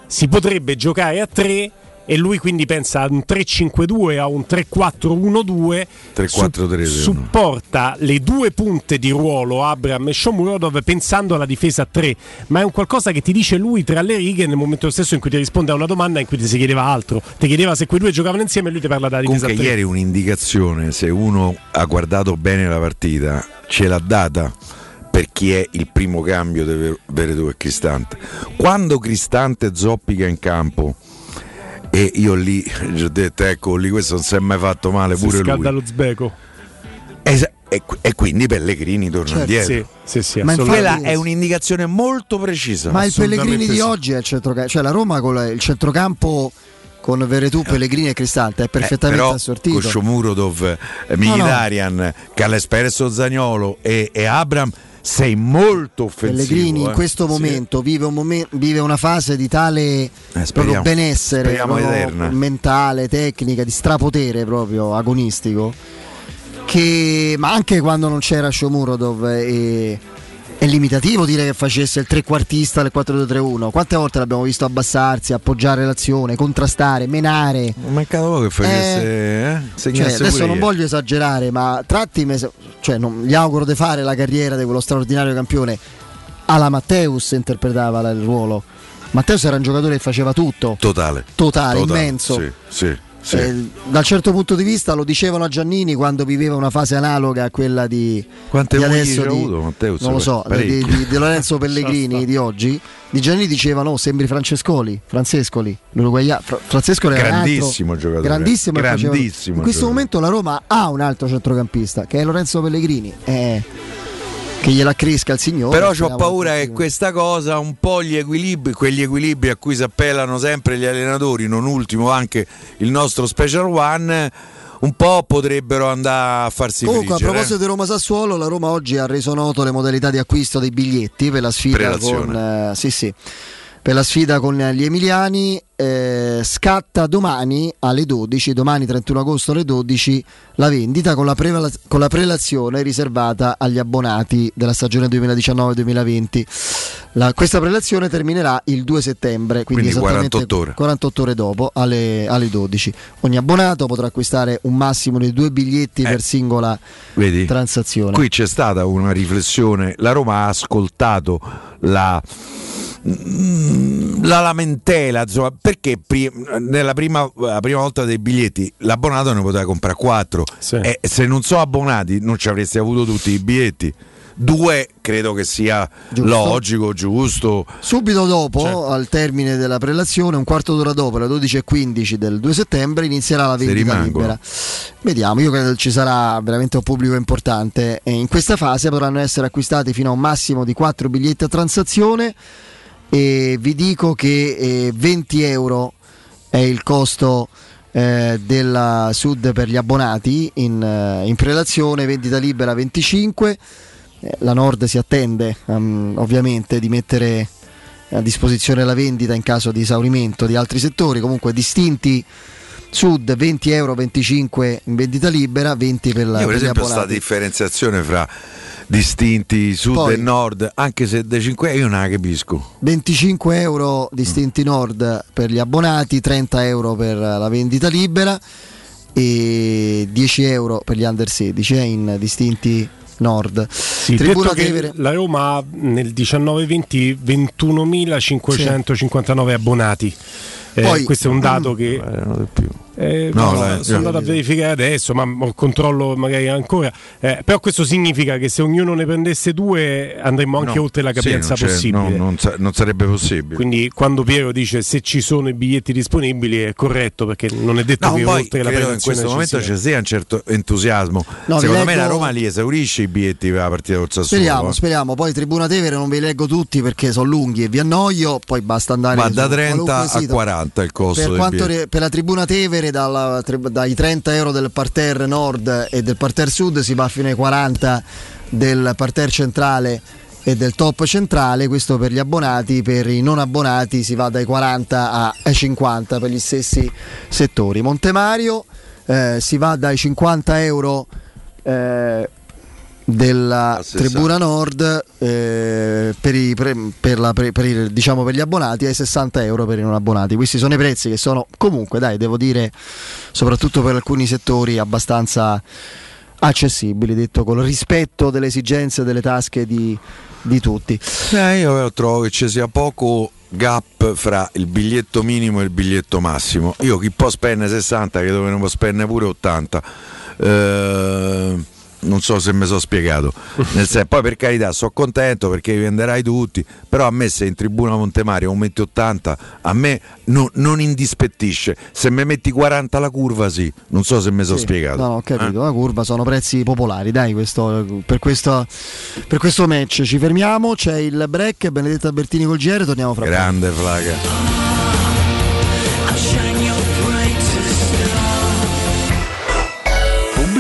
si potrebbe giocare a tre e lui quindi pensa a un 3-5-2 a un 3-4-1-2 3-4-3 su- supporta le due punte di ruolo Abram e Shomurodov pensando alla difesa a 3 ma è un qualcosa che ti dice lui tra le righe nel momento stesso in cui ti risponde a una domanda in cui ti si chiedeva altro. Ti chiedeva se quei due giocavano insieme e lui ti parla della difesa Comunque a 3 ieri un'indicazione, se uno ha guardato bene la partita, ce l'ha data per chi è il primo cambio di Ver- Veretù e Cristante. Quando Cristante zoppica in campo e io lì gli ho detto ecco lì questo non si è mai fatto male si pure scalda lui. lo sbecco Esa- e, e quindi Pellegrini torna Certo. indietro. sì, sì, sì, Ma Quella è un'indicazione molto precisa. Ma il Pellegrini di oggi è il centrocampo, cioè la Roma con la- il centrocampo con Veretù, Pellegrini e Cristante è perfettamente Eh, però assortito. con Shomurodov, eh, Mkhitaryan, Calles Perez Zagnolo e, e Abram sei molto offensivo. Pellegrini in eh. questo momento vive, un momen- vive una fase di tale proprio speriamo- benessere proprio mentale, tecnica, di strapotere proprio agonistico. Che, ma anche quando non c'era Shomurodov è, è limitativo dire che facesse il trequartista del 4-2-3-1. Quante volte l'abbiamo visto abbassarsi, appoggiare l'azione, contrastare, menare? Non mancato poco che facesse. Eh, Cioè, segnasse adesso non voglio esagerare, ma tratti cioè, non- gli auguro di fare la carriera di quello straordinario campione. Alla Matteus interpretava il ruolo. Matteus era un giocatore che faceva tutto, Totale. totale, immenso. Sì, sì, sì. Eh, dal certo punto di vista lo dicevano a Giannini quando viveva una fase analoga a quella di, Quante di adesso di, avuto Matteus? non lo so, di, di- di Lorenzo Pellegrini di oggi. Di Giannini dicevano "Oh, sembri Francescoli, Francescoli, l'Uruguaia. Fra- Francescoli era un altro- Grandissimo giocatore. grandissimo, e faceva- Grandissimo In questo giocatore. momento la Roma ha un altro centrocampista che è Lorenzo Pellegrini. eh, che gliela cresca il signore. Però ho paura che questa cosa, un po' gli equilibri, quegli equilibri a cui si appellano sempre gli allenatori, non ultimo anche il nostro Special One, un po' potrebbero andare a farsi Comunque, a friggere. proposito di Roma Sassuolo, la Roma oggi ha reso noto le modalità di acquisto dei biglietti per la sfida Prelazione. con eh, sì, sì, per la sfida con gli Emiliani. Eh, scatta domani alle 12, domani 31 agosto alle 12, la vendita con la, prela- con la prelazione riservata agli abbonati della stagione 2019-2020. La- questa prelazione terminerà il 2 settembre, quindi, Quindi esattamente 48 ore. 48 ore dopo, alle, alle 12. Ogni abbonato potrà acquistare un massimo di due biglietti per singola Eh. Vedi? transazione. Qui c'è stata una riflessione, la Roma ha ascoltato la, la lamentela, insomma, perché pri- nella prima, la prima volta dei biglietti l'abbonato ne poteva comprare quattro e se non sono abbonati non ci avresti avuto tutti i biglietti. Due credo che sia Giusto. logico, giusto. Subito dopo, Certo. al termine della prelazione, un quarto d'ora dopo, alle 12.15 del 2 settembre, inizierà la vendita libera. Vediamo, io credo ci sarà veramente un pubblico importante. E in questa fase potranno essere acquistati fino a un massimo di 4 biglietti a transazione e vi dico che eh, 20 euro è il costo eh, della Sud per gli abbonati in, eh, in prelazione, vendita libera 25. Eh, la Nord si attende ehm, ovviamente di mettere a disposizione la vendita in caso di esaurimento di altri settori, comunque distinti Sud 20 euro, 25 in vendita libera, 20 per la Io per esempio sta abbonati. differenziazione fra distinti sud Poi- e nord, anche se dei 5 io non la capisco. 25 euro distinti nord per gli abbonati, 30 euro per la vendita libera e 10 euro per gli under 16 eh, in distinti nord. Sì, Tribuna detto che Tevere. la Roma ha nel 19-20 21.559 abbonati. Eh, Poi- questo è un dato che eh, No, no, la- sono andato a verificare adesso, ma ho controllo magari ancora. Eh, però questo significa che se ognuno ne prendesse due andremmo anche No, oltre la sì, capienza non c'è- possibile. no, non, sa- non sarebbe possibile. Quindi quando Piero dice se ci sono i biglietti disponibili è corretto perché non è detto No, che poi oltre la che in questo momento sia. ci sia un certo entusiasmo. No, vi Secondo me leggo- la Roma li esaurisce i biglietti per la partita col Sassuolo. Speriamo, eh. speriamo. Poi Tribuna Tevere non ve li leggo tutti perché sono lunghi e vi annoio. Poi basta andare su da 30 qualunque a sito. 40 il costo Per, del quanto biglietto. ri- per la Tribuna Tevere, dalla- tri- dai 30 euro del parterre nord e del parterre sud si va fino ai 40 del parterre centrale e del top centrale. Questo per gli abbonati, per i non abbonati si va dai 40 a- ai 50 per gli stessi settori. Montemario eh, si va dai 50 euro. eh, della 60. Tribuna Nord eh, per, i pre- per la per il- diciamo per gli abbonati ai 60 euro per i non abbonati. Questi sono i prezzi che sono comunque, dai, devo dire, soprattutto per alcuni settori abbastanza accessibili, detto con il rispetto delle esigenze delle tasche di, di tutti. Eh, io trovo che ci sia poco gap fra il biglietto minimo e il biglietto massimo. Io chi può spendere 60, credo che ne può spendere pure 80. Eh, non so se mi sono spiegato. Nel senso, poi per carità, sono contento perché li venderai tutti, però a me se in tribuna Montemario metti 80, a me no- non indispettisce. Se mi metti 40 la curva, sì. Non so se mi sono Sì, spiegato. No, no, ho capito. Eh? La curva sono prezzi popolari, dai, questo- per, questo, per questo match ci fermiamo. C'è il break, Benedetta Bertini col GR, torniamo fra poco. Grande flaga.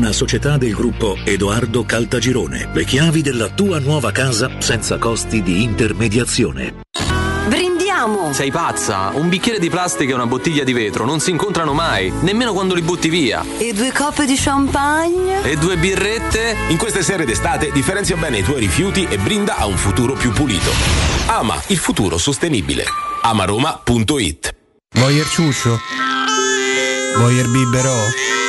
una società del gruppo Edoardo Caltagirone. Le chiavi della tua nuova casa senza costi di intermediazione. Brindiamo! Sei pazza? Un bicchiere di plastica e una bottiglia di vetro non si incontrano mai, nemmeno quando li butti via. E due coppe di champagne? E due birrette? In queste sere d'estate differenzia bene i tuoi rifiuti e brinda a un futuro più pulito. Ama il futuro sostenibile. Amaroma.it Voyer ciuccio? Voyer biberò?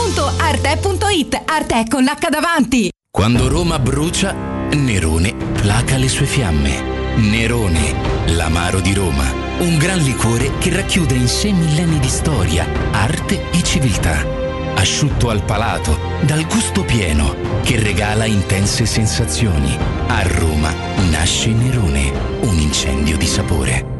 www.arte.it Arte con l'H davanti. Quando Roma brucia, Nerone placa le sue fiamme. Nerone, l'amaro di Roma. Un gran liquore che racchiude in sé millenni di storia, arte e civiltà. Asciutto al palato, dal gusto pieno, che regala intense sensazioni. A Roma nasce Nerone, un incendio di sapore.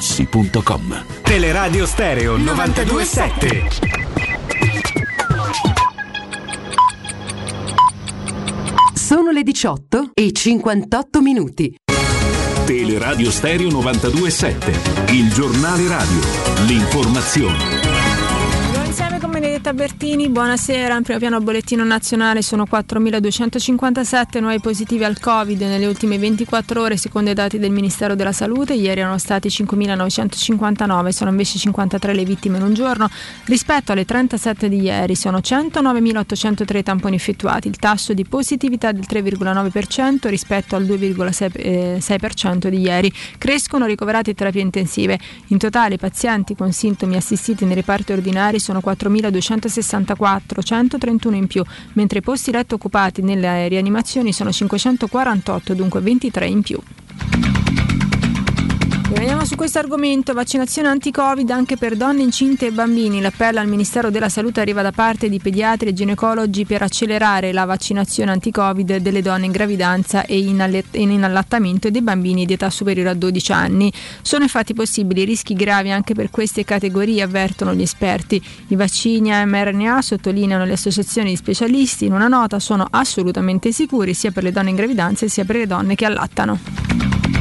artigianamaterassi.com. Teleradio Stereo 927. Sono le 18 e 58 minuti. Teleradio Stereo 927. Il giornale radio. L'informazione. Benedetta Bertini, buonasera. In primo piano bollettino nazionale sono 4.257 nuovi positivi al Covid nelle ultime 24 ore secondo i dati del Ministero della Salute. Ieri erano stati 5.959, sono invece 53 le vittime in un giorno. Rispetto alle 37 di ieri sono 109.803 tamponi effettuati, il tasso di positività del 3,9% rispetto al 2,6% di ieri. Crescono ricoverati terapie intensive. In totale i pazienti con sintomi assistiti nei reparti ordinari sono 4.200 264, 131 in più, mentre i posti letto occupati nelle rianimazioni sono 548, dunque 23 in più. Rimaniamo su questo argomento, vaccinazione anti-Covid anche per donne incinte e bambini. L'appello al Ministero della Salute arriva da parte di pediatri e ginecologi per accelerare la vaccinazione anti-Covid delle donne in gravidanza e in, allattamento e dei bambini di età superiore a 12 anni. Sono infatti possibili rischi gravi anche per queste categorie, avvertono gli esperti. I vaccini a mRNA, sottolineano le associazioni di specialisti, in una nota sono assolutamente sicuri sia per le donne in gravidanza sia per le donne che allattano.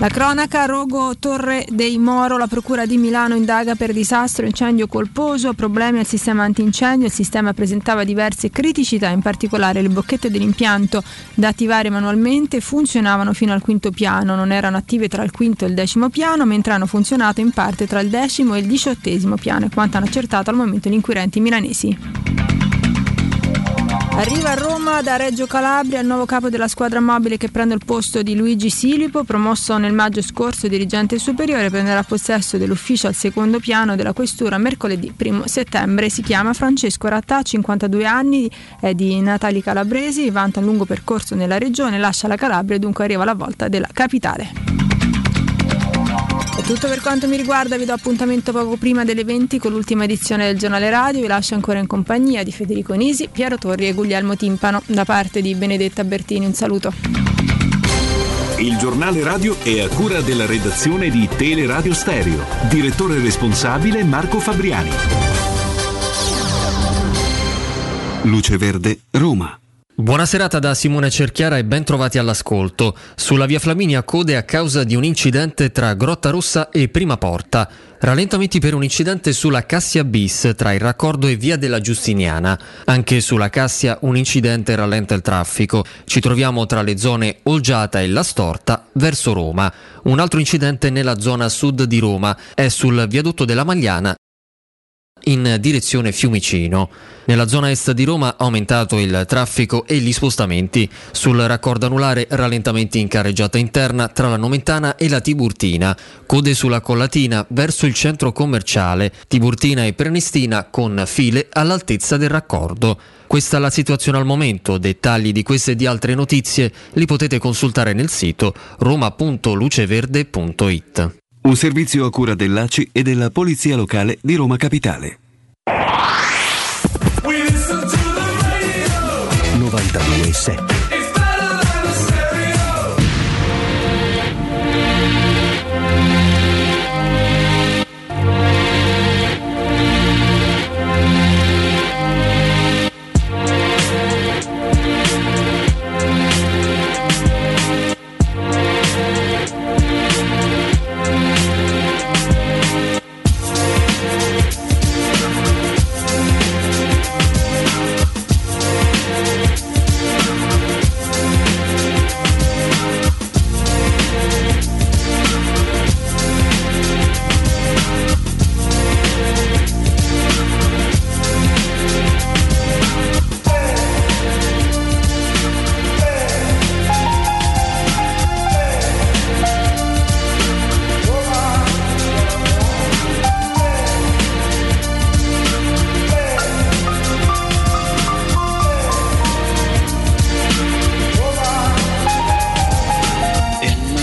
La cronaca Rogo Torre dei Moro, la Procura di Milano indaga per disastro, incendio colposo, problemi al sistema antincendio, il sistema presentava diverse criticità, in particolare le bocchette dell'impianto da attivare manualmente funzionavano fino al quinto piano, non erano attive tra il quinto e il decimo piano, mentre hanno funzionato in parte tra il decimo e il diciottesimo piano, quanto hanno accertato al momento gli inquirenti milanesi. Arriva a Roma da Reggio Calabria il nuovo capo della squadra mobile che prende il posto di Luigi Silipo, promosso nel maggio scorso dirigente superiore, prenderà possesso dell'ufficio al secondo piano della questura mercoledì 1 settembre. Si chiama Francesco Rattà, 52 anni, è di Natali Calabresi, vanta un lungo percorso nella regione, lascia la Calabria e dunque arriva la volta della capitale. È tutto per quanto mi riguarda, vi do appuntamento poco prima delle 20 con l'ultima edizione del giornale radio, vi lascio ancora in compagnia di Federico Nisi, Piero Torri e Guglielmo Timpano. Da parte di Benedetta Bertini un saluto. Il giornale radio è a cura della redazione di Teleradio Stereo. Direttore responsabile Marco Fabriani. Luce Verde, Roma. Buona serata da Simone Cerchiara e ben trovati all'ascolto. Sulla via Flaminia code a causa di un incidente tra Grotta Rossa e Prima Porta. Rallentamenti per un incidente sulla Cassia Bis tra il raccordo e via della Giustiniana. Anche sulla Cassia un incidente rallenta il traffico. Ci troviamo tra le zone Olgiata e La Storta verso Roma. Un altro incidente nella zona sud di Roma è sul viadotto della Magliana in direzione Fiumicino. Nella zona est di Roma ha aumentato il traffico e gli spostamenti. Sul raccordo anulare rallentamenti in carreggiata interna tra la Nomentana e la Tiburtina. Code sulla Collatina verso il centro commerciale. Tiburtina e Prenestina con file all'altezza del raccordo. Questa è la situazione al momento. Dettagli di queste e di altre notizie li potete consultare nel sito roma.luceverde.it. Un servizio a cura dell'ACI e della Polizia Locale di Roma Capitale. 92.7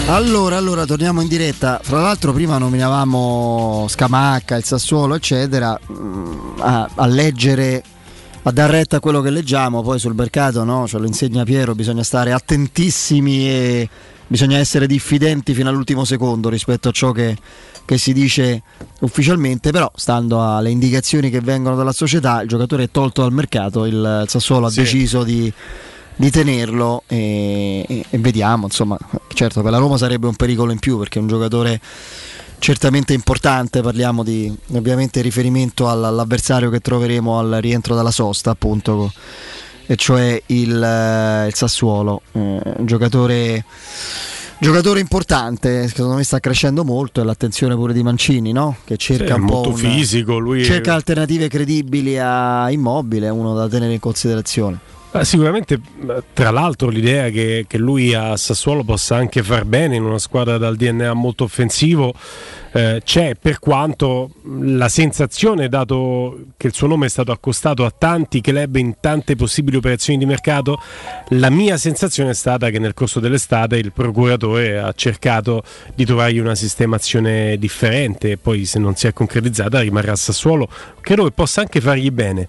Allora, allora, torniamo in diretta. Fra l'altro, prima nominavamo Scamacca, il Sassuolo, eccetera. mm, A, a leggere, a dar retta a quello che leggiamo, poi sul mercato, no? Ce lo insegna Piero, bisogna stare attentissimi e bisogna essere diffidenti fino all'ultimo secondo rispetto a ciò che, che si dice ufficialmente. Però, stando alle indicazioni che vengono dalla società, il giocatore è tolto dal mercato. Il, il Sassuolo ha Sì. deciso di di tenerlo e, e- e vediamo insomma certo per la Roma sarebbe un pericolo in più perché è un giocatore certamente importante parliamo di ovviamente riferimento all- all'avversario che troveremo al rientro dalla sosta appunto e cioè il, eh, il Sassuolo Eh, un giocatore Giocatore importante, secondo me sta crescendo molto, e l'attenzione pure di Mancini, no? Che cerca Sì, è un po' un- fisico, lui è- cerca alternative credibili a Immobile, è uno da tenere in considerazione. Sicuramente, tra l'altro, l'idea che, che, lui a Sassuolo possa anche far bene in una squadra dal DNA molto offensivo eh, c'è, per quanto la sensazione, dato che il suo nome è stato accostato a tanti club in tante possibili operazioni di mercato, la mia sensazione è stata che nel corso dell'estate il procuratore ha cercato di trovargli una sistemazione differente e poi se non si è concretizzata rimarrà a Sassuolo. Credo che possa anche fargli bene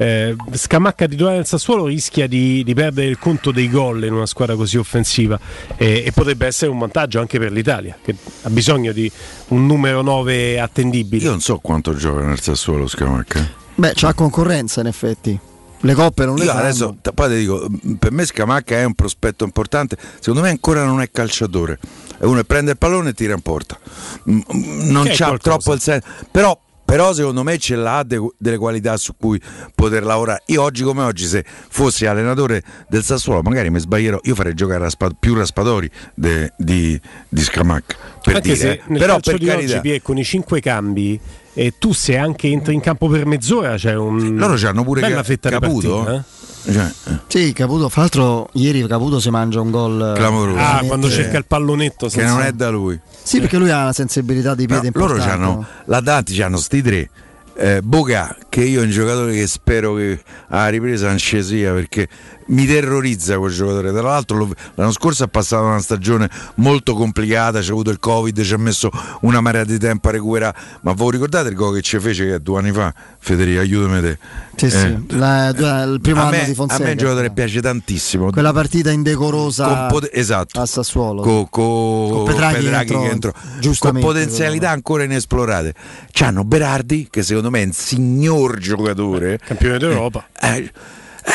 eh, Scamacca titolare del Sassuolo rischia di, di, perdere il conto dei gol in una squadra così offensiva e, e, potrebbe essere un vantaggio anche per l'Italia che ha bisogno di un numero 9 attendibile. Io non so quanto gioca nel Sassuolo Scamacca. Beh, c'ha concorrenza in effetti. Le coppe non le Io fanno. adesso poi ti dico, per me Scamacca è un prospetto importante, secondo me ancora non è calciatore. È uno che prende il pallone e tira in porta. Non Che è c'ha qualcosa. troppo il senso. Però però secondo me ce l'ha de- delle qualità su cui poter lavorare. Io oggi come oggi, se fossi allenatore del Sassuolo, magari mi sbaglierò, io farei giocare raspa- più raspatori de- di, di Scamacca. Per anche dire, se eh. Però per di carità, oggi con i cinque cambi e tu se anche entri in campo per mezz'ora c'è un loro c'hanno pure bella Ca- Caputo. partita, eh? Cioè, Sì, Caputo, fra l'altro ieri Caputo si mangia un gol Clamoroso. Ah, quando cerca il pallonetto che senza- non è da lui. Sì, perché lui ha una sensibilità di piede No, loro hanno là davanti hanno sti tre eh, Boga che io è un giocatore che spero che a ripresa non ci sia perché mi terrorizza quel giocatore tra l'altro l'anno scorso ha passato una stagione molto complicata c'è avuto il covid ci ha messo una marea di tempo a recuperare ma voi ricordate il gol che ci fece che due anni fa Federico aiutami te Sì, Eh, sì, la- il primo a anno me, di a Fonseca. me il giocatore piace tantissimo Quella partita indecorosa Con pote- esatto. a Sassuolo. con co, Con Petraghi che entrò, che entrò, giustamente, con potenzialità ancora inesplorate. C'hanno Berardi, che secondo me è un signor giocatore. Campione d'Europa. Eh, eh,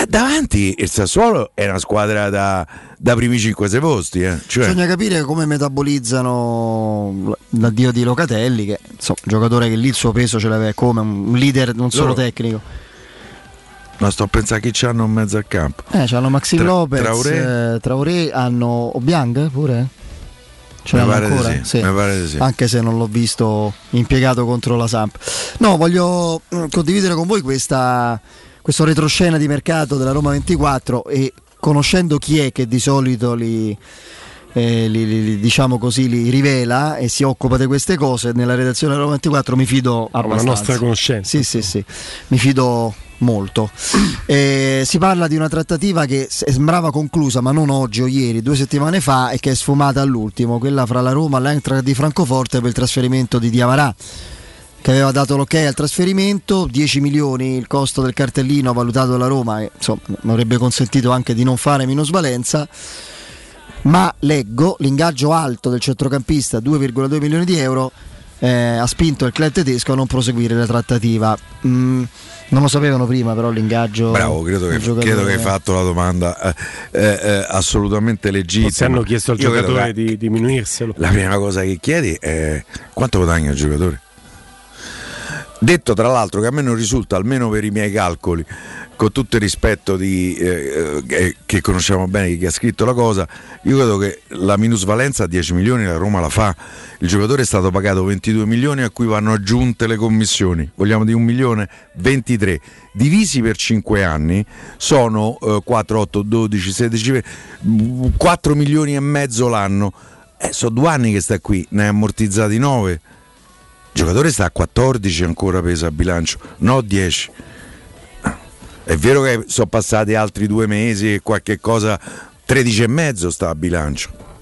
davanti il Sassuolo è una squadra da, da primi 5-6 posti. Eh. Cioè, Bisogna capire come metabolizano l'addio di Locatelli, che un giocatore che lì il suo peso ce l'aveva come un leader non solo Loro- tecnico. ma sto a pensare chi c'hanno in mezzo al campo. Eh, c'hanno Maxi Tra- Lopez, Traoré? eh, Traoré, hanno Obiang pure? Ce Mi l'hanno pare ancora? sì, mi pare sì. Anche se non l'ho visto impiegato contro la Samp. No, voglio mm, condividere con voi questa, questo retroscena di mercato della Roma 24 e conoscendo chi è che di solito li, eh, li- li- diciamo così, li rivela e si occupa di queste cose, nella redazione della Roma 24 mi fido abbastanza. nostra conoscenza. Sì, sì, sì, mi fido molto. Eh, si parla di una trattativa che sembrava conclusa, ma non oggi o ieri, due settimane fa, e che è sfumata all'ultimo, quella fra la Roma e l'Eintracht di Francoforte per il trasferimento di Diavarà che aveva dato l'ok al trasferimento, 10 milioni il costo del cartellino valutato dalla Roma, e, insomma, mi avrebbe consentito anche di non fare minusvalenza. Ma leggo l'ingaggio alto del centrocampista, 2,2 milioni di euro, eh, ha spinto il club tedesco a non proseguire la trattativa. Mm, non lo sapevano prima, però l'ingaggio. Bravo, credo che, credo che hai fatto la domanda eh, eh, eh, assolutamente legittima. Forse hanno chiesto al Io giocatore che di diminuirselo. La prima cosa che chiedi è quanto guadagna il giocatore? Detto tra l'altro che a me non risulta, almeno per i miei calcoli, con tutto il rispetto di, eh, eh, che conosciamo bene chi ha scritto la cosa, io credo che la minusvalenza a 10 milioni la Roma la fa. Il giocatore è stato pagato 22 milioni a cui vanno aggiunte le commissioni. Vogliamo di un milione? 23. Divisi per 5 anni sono eh, 4, 8, 12, 16, 4 milioni e mezzo l'anno. Eh, sono due anni che sta qui, ne hai ammortizzati 9. Il giocatore sta a 14 ancora pesa a bilancio, no 10. È vero che sono passati altri due mesi e qualche cosa, 13 e mezzo sta a bilancio.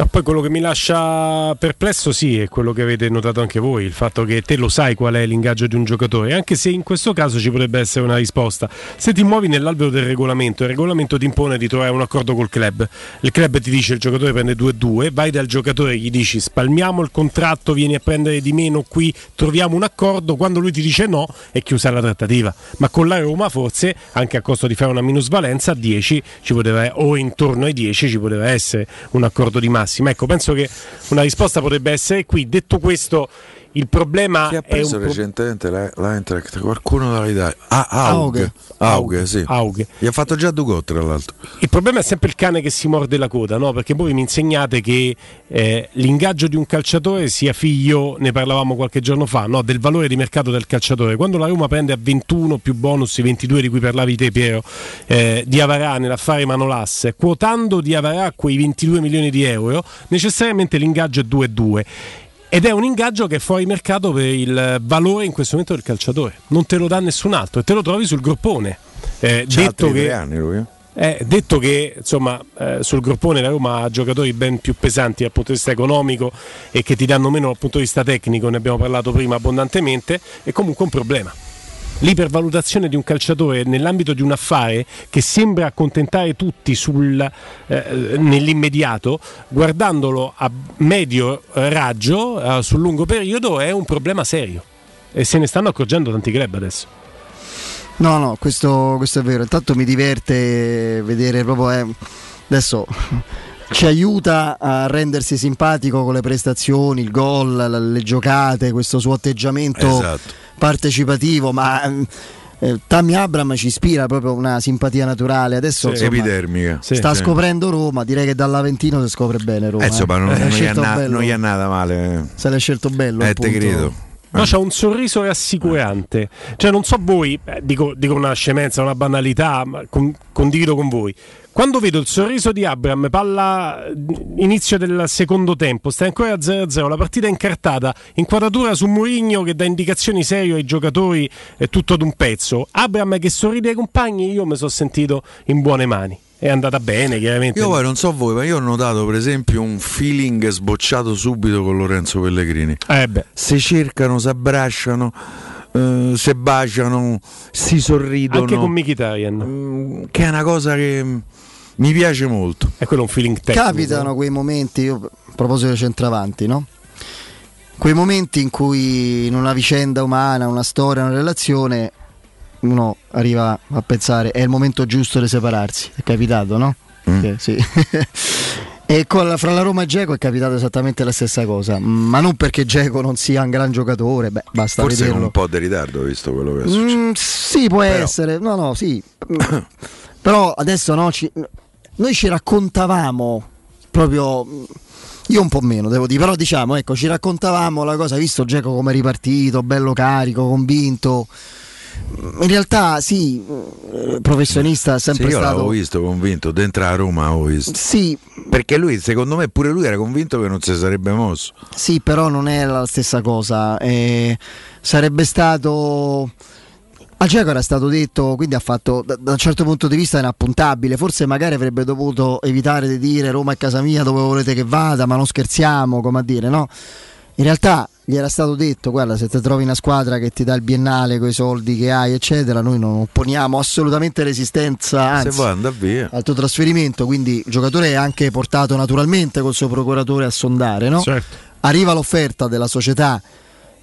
Ma poi quello che mi lascia perplesso sì è quello che avete notato anche voi, il fatto che te lo sai qual è l'ingaggio di un giocatore, anche se in questo caso ci potrebbe essere una risposta. Se ti muovi nell'alveo del regolamento, il regolamento ti impone di trovare un accordo col club, il club ti dice il giocatore prende 2-2, vai dal giocatore e gli dici spalmiamo il contratto, vieni a prendere di meno qui, troviamo un accordo, quando lui ti dice no è chiusa la trattativa. Ma con la Roma forse, anche a costo di fare una minusvalenza, a 10 ci poteva, o intorno ai 10 ci poteva essere un accordo di massima. Ecco, penso che una risposta potrebbe essere qui. Detto questo, il problema Chi ha preso un recentemente l'Eintracht? Qualcuno dall'Italia? Ah, Aug. Aug. Aug, sì. Aug. Gli ha fatto già Dugot, tra l'altro. Il problema è sempre il cane che si morde la coda, no? Perché voi mi insegnate che eh, l'ingaggio di un calciatore sia figlio, ne parlavamo qualche giorno fa, no? del valore di mercato del calciatore. Quando la Roma prende a 21 più bonus, i 22 di cui parlavi te Piero, eh, di Avarà nell'affare Manolas, quotando di Avarà quei 22 milioni di euro, necessariamente l'ingaggio è 2-2. Ed è un ingaggio che è fuori mercato per il valore in questo momento del calciatore. Non te lo dà nessun altro e te lo trovi sul groppone. Eh, detto che, anni lui. eh? eh, detto che insomma, eh, sul groppone la Roma ha giocatori ben più pesanti dal punto di vista economico e che ti danno meno dal punto di vista tecnico, ne abbiamo parlato prima abbondantemente, è comunque un problema. L'ipervalutazione di un calciatore nell'ambito di un affare che sembra accontentare tutti sul, eh, nell'immediato, guardandolo a medio raggio, eh, sul lungo periodo, è un problema serio. E se ne stanno accorgendo tanti club adesso. No, no, questo, questo è vero. Intanto mi diverte vedere proprio. eh, adesso ci aiuta a rendersi simpatico con le prestazioni, il gol, le giocate, questo suo atteggiamento Esatto. partecipativo, ma. eh, Tammy Abram ci ispira proprio una simpatia naturale. Adesso Sì. insomma, Epidermica. Sì, sta sì. scoprendo Roma. Direi che dall'Aventino si scopre bene Roma. Eh, insomma, eh. non, l'hai non gli na- bello. non gli è nata male. Se l'hai scelto bello. Eh, te credo. No, c'ha un sorriso rassicurante. Cioè, non so voi, eh, dico, dico una scemenza, una banalità, ma con- condivido con voi. Quando vedo il sorriso di Abram, palla eh, inizio del secondo tempo, stai ancora a 0-0, la partita è incartata, inquadratura su Mourinho che dà indicazioni serie ai giocatori, è tutto ad un pezzo. Abram che sorride ai compagni, io mi sono sentito in buone mani. È andata bene, chiaramente. Io poi non so voi, ma io ho notato per esempio un feeling sbocciato subito con Lorenzo Pellegrini. Eh. Se cercano, si abbracciano, eh, si baciano, si sorridono. Anche con Mkhitaryan. Mm, Che è una cosa che mi piace molto. E quello è un feeling tecnico. Capitano quei momenti, io, a proposito dei centravanti, no? Quei momenti in cui in una vicenda umana, una storia, una relazione, uno arriva a pensare è il momento giusto di separarsi. È capitato, no? Che- sì. e con la- fra la Roma e Geco è capitato esattamente la stessa cosa. Ma non perché Geco non sia un gran giocatore, beh, basta Forse con vederlo. un po' di ritardo, visto quello che è successo. Mm, sì, può Però- essere. No, no, sì. Mm. Però adesso no, ci- noi ci raccontavamo proprio. mm, Io un po' meno, devo dire, però diciamo, ecco, ci raccontavamo la cosa, visto Geco come è ripartito, bello carico, convinto. In realtà sì, eh, professionista è Sì, sempre io stato... l'avevo visto convinto, dentro a Roma l'avevo visto. Sì. Perché lui, secondo me, pure lui era convinto che non si sarebbe mosso. Sì, però non è la stessa cosa. eh, sarebbe stato. A Giacomo era stato detto, quindi ha fatto da, da un certo punto di vista inappuntabile. Forse magari avrebbe dovuto evitare di dire Roma è casa mia, dove volete che vada, ma non scherziamo, come a dire, no? In realtà gli era stato detto: guarda, se ti trovi una squadra che ti dà il biennale con i soldi che hai, eccetera, noi non opponiamo assolutamente resistenza. Anzi, Se vuoi andare via. al tuo trasferimento, quindi il giocatore è anche portato naturalmente col suo procuratore a sondare, no? Certo. Arriva l'offerta della società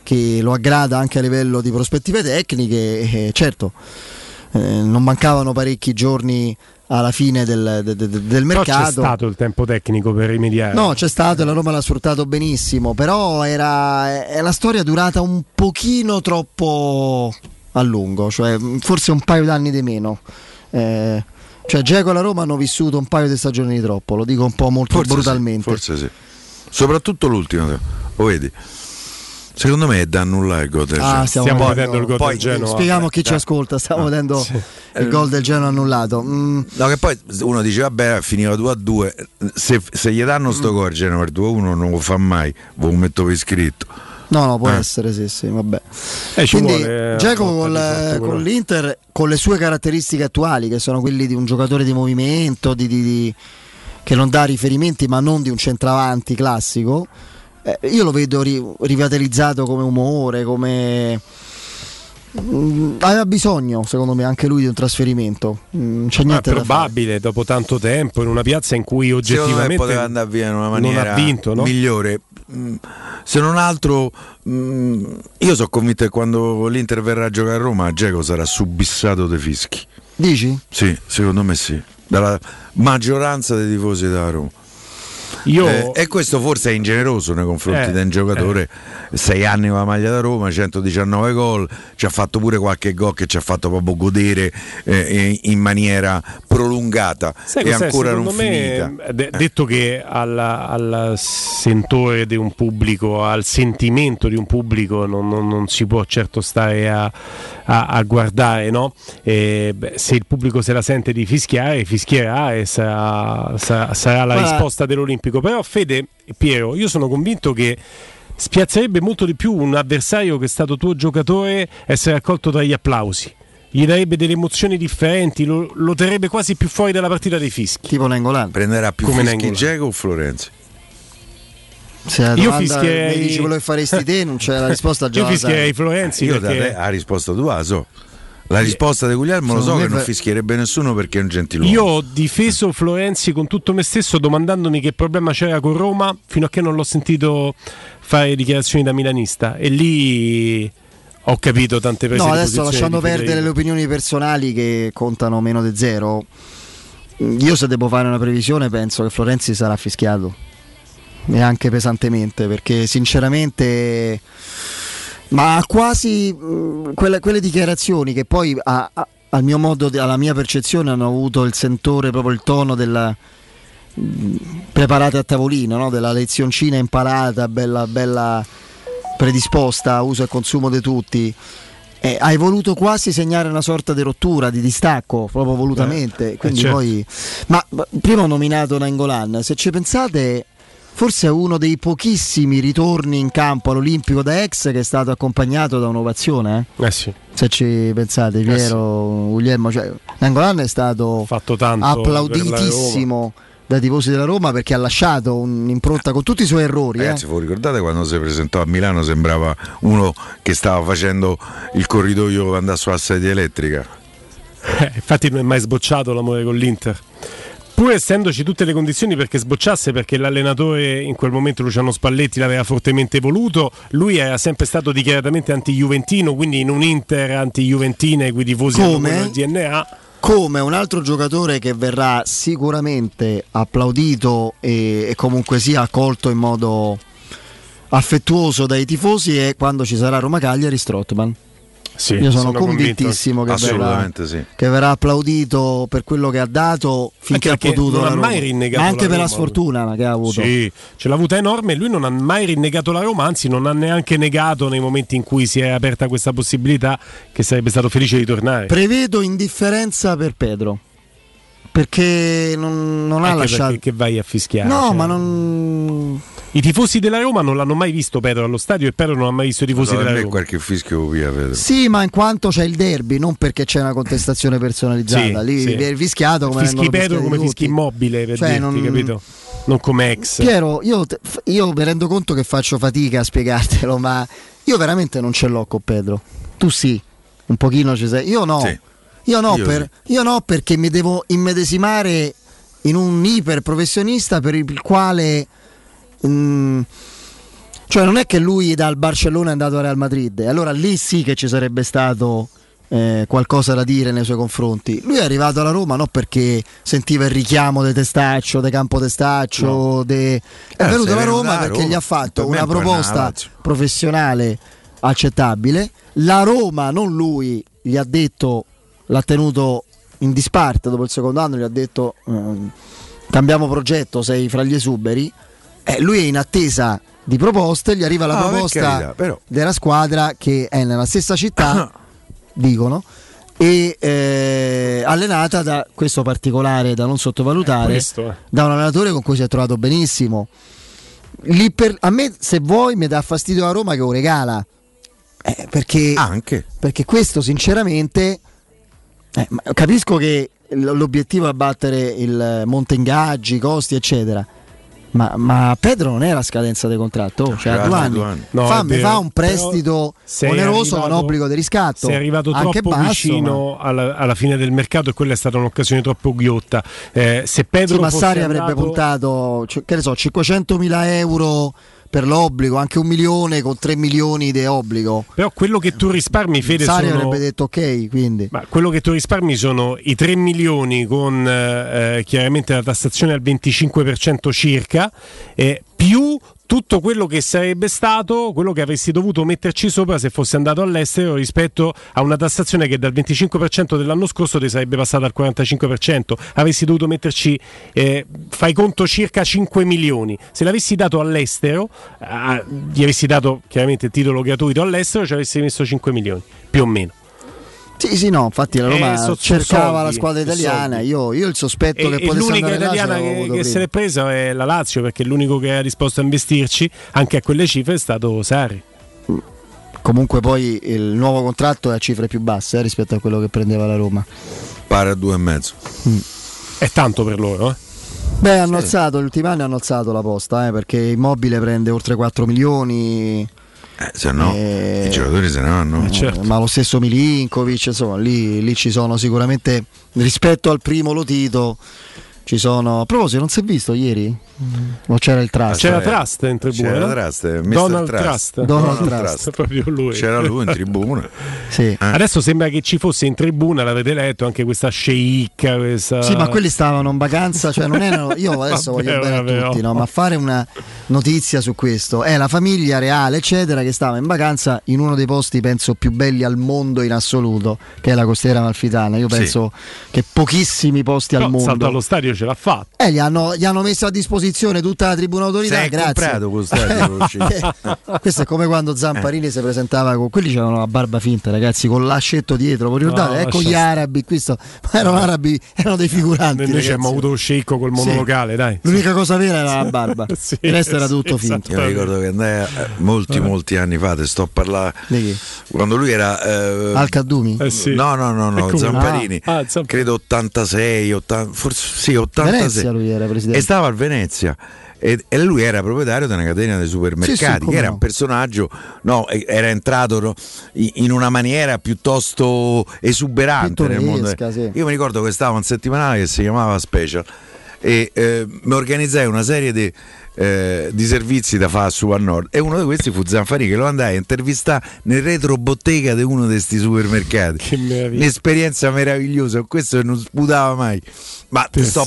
che lo aggrada anche a livello di prospettive tecniche, eh, certo, eh, non mancavano parecchi giorni alla fine del, de- de- del Però mercato. c'è stato il tempo tecnico per rimediare. No, c'è stato e la Roma l'ha sfruttato benissimo, però era, è la storia durata un pochino troppo a lungo, cioè mh, forse un paio d'anni di meno. Eh, cioè Geco e la Roma hanno vissuto un paio di stagioni di troppo, lo dico un po' molto Forse brutalmente. Sì, forse sì. Soprattutto l'ultimo, lo vedi? Secondo me è da annullare il gol del Ah, Genoa. stiamo, vedendo il gol poi- del Genoa. Spieghiamo a chi ci Eh, ascolta, stiamo ah, vedendo sì. il gol del Genoa annullato. Mm, No, che poi uno dice, vabbè, finiva 2 a 2. Se, se gli danno sto gol Genoa per 2 a 1 non lo fa mai, ve lo metto per iscritto. No, no, può Eh. essere, sì, sì, vabbè. Eh, ci Quindi vuole, eh, con, l'Inter, con le sue caratteristiche attuali, che sono quelli di un giocatore di movimento, di- di- di- che non dà riferimenti, ma non di un centravanti classico, eh, io lo vedo ri- rivitalizzato come umore, come... Mm, aveva bisogno, secondo me, anche lui di un trasferimento. Mm, Non c'è Ma è niente da fare. probabile dopo tanto tempo in una piazza in cui oggettivamente poteva andare via in una non maniera ha vinto, no? migliore. Mm, Se non altro, mm, io sono convinto che quando l'Inter verrà a giocare a Roma, Geco sarà subissato dei fischi. Dici? Sì, secondo me sì. Dalla maggioranza dei tifosi da Roma. Io- Eh, e questo forse è ingeneroso nei confronti Eh, di un giocatore. Sei anni con la maglia da Roma, 119 gol, ci ha fatto pure qualche gol che ci ha fatto proprio godere eh, in maniera prolungata Sai e ancora non Secondo me, finita. de- detto che alla- al sentore di un pubblico, al sentimento di un pubblico non, non- non si può certo stare a, a- a guardare, no? E, beh, se il pubblico se la sente di fischiare, fischierà e sarà, sarà- sarà la Guarda- risposta dell'Olimpico. Però Fede e Piero, io sono convinto che spiazzerebbe molto di più un avversario che è stato tuo giocatore essere accolto tra gli applausi. Gli darebbe delle emozioni differenti, lo, lo terrebbe quasi più fuori dalla partita dei fischi. Tipo Nengolan. Prenderà più Come fischi. Dzeko o Florenzi? Se la Io fischierei- mi dici quello che faresti te, non c'è la risposta già. Io fischierei Florenzi Io da perché te ha risposto tu, la so. La risposta di Guglielmo lo so che non fischierebbe nessuno perché è un gentiluomo. io ho difeso Florenzi con tutto me stesso domandandomi che problema c'era con Roma fino a che non l'ho sentito fare dichiarazioni da milanista e lì ho capito tante prese No, adesso lasciando perdere le opinioni personali che contano meno di zero, io se devo fare una previsione penso che Florenzi sarà fischiato e anche pesantemente perché sinceramente ma quasi mh, quelle, quelle dichiarazioni che poi a- a- al mio modo alla mia percezione hanno avuto il sentore proprio il tono della mh, preparate a tavolino no? della lezioncina imparata bella, bella predisposta a uso e consumo di tutti eh, hai voluto quasi segnare una sorta di rottura, di distacco, proprio volutamente. Eh, Quindi certo. poi, ma ma prima ho nominato Nangolan, se ci pensate, forse è uno dei pochissimi ritorni in campo all'Olimpico da ex che è stato accompagnato da un'ovazione. eh. Eh sì, Se ci pensate, Piero, Guglielmo, cioè, Nangolan è stato tanto per applauditissimo dai tifosi della Roma perché ha lasciato un'impronta con tutti i suoi errori. eh. Ragazzi, voi ricordate quando si presentò a Milano sembrava uno che stava facendo il corridoio per andare sulla sedia elettrica? Eh, infatti non è mai sbocciato l'amore con l'Inter. Pur essendoci tutte le condizioni perché sbocciasse, perché l'allenatore in quel momento Luciano Spalletti l'aveva fortemente voluto, lui era sempre stato dichiaratamente anti-juventino, quindi in un Inter anti-juventine, quei tifosi hanno del DNA. Come un altro giocatore che verrà sicuramente applaudito e, e comunque sia accolto in modo affettuoso dai tifosi è quando ci sarà Roma Cagliari Strottman. Sì, Io sono, sono convintissimo che verrà, sì. che verrà applaudito per quello che ha dato finché ha Anche perché potuto. non la ha mai rinnegato Ma anche la per la Roma, sfortuna che ha avuto. Sì, ce l'ha avuta enorme. Lui non ha mai rinnegato la Roma, anzi, non ha neanche negato nei momenti in cui si è aperta questa possibilità che sarebbe stato felice di tornare. Prevedo indifferenza per Pedro. Perché non, non ha lasciato. perché che vai a fischiare. No, cioè. ma non. I tifosi della Roma non l'hanno mai visto Pedro allo stadio e Pedro non ha mai visto i tifosi Allora, della Roma. qualche fischio via, Pedro. Sì, ma in quanto c'è il derby, non perché c'è una contestazione personalizzata. Sì, Lì sì. viene fischiato come fischi Pedro come tutti. fischi immobile per Cioè, dirti, non- capito? Non come ex. Piero, io, io mi rendo conto che faccio fatica a spiegartelo, ma io veramente non ce l'ho con Pedro. Tu sì, un pochino ci sei. Io no. Sì. Io, no Io per- io no perché mi devo immedesimare in un iper professionista per il quale... mm, cioè non è che lui dal Barcellona è andato al Real Madrid, allora lì sì che ci sarebbe stato eh, qualcosa da dire nei suoi confronti. Lui è arrivato alla Roma non perché sentiva il richiamo di Testaccio, di Campo Testaccio, de- è Eh, venuto se alla è venuto Roma alla perché Roma, gli ha fatto una proposta professionale accettabile. La Roma, non lui, gli ha detto, l'ha tenuto in disparte dopo il secondo anno, gli ha detto ehm, cambiamo progetto, sei fra gli esuberi. Eh, lui è in attesa di proposte, gli arriva la Ah, proposta carità, della squadra che è nella stessa città, dicono, e eh, allenata da questo particolare da non sottovalutare, questo, eh. da un allenatore con cui si è trovato benissimo. Lì per- a me, se vuoi, mi dà fastidio la Roma che lo regala. Eh, perché, perché questo, sinceramente, eh, capisco che l'obiettivo è battere il monte ingaggi, i costi, eccetera. Ma, ma Pedro non è la scadenza del contratto, oh, cioè a due anni. due anni. No, Fammi fa un prestito oneroso con obbligo di riscatto. Sei arrivato anche troppo basso, vicino alla, alla fine del mercato e quella è stata un'occasione troppo ghiotta. Eh, se ma- Pedro sì, ma fosse Sari avrebbe andato- puntato cioè, che ne so, 500.000 euro per l'obbligo, anche un milione con 3 milioni di obbligo. Però quello che tu risparmi, Fede, Sari sono... avrebbe detto ok, quindi. Ma quello che tu risparmi sono i 3 milioni con eh, chiaramente la tassazione al 25% circa, eh, più tutto quello che sarebbe stato, quello che avresti dovuto metterci sopra se fossi andato all'estero rispetto a una tassazione che dal 25% dell'anno scorso ti sarebbe passata al 45%. Avresti dovuto metterci, eh, fai conto, circa 5 milioni. Se l'avessi dato all'estero, eh, gli avessi dato chiaramente titolo gratuito all'estero, ci avresti messo 5 milioni, più o meno. Sì, sì, no, infatti la Roma Eh, so- so cercava soldi, la squadra so italiana. soldi. Io, io il sospetto E, che potesse l'unica italiana che, che se l'è presa è la Lazio perché l'unico che era disposto a investirci anche a quelle cifre è stato Sarri. Comunque poi il nuovo contratto è a cifre più basse eh, rispetto a quello che prendeva la Roma. Pare a due e mezzo. È tanto per loro, eh? Beh, hanno alzato, gli ultimi anni hanno alzato la posta, eh, perché Immobile prende oltre 4 milioni. Eh, se no, Eh, i giocatori se ne vanno. eh, Ma lo stesso Milinkovic, insomma, lì, lì ci sono sicuramente rispetto al primo Lotito. Ci sono. A proposito, non si è visto ieri? O c'era il trust? C'era Trust in tribuna. C'era no? Trust, eh. Donald Trust. Trust. Donald Donald Trust. Trust. Proprio lui. C'era lui in tribuna. Sì. Adesso sembra che ci fosse in tribuna, l'avete letto, anche questa sceicca. Questa... Sì, ma quelli stavano in vacanza, cioè non erano. Io adesso Vabbè, voglio bene a vabbè, tutti, oh. no? ma fare una notizia su questo è la famiglia reale, eccetera, che stava in vacanza in uno dei posti, penso, più belli al mondo in assoluto, che è la costiera malfitana. Io Sì. penso che pochissimi posti al No, mondo. salto allo stadio ce l'ha fatto. Eh, gli hanno, gli hanno messo a disposizione tutta la tribuna autorità. Se hai grazie. comprato quello stadio, uscito. Questo è come quando Zamparini si presentava con quelli c'erano la barba finta, ragazzi, con l'ascetto dietro. Vi ricordate? No, ecco gli arabi, qui sto- ma erano arabi, erano dei figuranti. Noi ci abbiamo avuto lo sceicco col Sì. monolocale, dai. L'unica cosa vera era la barba, Sì, il resto era sì, tutto esatto. finto. Io ricordo che andai a- eh, molti, molti anni fa, te sto a parlare. Quando lui era. eh, Al Caddumi? Eh sì. No, no, no, no? Zamparini. Ah, Zamp- credo 86, 80, forse sì, 86. Venezia lui era presidente. E stava al Venezia. E, e lui era proprietario di una catena di supermercati, Sì, sì, che era no. un personaggio, no, era entrato no, in una maniera piuttosto esuberante nel mondo. Sì. Io mi ricordo che stava un settimanale che si chiamava Special e eh, mi organizzai una serie di, eh, di servizi da fare su a nord e uno di questi fu Zanfari che lo andai a intervistare nel retro bottega di uno di questi supermercati un'esperienza meravigliosa questo non sputava mai ma ti sto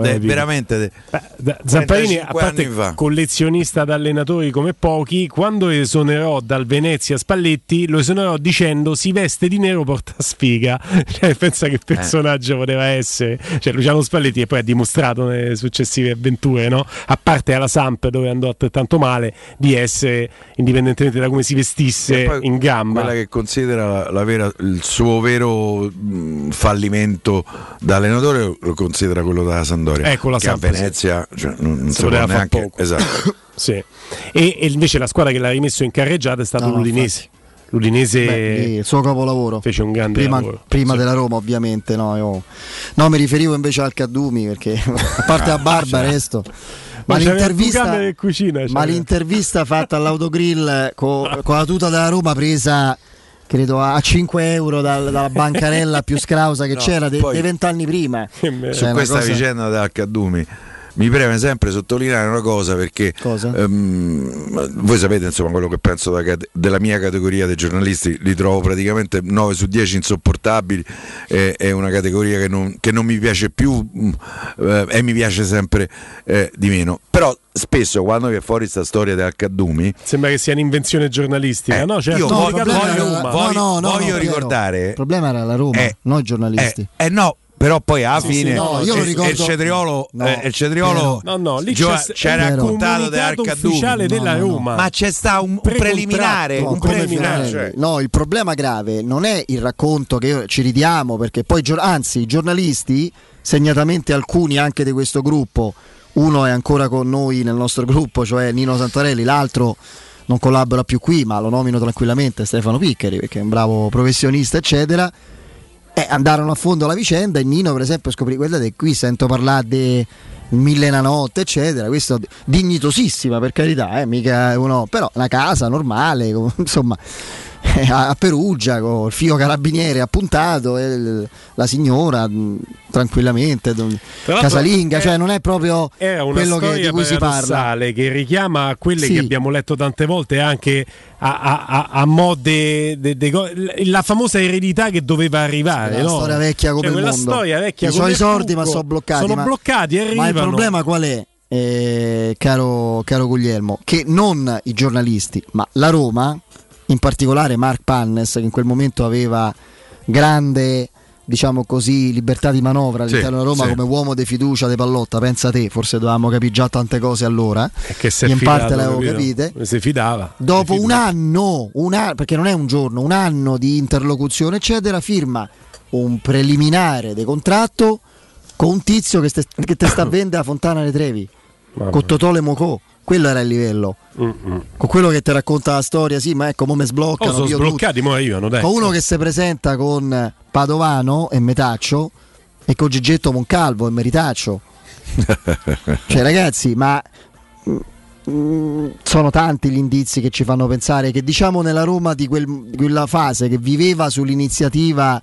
de- epico. veramente de- Da- Zamparini, a 35 parte collezionista da allenatori come pochi, quando esonerò dal Venezia Spalletti, lo esonerò dicendo si veste di nero porta sfiga. Cioè, pensa Eh. che personaggio poteva essere. Cioè, Luciano Spalletti e poi ha dimostrato nelle successive avventure, no? a parte alla Samp dove andò altrettanto male, di essere, indipendentemente da come si vestisse, in gamba. quella che considera vera- il suo vero mh, fallimento da allenatore lo considera quello della Sandoria Ecco, la che Samp, a Venezia cioè, non, non Si poteva neanche poco. esatto Sì. E, e invece la squadra che l'ha rimesso in carreggiata è stato No, no, l'Udinese. L'Udinese Beh, il suo capolavoro. fece un grande Prima, lavoro. prima Sì. della Roma, ovviamente. No, io- no, mi riferivo invece al Caddumi perché a parte la barba, cioè. resto. Ma l'intervista, cucina, ma l'intervista fatta all'autogrill co- con la tuta della Roma presa credo a 5 euro dal- dalla bancarella più scrausa che No, c'era dei vent'anni prima. Su Cioè, una questa cosa- vicenda dell'Accadumi mi preme sempre sottolineare una cosa perché ehm, voi sapete insomma quello che penso da della mia categoria dei giornalisti li trovo praticamente 9 su 10 insopportabili eh, è una categoria che non, che non mi piace più mm, eh, e mi piace sempre eh, di meno però spesso quando vi è fuori questa storia dell'Accadumi Sembra che sia un'invenzione giornalistica. no, certo, io No, voglio, il problema voglio- era- voglio- no, no, voglio ricordare Il problema era la Roma, Eh, noi giornalisti. eh, eh no, però poi alla Sì, sì, fine no, io lo il- ricordo- il cetriolo, No, eh, il cetriolo No, no, lì c'è- ci ha è un raccontato ufficiale della Roma. Ma c'è sta un, un Precontratto. preliminare, No, un preliminare. Cioè. No, il problema grave non è il racconto che io- ci ridiamo perché poi, anzi, i giornalisti, segnatamente alcuni anche di questo gruppo, uno è ancora con noi nel nostro gruppo, cioè Nino Santarelli, l'altro non collabora più qui, ma lo nomino tranquillamente Stefano Piccheri perché è un bravo professionista, eccetera. Eh, andarono a fondo la vicenda e Nino, per esempio, scoprì, guardate, qui sento parlare di mille una notte, eccetera. Questo dignitosissima, per carità, eh, mica uno, però una casa normale, insomma. a Perugia con il figlio carabiniere appuntato e la signora mh, tranquillamente casalinga, è- cioè non è proprio quello che, di cui si parla. che richiama a quelle Sì. che abbiamo letto tante volte anche a, a, a, a mo' de- de- de go- la famosa eredità che doveva arrivare. La no? storia vecchia come Cioè, il mondo. storia vecchia I suoi il sordi ma sono bloccati. Sono ma- bloccati, Ma il arrivano. problema qual è, eh, caro, caro Guglielmo? Che non i giornalisti, ma la Roma, in particolare Mark Pannes, che in quel momento aveva grande diciamo così, libertà di manovra Sì, all'interno della Roma sì. come uomo di fiducia di Pallotta, pensa te, forse dovevamo capire già tante cose allora. Che è in fidato, parte le avevo capito? capite. Si fidava. Dopo un anno, un anno, perché non è un giorno, un anno di interlocuzione, eccetera, firma un preliminare di contratto con un tizio che, ste- che te sta a vendere a Fontana dei Trevi, con Totò Mocò. Quello era il livello. Mm-mm. Con quello che ti racconta la storia, sì, ma ecco come sbloccano. Oh, sono io sbloccati, mo arrivano, dai. Con uno che si presenta con Padovano e Metaccio e con Gigetto Moncalvo e Meritaccio. Cioè, ragazzi, ma mm, mm, sono tanti gli indizi che ci fanno pensare che, diciamo, nella Roma di, quel- di quella fase che viveva sull'iniziativa,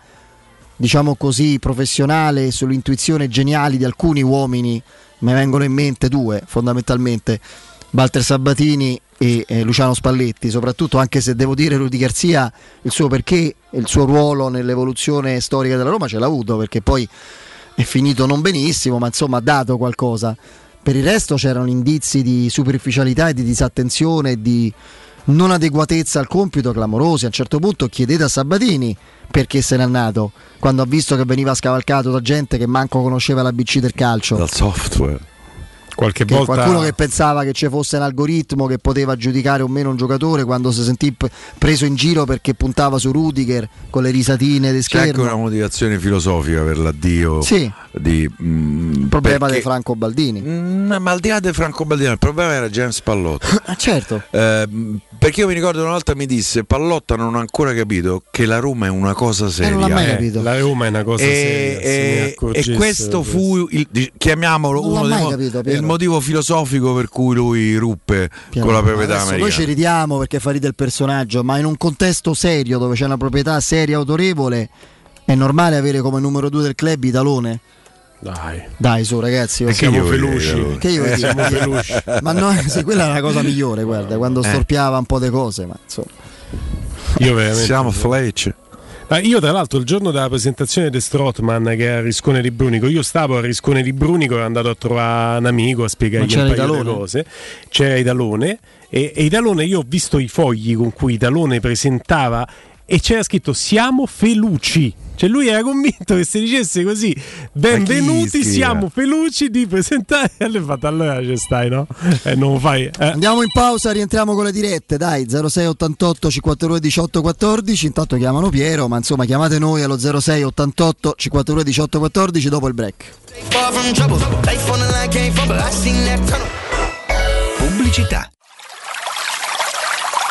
diciamo così, professionale e sull'intuizione geniali di alcuni uomini, me vengono in mente due fondamentalmente, Walter Sabatini e eh, Luciano Spalletti, soprattutto anche se devo dire Rudy Garzia il suo perché il suo ruolo nell'evoluzione storica della Roma ce l'ha avuto perché poi è finito non benissimo, ma insomma ha dato qualcosa. Per il resto c'erano indizi di superficialità e di disattenzione e di non adeguatezza al compito clamorosi. A un certo punto chiedete a Sabatini perché se n'è andato, quando ha visto che veniva scavalcato da gente che manco conosceva l'ABC del calcio. Dal software. Qualche Che volta Qualcuno che pensava che ci fosse un algoritmo che poteva giudicare o meno un giocatore quando si sentì p- preso in giro perché puntava su Rudiger con le risatine di C'è anche schermo. una motivazione filosofica per l'addio Sì. di mm, Il problema perché- di Franco Baldini. Mm, ma al di là di Franco Baldini, il problema era James Pallotta. Ah, certo. Eh, perché io mi ricordo una volta mi disse Pallotta non ha ancora capito che la Roma è una cosa seria. non l'ha mai Eh, capito. La Roma è una cosa e, seria. se e- accorgesse e questo fu il, chiamiamolo Non uno dei capito, Piero. il motivo filosofico per cui lui ruppe Piano con la proprietà Adesso Noi americana. ci ridiamo perché fa ridere il personaggio, ma in un contesto serio dove c'è una proprietà seria e autorevole è normale avere come numero due del club Italone. Dai. Dai su ragazzi, oh. Siamo io voglio feluci. dire, Che io Eh, siamo feluci. Ma no, sì, quella è la cosa migliore, guarda, quando Eh. storpiava un po' di cose, ma insomma. Io veramente. Siamo Fletch. Ma io tra l'altro il giorno della presentazione di Strotman che era a Riscone di Brunico, io stavo a Riscone di Brunico ero andato a trovare un amico a spiegargli un paio di cose. C'era Idalone e, e Idalone io ho visto i fogli con cui Idalone presentava e c'era scritto siamo feluci. Cioè lui era convinto che se dicesse così benvenuti siamo feluci di presentare e fatto allora ci stai no? E non lo fai eh. Andiamo in pausa, rientriamo con le dirette, dai, 0688 52 18 14, intanto chiamano Piero, ma insomma chiamate noi allo 0688 52 18 14 dopo il break. Pubblicità.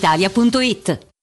brispalitalia.it.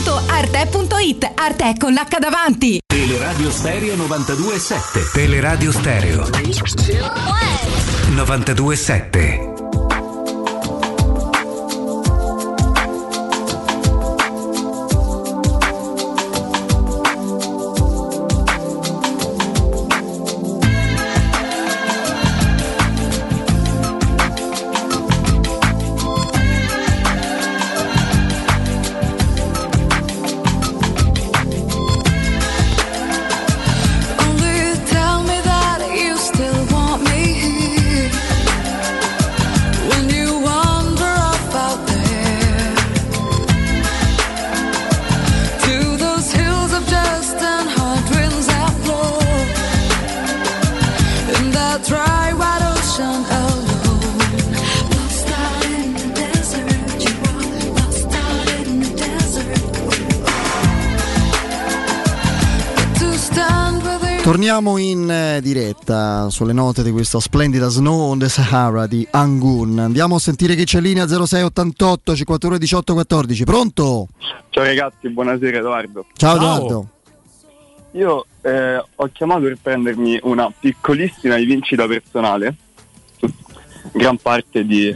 www.arte.it Arte con l'H davanti. Teleradio Stereo 92.7 Teleradio Stereo 927. Torniamo in eh, diretta sulle note di questa splendida Snow on the Sahara di Angun. Andiamo a sentire chi c'è in linea 0688 51 18 14. Pronto? Ciao ragazzi, buonasera Edoardo. Ciao Edoardo. Io eh, ho chiamato per prendermi una piccolissima rivincita personale gran parte di,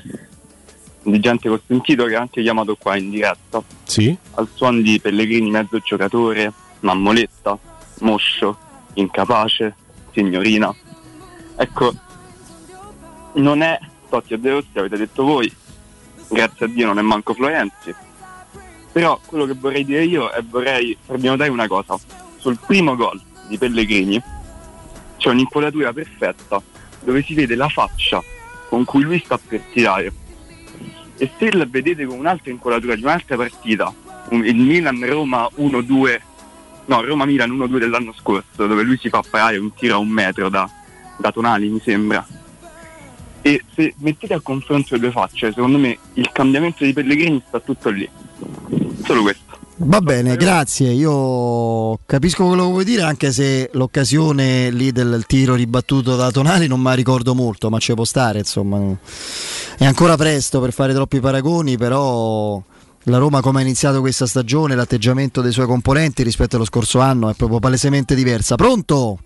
di gente che ho sentito che ha anche chiamato qua in diretta. Sì. Al suono di Pellegrini mezzo giocatore, Mammoletta, Moscio, Incapace, Signorina. Ecco, non è Totti e De Rossi, avete detto voi, grazie a Dio non è manco Florenzi. Però quello che vorrei dire io è vorrei farvi notare una cosa. Sul primo gol di Pellegrini c'è un'inquadratura perfetta dove si vede la faccia con cui lui sta per tirare. E se la vedete con un'altra inquadratura di un'altra partita, il Milan-Roma 1-2, no, Roma-Milan 1-2 dell'anno scorso, dove lui si fa parare un tiro a un metro da, da Tonali, mi sembra. E se mettete a confronto le due facce, secondo me il cambiamento di Pellegrini sta tutto lì. Solo questo. Va bene, grazie. Io capisco quello che vuoi dire, anche se l'occasione lì del tiro ribattuto da Tonali non me la ricordo molto, ma ci può stare, insomma. È ancora presto per fare troppi paragoni, però la Roma come ha iniziato questa stagione, l'atteggiamento dei suoi componenti rispetto allo scorso anno è proprio palesemente diversa. Pronto?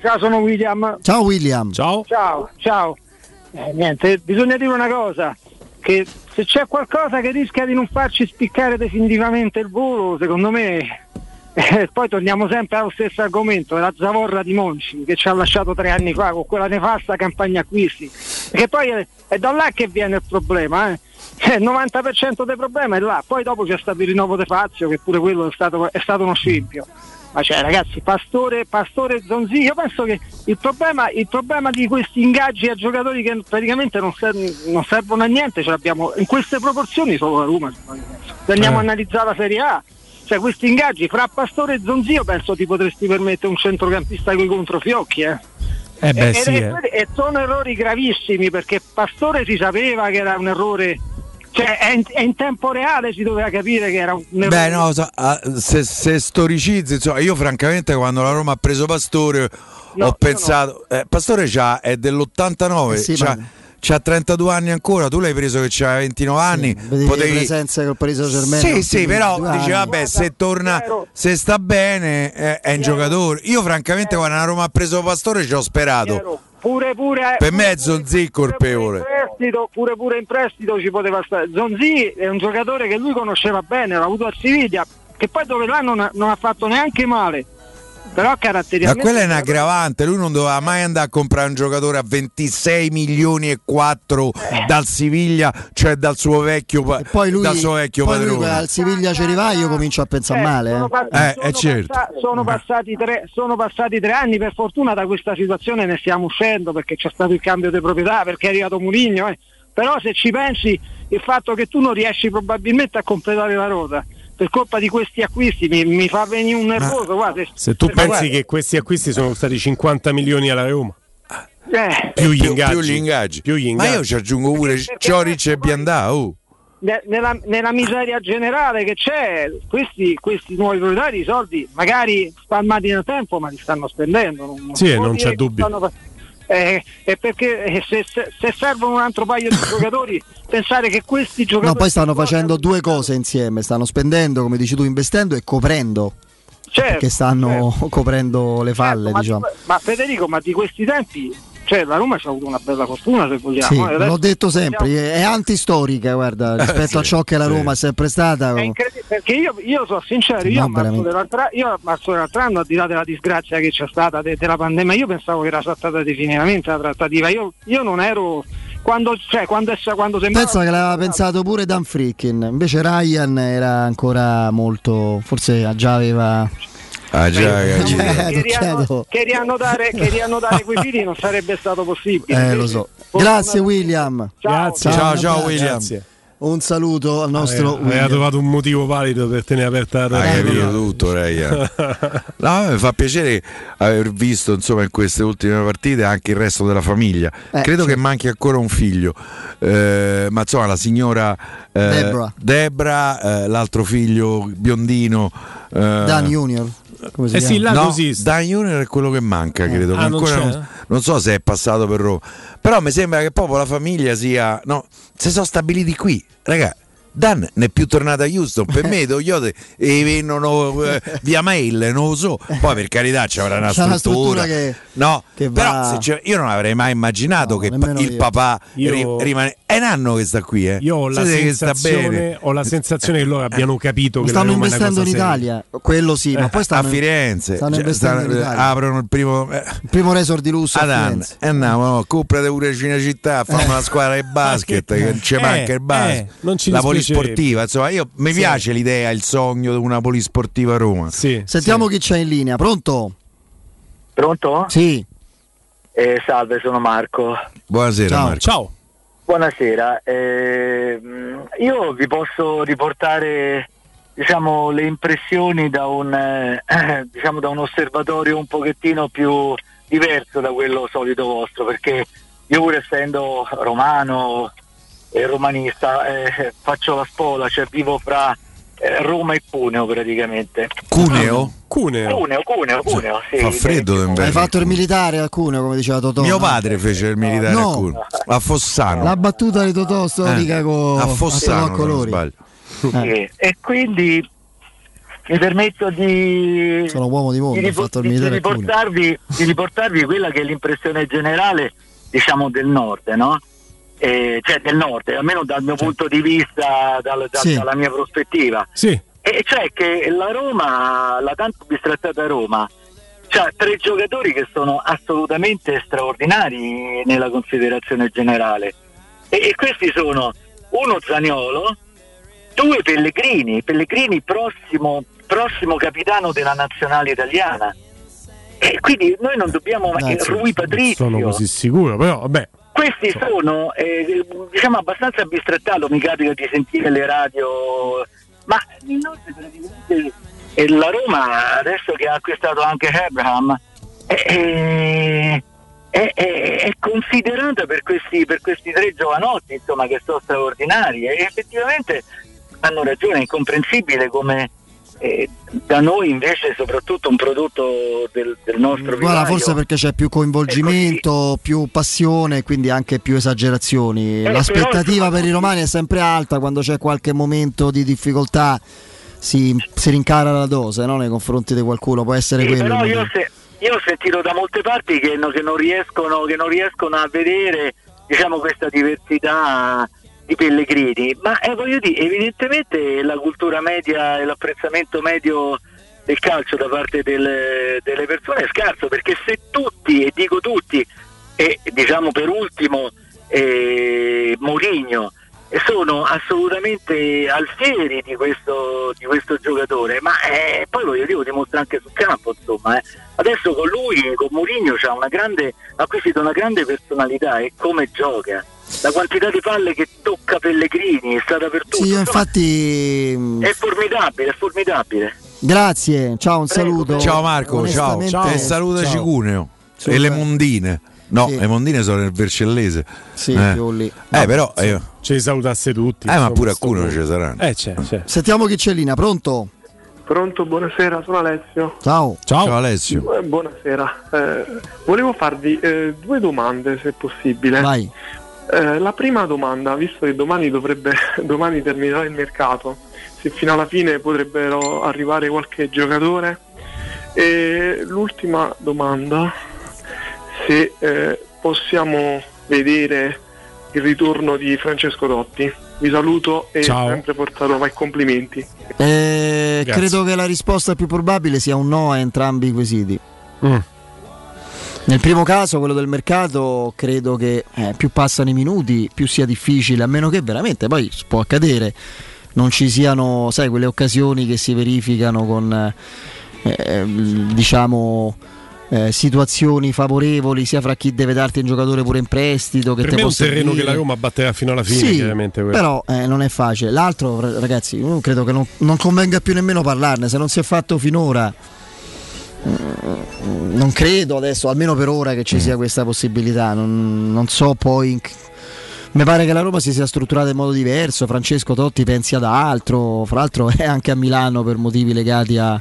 Ciao, sono William. Ciao William. Ciao. Ciao, ciao. Eh, niente, bisogna dire una cosa, che se c'è qualcosa che rischia di non farci spiccare definitivamente il volo, secondo me, eh, poi torniamo sempre allo stesso argomento, la zavorra di Monci che ci ha lasciato tre anni fa con quella nefasta campagna acquisti, perché poi è, è da là che viene il problema, eh. Eh, il 90% del problema è là, poi dopo c'è stato il rinnovo De Fazio, che pure quello è stato, è stato uno scempio. Ma cioè ragazzi, Pastore, Pastore e Zonzi, io penso che il problema, il problema di questi ingaggi a giocatori che praticamente non, ser- non servono a niente, ce l'abbiamo in queste proporzioni solo la Roma. Se andiamo Eh. a analizzare la Serie A, cioè questi ingaggi fra Pastore e Zonzi io penso ti potresti permettere un centrocampista con i controfiocchi. Eh. Eh beh, E- sì, ed- eh. e sono errori gravissimi perché Pastore si sapeva che era un errore, cioè è in, è in tempo reale si doveva capire che era un errore. Beh, no, so- ah, se, se storicizzi, insomma, io francamente quando la Roma ha preso Pastore ho pensato, eh, Pastore c'ha, è dell'89, Eh sì, ma- c'ha 32 anni ancora, tu l'hai preso che c'ha 29 anni, potevi... presenze col Paris Saint Germain. Sì, sì, però dice vabbè, se torna, Piero. se sta bene, eh, è un giocatore. Io francamente quando la Roma ha preso Pastore ci ho sperato. Pure pure Per me è Zonzi colpevole. pure pure in prestito ci poteva stare. Zonzi è un giocatore che lui conosceva bene, l'ha avuto a Siviglia, che poi dove l'ha non ha, non ha fatto neanche male. Però Ma caratterialmente quella è un aggravante, lui non doveva mai andare a comprare un giocatore a 26 milioni e 4 dal Siviglia, cioè dal suo vecchio, pa- Poi lui, dal suo vecchio poi lui padrone. al Siviglia ci arriva, io comincio a pensare male. sono, eh. pa- Eh, sono eh, certo. passa- sono passati tre, sono passati tre anni, per fortuna da questa situazione ne stiamo uscendo perché c'è stato il cambio di proprietà, perché è arrivato Murigno. eh. Però se ci pensi, il fatto che tu non riesci probabilmente a completare la rota per colpa di questi acquisti mi, mi fa venire un nervoso. guarda, Se tu pensi guarda, che questi acquisti sono stati 50 milioni alla Roma, eh, più gli ingaggi, più gli ingaggi. più gli Ma ingaggi. io ci aggiungo pure Cioric e Biandà. oh. ne- nella, nella miseria generale che c'è, questi, questi nuovi proprietari i soldi magari spalmati nel tempo, ma li stanno spendendo. Non, Sì, non c'è dubbio. stanno eh, è perché eh, se, se- se servono un altro paio di giocatori, pensare che questi giocatori. No, poi stanno facendo due cose insieme, stanno spendendo, come dici tu, investendo e coprendo. Certo, perché stanno coprendo le falle, ma, diciamo. ma Federico, ma di questi tempi, cioè la Roma ci ha avuto una bella fortuna se vogliamo. Sì, eh, adesso l'ho detto sempre, siamo- è antistorica, guarda, rispetto a ciò che la Roma è sempre stata. È incredibile, perché io, io sono sincero, io, No, a marzo io a marzo dell'altro anno, al di là della disgrazia che c'è stata de- della pandemia, io pensavo che era saltata definitivamente la trattativa. Io, io non ero quando, cioè, quando, quando sembrava Pensa che l'aveva pensato pure Dan Frickin, invece Ryan era ancora molto, forse già aveva... Ah, già, Eh, che, rianno- certo. che riannodare, che riannodare quei fili non sarebbe stato possibile. Eh, lo so. Grazie William. Grazie. Ciao, Ciao, un ciao, abbraccio. William. Grazie. Un saluto al nostro Aveva William. trovato un motivo valido per tenere aperta la Hai capito tutto, Ryan. No, mi fa piacere aver visto insomma, in queste ultime partite anche il resto della famiglia. Eh, Credo certo. che manchi ancora un figlio, Eh, ma insomma la signora eh, Debra. Debra, eh, l'altro figlio biondino. eh, Dan Junior. Come si Eh sì, là no, così. Dan Junior è quello che manca, credo. Ah, non non, non so se è passato per Roma. Però mi sembra che proprio la famiglia sia. No, si sono stabiliti qui. Raga, Dan non è più tornato a Houston. Per me, Toyota e vengono eh, via mail, non lo so. Poi per carità ci avrà una C'è una struttura. struttura che- no, che però va- se c'è- io non avrei mai immaginato che nemmeno il io. papà Io- ri- rimane. È un anno che sta qui, eh. Io ho la, che sta sensazione, bene. ho la sensazione che loro abbiano capito che stanno investendo in cosa seria. Italia, quello sì, ma Eh, poi stanno a Firenze stanno Cioè, investendo stanno- in Italia. aprono il primo eh, il primo resort di lusso a ad anno Firenze. e andiamo no, comprate pure Cinecittà fammi una squadra di basket che non ci Eh, manca il basket eh, non ci la dispiacerebbe. Polisportiva insomma io mi Sì. piace l'idea il sogno di una polisportiva a Roma Sì, Sentiamo chi c'è in linea, pronto? Pronto? Sì. Eh, salve, sono Marco. buonasera Ciao. Marco Ciao. Buonasera. ehm, io vi posso riportare diciamo, le impressioni da un, eh, diciamo, da un osservatorio un pochettino più diverso da quello solito vostro, perché io pur essendo romano romanista eh, faccio la spola, cioè vivo fra eh, Roma e Cuneo praticamente. Cuneo Cuneo. Cuneo, Cuneo, Cuneo, sì. fa freddo Eh, Hai d'inverno fatto il militare a Cuneo, come diceva Totò. mio padre fece il militare No. a Cuneo a Fossano La battuta di Totò storica Eh, con a Fossano a se non colori. sbaglio Sì, E quindi mi permetto di, Sono uomo di mondo, di, ho fatto il di- di militare a Cuneo. riportarvi, di riportarvi quella che è l'impressione generale diciamo del nord, no? Eh, cioè del nord, almeno dal mio punto di vista, dal- da- Sì. dalla mia prospettiva. Sì. E cioè che la Roma, la tanto bistrattata Roma, ha tre giocatori che sono assolutamente straordinari nella considerazione generale. E, e questi sono uno Zaniolo, due Pellegrini, Pellegrini prossimo, prossimo capitano della nazionale italiana. E quindi noi non dobbiamo Dai, eh, Rui Patrizio. Sono così sicuro, però vabbè. Questi sono eh, diciamo abbastanza abbistrattato, mi capita di sentire le radio, ma inoltre praticamente eh, la Roma adesso che ha acquistato anche Abraham è, è- è- è- è considerata per questi, per questi tre giovanotti insomma, che sono straordinari. E effettivamente hanno ragione, è incomprensibile come eh, da noi invece soprattutto un prodotto del, del nostro Guarda, vivaio forse perché c'è più coinvolgimento, più passione, quindi anche più esagerazioni. Eh, L'aspettativa per i romani è sempre alta quando c'è qualche momento di difficoltà. Si, si rincara la dose no? nei confronti di qualcuno, può essere Sì, quello. io, se- io ho sentito da molte parti che, no- che non riescono, che non riescono a vedere diciamo, questa diversità di Pellegrini, ma eh, voglio dire, evidentemente la cultura media e l'apprezzamento medio del calcio da parte delle, delle persone è scarso, perché se tutti, e dico tutti, e diciamo per ultimo eh, Mourinho, sono assolutamente alfieri di questo, di questo giocatore, ma eh, poi voglio dire, lo dimostra anche sul campo, insomma. eh. Adesso con lui, con Mourinho, ha acquisito una grande personalità e come gioca. La quantità di palle che tocca Pellegrini è stata per tutti. Sì, io infatti. mh, È formidabile, è formidabile. Grazie, ciao, un saluto. Ciao Marco, ciao. Onestamente- E salutaci Ciao. Cuneo. Sì, e le mondine. No, le mondine sono nel Vercellese. Sì, eh. più lì. Eh, però. eh, Ce li salutasse tutti. eh, ma pure a Cuneo ci saranno. Eh, c'è, c'è. Sentiamo chi c'è linea, pronto? Pronto, buonasera, sono Alessio. Ciao. Ciao Alessio. Eh, buonasera, Eh, volevo farvi eh, due domande se possibile. Vai. Eh, la prima domanda, visto che domani dovrebbe domani terminerà il mercato, se fino alla fine potrebbero arrivare qualche giocatore. E l'ultima domanda, se eh, possiamo vedere il ritorno di Francesco Dotti. Vi saluto e Ciao. sempre Forza Roma e complimenti. Eh, credo che la risposta più probabile sia un no a entrambi i quesiti. Mm. Nel primo caso, quello del mercato, credo che eh, più passano i minuti, più sia difficile, a meno che veramente poi può accadere, non ci siano, sai, quelle occasioni che si verificano con, eh, eh, diciamo, eh, situazioni favorevoli sia fra chi deve darti un giocatore pure in prestito che Per te me è un terreno servire. che la Roma batterà fino alla fine, Sì, chiaramente. quello. però eh, non è facile. L'altro, ra- ragazzi, io credo che non, non convenga più nemmeno parlarne. Se non si è fatto finora, non credo adesso, almeno per ora, che ci sia questa possibilità. Non, non so poi. Mi pare che la Roma si sia strutturata in modo diverso. Francesco Totti pensi ad altro. Fra l'altro, è anche a Milano per motivi legati alla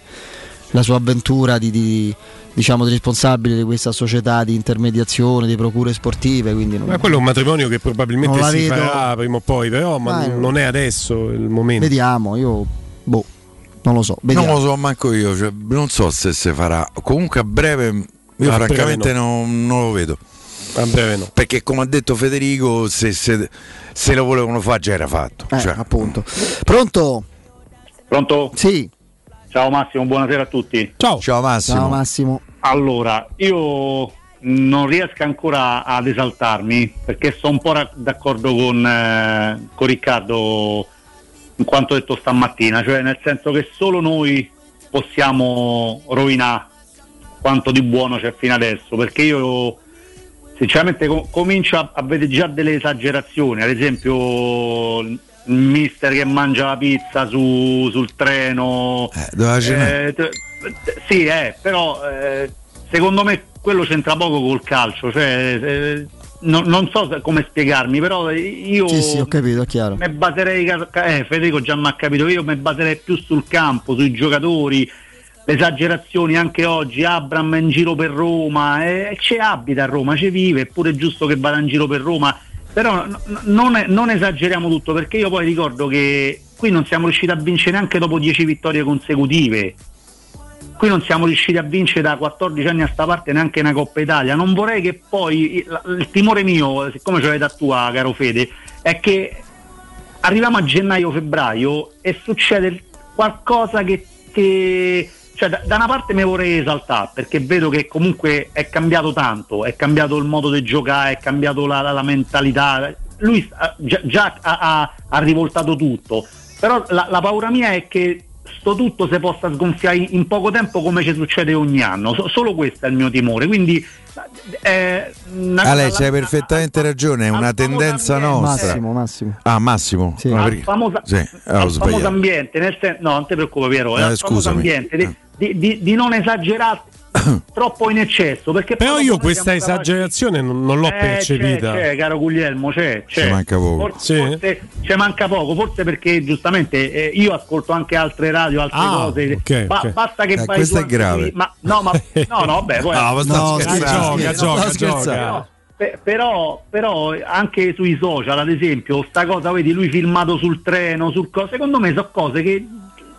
sua avventura di. di diciamo di responsabile di questa società di intermediazione di procure sportive non- Ma quello è un matrimonio che probabilmente si vedo- farà prima o poi, però ma Ma- non è adesso il momento. Vediamo, io non lo so. Non Vediamo. lo so manco io, cioè, non so se si farà. Comunque a breve, io A francamente breve no. non, non lo vedo. A breve no. Perché come ha detto Federico, se, se- se lo volevano fare già era fatto. Eh, Cioè, appunto. Pronto? Pronto? Sì. Ciao Massimo, buonasera a tutti. Ciao. Ciao Massimo. Ciao Massimo. Allora, io non riesco ancora ad esaltarmi perché sono un po' d'accordo con, eh, con Riccardo in quanto detto stamattina, cioè nel senso che solo noi possiamo rovinare quanto di buono c'è fino adesso, perché io sinceramente co- comincio a, a vedere già delle esagerazioni, ad esempio il mister che mangia la pizza su- sul treno. cenare. Eh, t- t- sì, eh, però eh, secondo me quello c'entra poco col calcio, cioè, eh, non, non so come spiegarmi, però io Sì, sì, ho capito, è chiaro. mi baserei, eh, Federico già mi ha capito, io mi baserei più sul campo, sui giocatori, le esagerazioni anche oggi, Abram è in giro per Roma, eh, ci abita a Roma, ci vive, è pure giusto che vada in giro per Roma, però n- n- non, è- non esageriamo tutto perché io poi ricordo che qui non siamo riusciti a vincere neanche dopo 10 vittorie consecutive. Qui non siamo riusciti a vincere da 14 anni a sta parte neanche una Coppa Italia. Non vorrei che poi il, il timore mio, siccome ce l'hai da tua, caro Fede, è che arriviamo a gennaio-febbraio e succede qualcosa che, che- cioè, da, da una parte mi vorrei esaltare perché vedo che comunque è cambiato tanto, è cambiato il modo di giocare, è cambiato la, la- la mentalità, lui sta- già, già ha, ha- ha rivoltato tutto, però la, la paura mia è che sto tutto si possa sgonfiare in, in poco tempo come ci succede ogni anno, So- solo questo è il mio timore, quindi eh, una Ale, c'hai perfettamente ragione, è una tendenza nostra. Massimo, Massimo. Ah, Massimo? Ma al perché- famoso, Sì, ah, ho al famoso sbagliato. ambiente, nel sen- no, non ti preoccupare Piero, Eh, famoso scusami. ambiente di, di- di- di non esagerare troppo in eccesso, perché Però poi io questa esagerazione non, non l'ho Eh, percepita. C'è, c'è, caro Guglielmo, c'è. c'è. Ci manca poco. Forse, forse ci manca poco, forse perché giustamente eh, io ascolto anche altre radio, altre Ah, cose. ok, Ba- ok. Basta che Eh, vai questo è grave. Ma no, ma no, no, beh, poi No, No, scherzando. gioca, gioca, gioca. Pe- però, però anche sui social, ad esempio, sta cosa, vedi, lui filmato sul treno, sul co- secondo me sono cose che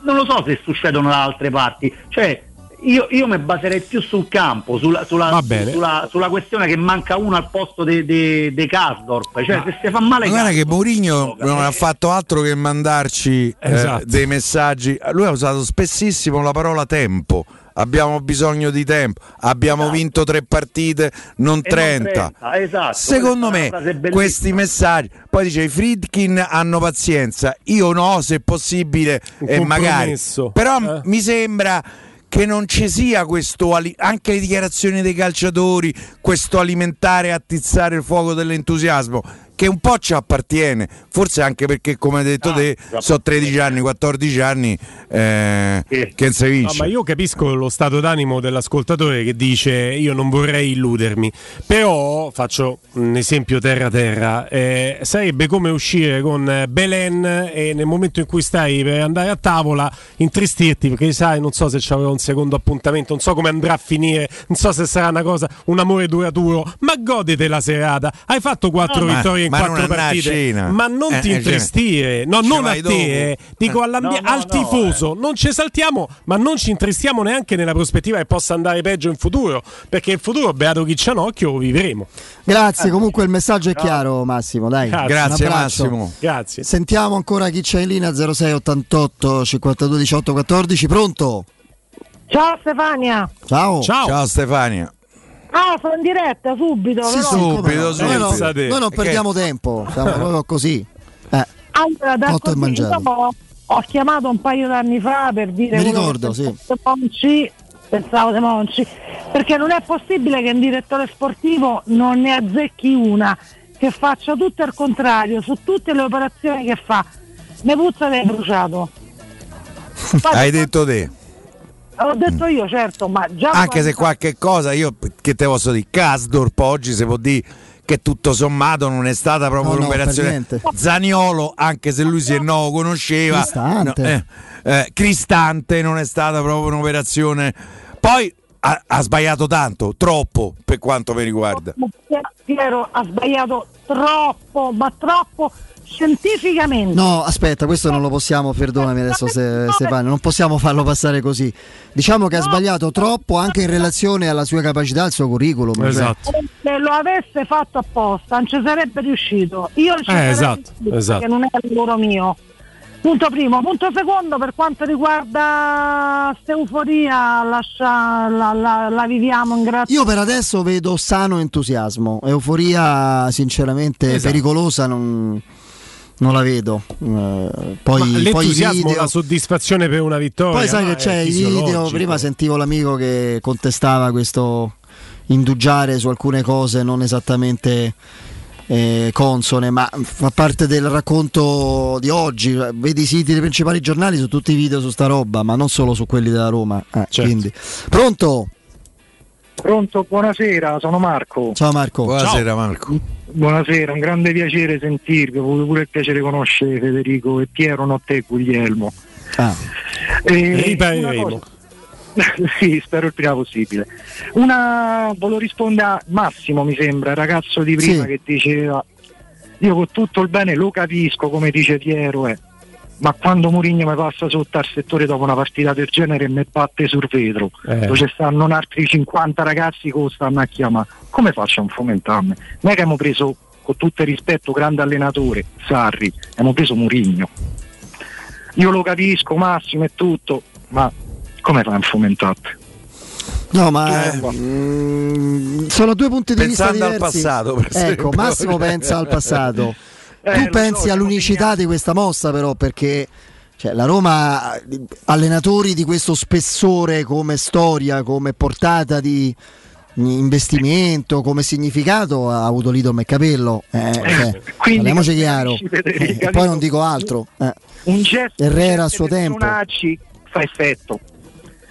non lo so se succedono da altre parti. Cioè, io, io mi baserei più sul campo, sulla, sulla, sulla, sulla questione che manca uno al posto di de, de Kasdorp. Cioè, se si fa male Ma guarda che Mourinho non Eh, ha fatto altro che mandarci eh, Esatto. dei messaggi. Lui ha usato spessissimo la parola tempo. Abbiamo bisogno di tempo. Abbiamo vinto tre partite, non Esatto. e non 30. 30, esatto. Secondo me questi messaggi, poi dice i Friedkin hanno pazienza, io no se possibile Un e magari, compromesso. però Eh. mi sembra che non ci sia questo, anche le dichiarazioni dei calciatori, questo alimentare e attizzare il fuoco dell'entusiasmo che un po' ci appartiene, forse anche perché come hai detto Ah, te, sono 13 anni, 14 anni eh, Sì. che non si No, vince. ma io capisco lo stato d'animo dell'ascoltatore che dice io non vorrei illudermi, però faccio un esempio terra terra, eh, sarebbe come uscire con eh, Belen e nel momento in cui stai per andare a tavola intristirti perché sai non so se c'aveva un secondo appuntamento, non so come andrà a finire, non so se sarà una cosa, un amore duraturo, ma godete la serata, hai fatto quattro No, ma- vittorie in ma non quattro partite, cena. ma non Eh, ti eh, intristire, no, Ci non a te, eh. dico all'ambi- No, no, al no, tifoso, non ci esaltiamo, ma non ci intristiamo neanche nella prospettiva che possa andare peggio in futuro, perché in futuro, beato chi c'ha un occhio, lo vivremo. Grazie, comunque il messaggio è chiaro Massimo, dai. Grazie. Grazie. Massimo. Grazie. Sentiamo ancora chi c'è in linea 0688 52 18 14, pronto? Ciao Stefania. Ciao. Ciao. Ciao Stefania. Ah, sono in diretta subito. Sì, però. Subito, subito. Noi, no- Pensa te. noi non Che- perdiamo tempo, siamo proprio così. Eh, Allora, da Otto e così, dopo ho chiamato un paio d'anni fa per dire Mi ricordo, che sì. pensavo di Monci, pensavo di Monci, perché non è possibile che un direttore sportivo non ne azzecchi una, che faccia tutto al contrario, su tutte le operazioni che fa. Ne puzza del bruciato. Hai detto te. L'ho detto io, certo, ma già Anche se quando- qualche cosa, io che te posso dire, Casdorp oggi si può dire che tutto sommato non è stata proprio No, no, un'operazione. per niente. Zaniolo, anche se lui si è no, conosceva. Cristante. no, eh, eh, Cristante non è stata proprio un'operazione. Poi ha, ha sbagliato tanto, troppo per quanto mi riguarda. Piero ha sbagliato troppo, ma troppo scientificamente. No, aspetta, questo non lo possiamo, perdonami adesso se, Stefano, non possiamo farlo passare così. Diciamo che ha sbagliato troppo anche in relazione alla sua capacità, al suo curriculum. cioè- Esatto. Se lo avesse fatto apposta non ci sarebbe riuscito. Io ci sarei esatto, riuscito, esatto. perché non è il lavoro mio. Punto primo. Punto secondo, per quanto riguarda questa euforia, lascia- la, la- la viviamo in grazia. Io per adesso vedo sano entusiasmo, euforia sinceramente Esatto. pericolosa non, non la vedo. Eh, poi, Ma poi l'entusiasmo, video- la soddisfazione per una vittoria. Poi sai che c'è è i video, prima sentivo l'amico che contestava questo indugiare su alcune cose non esattamente eh, consone, ma fa parte del racconto di oggi. Vedi i siti dei principali giornali su tutti i video su sta roba, ma non solo su quelli della Roma. Eh, Certo. quindi. Pronto? Pronto, buonasera, sono Marco. Ciao Marco. Buonasera Marco. Buonasera, un grande piacere sentirvi, ho avuto pure il piacere conoscere Federico e Piero, non te Guglielmo. Ah. E Ripareremo. sì, spero il prima possibile. Una volevo rispondere a Massimo, mi sembra, il ragazzo di prima Sì. che diceva io con tutto il bene lo capisco, come dice Piero, eh, ma quando Mourinho mi passa sotto al settore dopo una partita del genere e mi batte sul vetro, Eh. dove ci stanno altri 50 ragazzi che lo stanno a chiamare, come faccio a non fomentarmi? Non è che abbiamo preso, con tutto il rispetto, grande allenatore, Sarri, abbiamo preso Mourinho. Io lo capisco, Massimo e tutto, ma come fai a fomentarti? No, ma mm, sono due punti di Pensando vista al diversi. passato, per ecco, esempio. Massimo pensa al passato. Eh, tu pensi so, all'unicità di questa mossa, però, perché cioè, la Roma, allenatori di questo spessore come storia, come portata di investimento, come significato, ha avuto Lidom e Capello. Eh, cioè, quindi parliamoci chiaro. Eh, e poi non dico altro. eh. un gesto Herrera a suo tempo. fa effetto.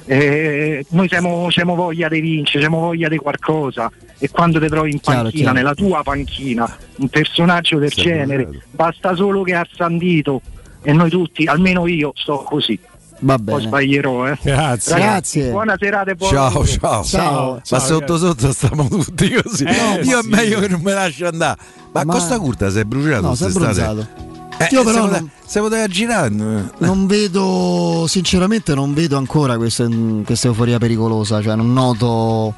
Eh, noi siamo, siamo voglia di vincere, siamo voglia di qualcosa e quando ti trovi in Chiaro, panchina, chiaro. nella tua panchina, un personaggio del Sempre genere, basta solo che ha sandito e noi tutti, almeno io, sto così. Va Poi bene. sbaglierò, eh. Grazie. Ragazzi, Grazie. buona serata e buon Ciao, lavoro. ciao, Ciao. Ma Ciao, sotto sotto stiamo tutti così. Eh, Io sì. è meglio che non me lascio andare. Ma, Ma- a Costa Curta sei bruciato No, sei quest'estate? Eh, Io però se, non- se poteva girare. Non vedo, sinceramente, non vedo ancora questa, questa euforia pericolosa. Cioè, non noto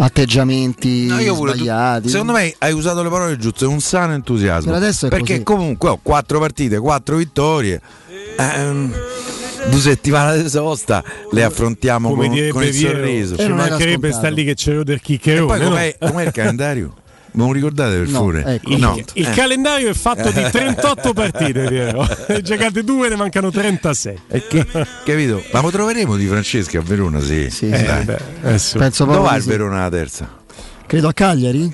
atteggiamenti No, io pure, tu- sbagliati. secondo me hai usato le parole giuste, un sano entusiasmo. Per Perché così. comunque ho quattro partite, quattro vittorie. Ehm, due settimane di sosta le affrontiamo Come con, con il sorriso. Eh, ci mancherebbe scontato. sta lì che c'è del E chiccherone. poi com'è, com'è il calendario? Me lo ricordate per No, favore? ecco. Il, No. il Eh. calendario è fatto di 38 partite, Piero. Ne giocate due, ne mancano 36. E che- capito? Ma lo troveremo di Francesca a Verona? Sì. Sì, Eh, sì. Dai. beh, Penso Dove va. Verona la terza? Credo a Cagliari?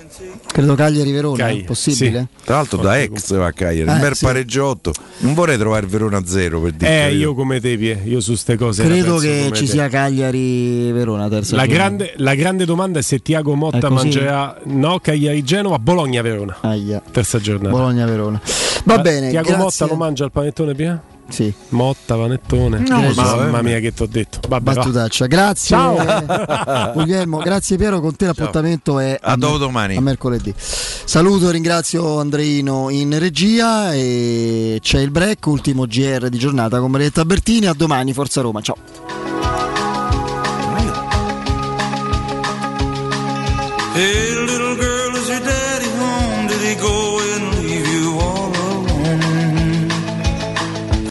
Credo Cagliari-Verona, Cagliari, possibile? Tra l'altro da ex va a Cagliari, un Eh, bel sì. pareggiotto. Non vorrei trovare Verona a zero per dire. Eh, io come te, Pie, io su ste cose. Credo che ci te. sia Cagliari-Verona terza La giornata. grande, la grande domanda è se Tiago Motta È mangerà no Cagliari-Genova, Bologna-Verona. Aia. Terza giornata. Bologna-Verona. Va Ma bene, Tiago grazie. Motta lo mangia il panettone, Pie? Sì. Motta, panettone. Lo so, Mamma eh. mia, che ti ho detto. Vabbè, va. Battutaccia. Grazie Ciao. Guglielmo, grazie Piero, con te l'appuntamento è A dopodomani. a mercoledì. Saluto e ringrazio Andreino in regia e c'è il break, ultimo GR di giornata con Marietta Bertini, a domani Forza Roma, ciao. Il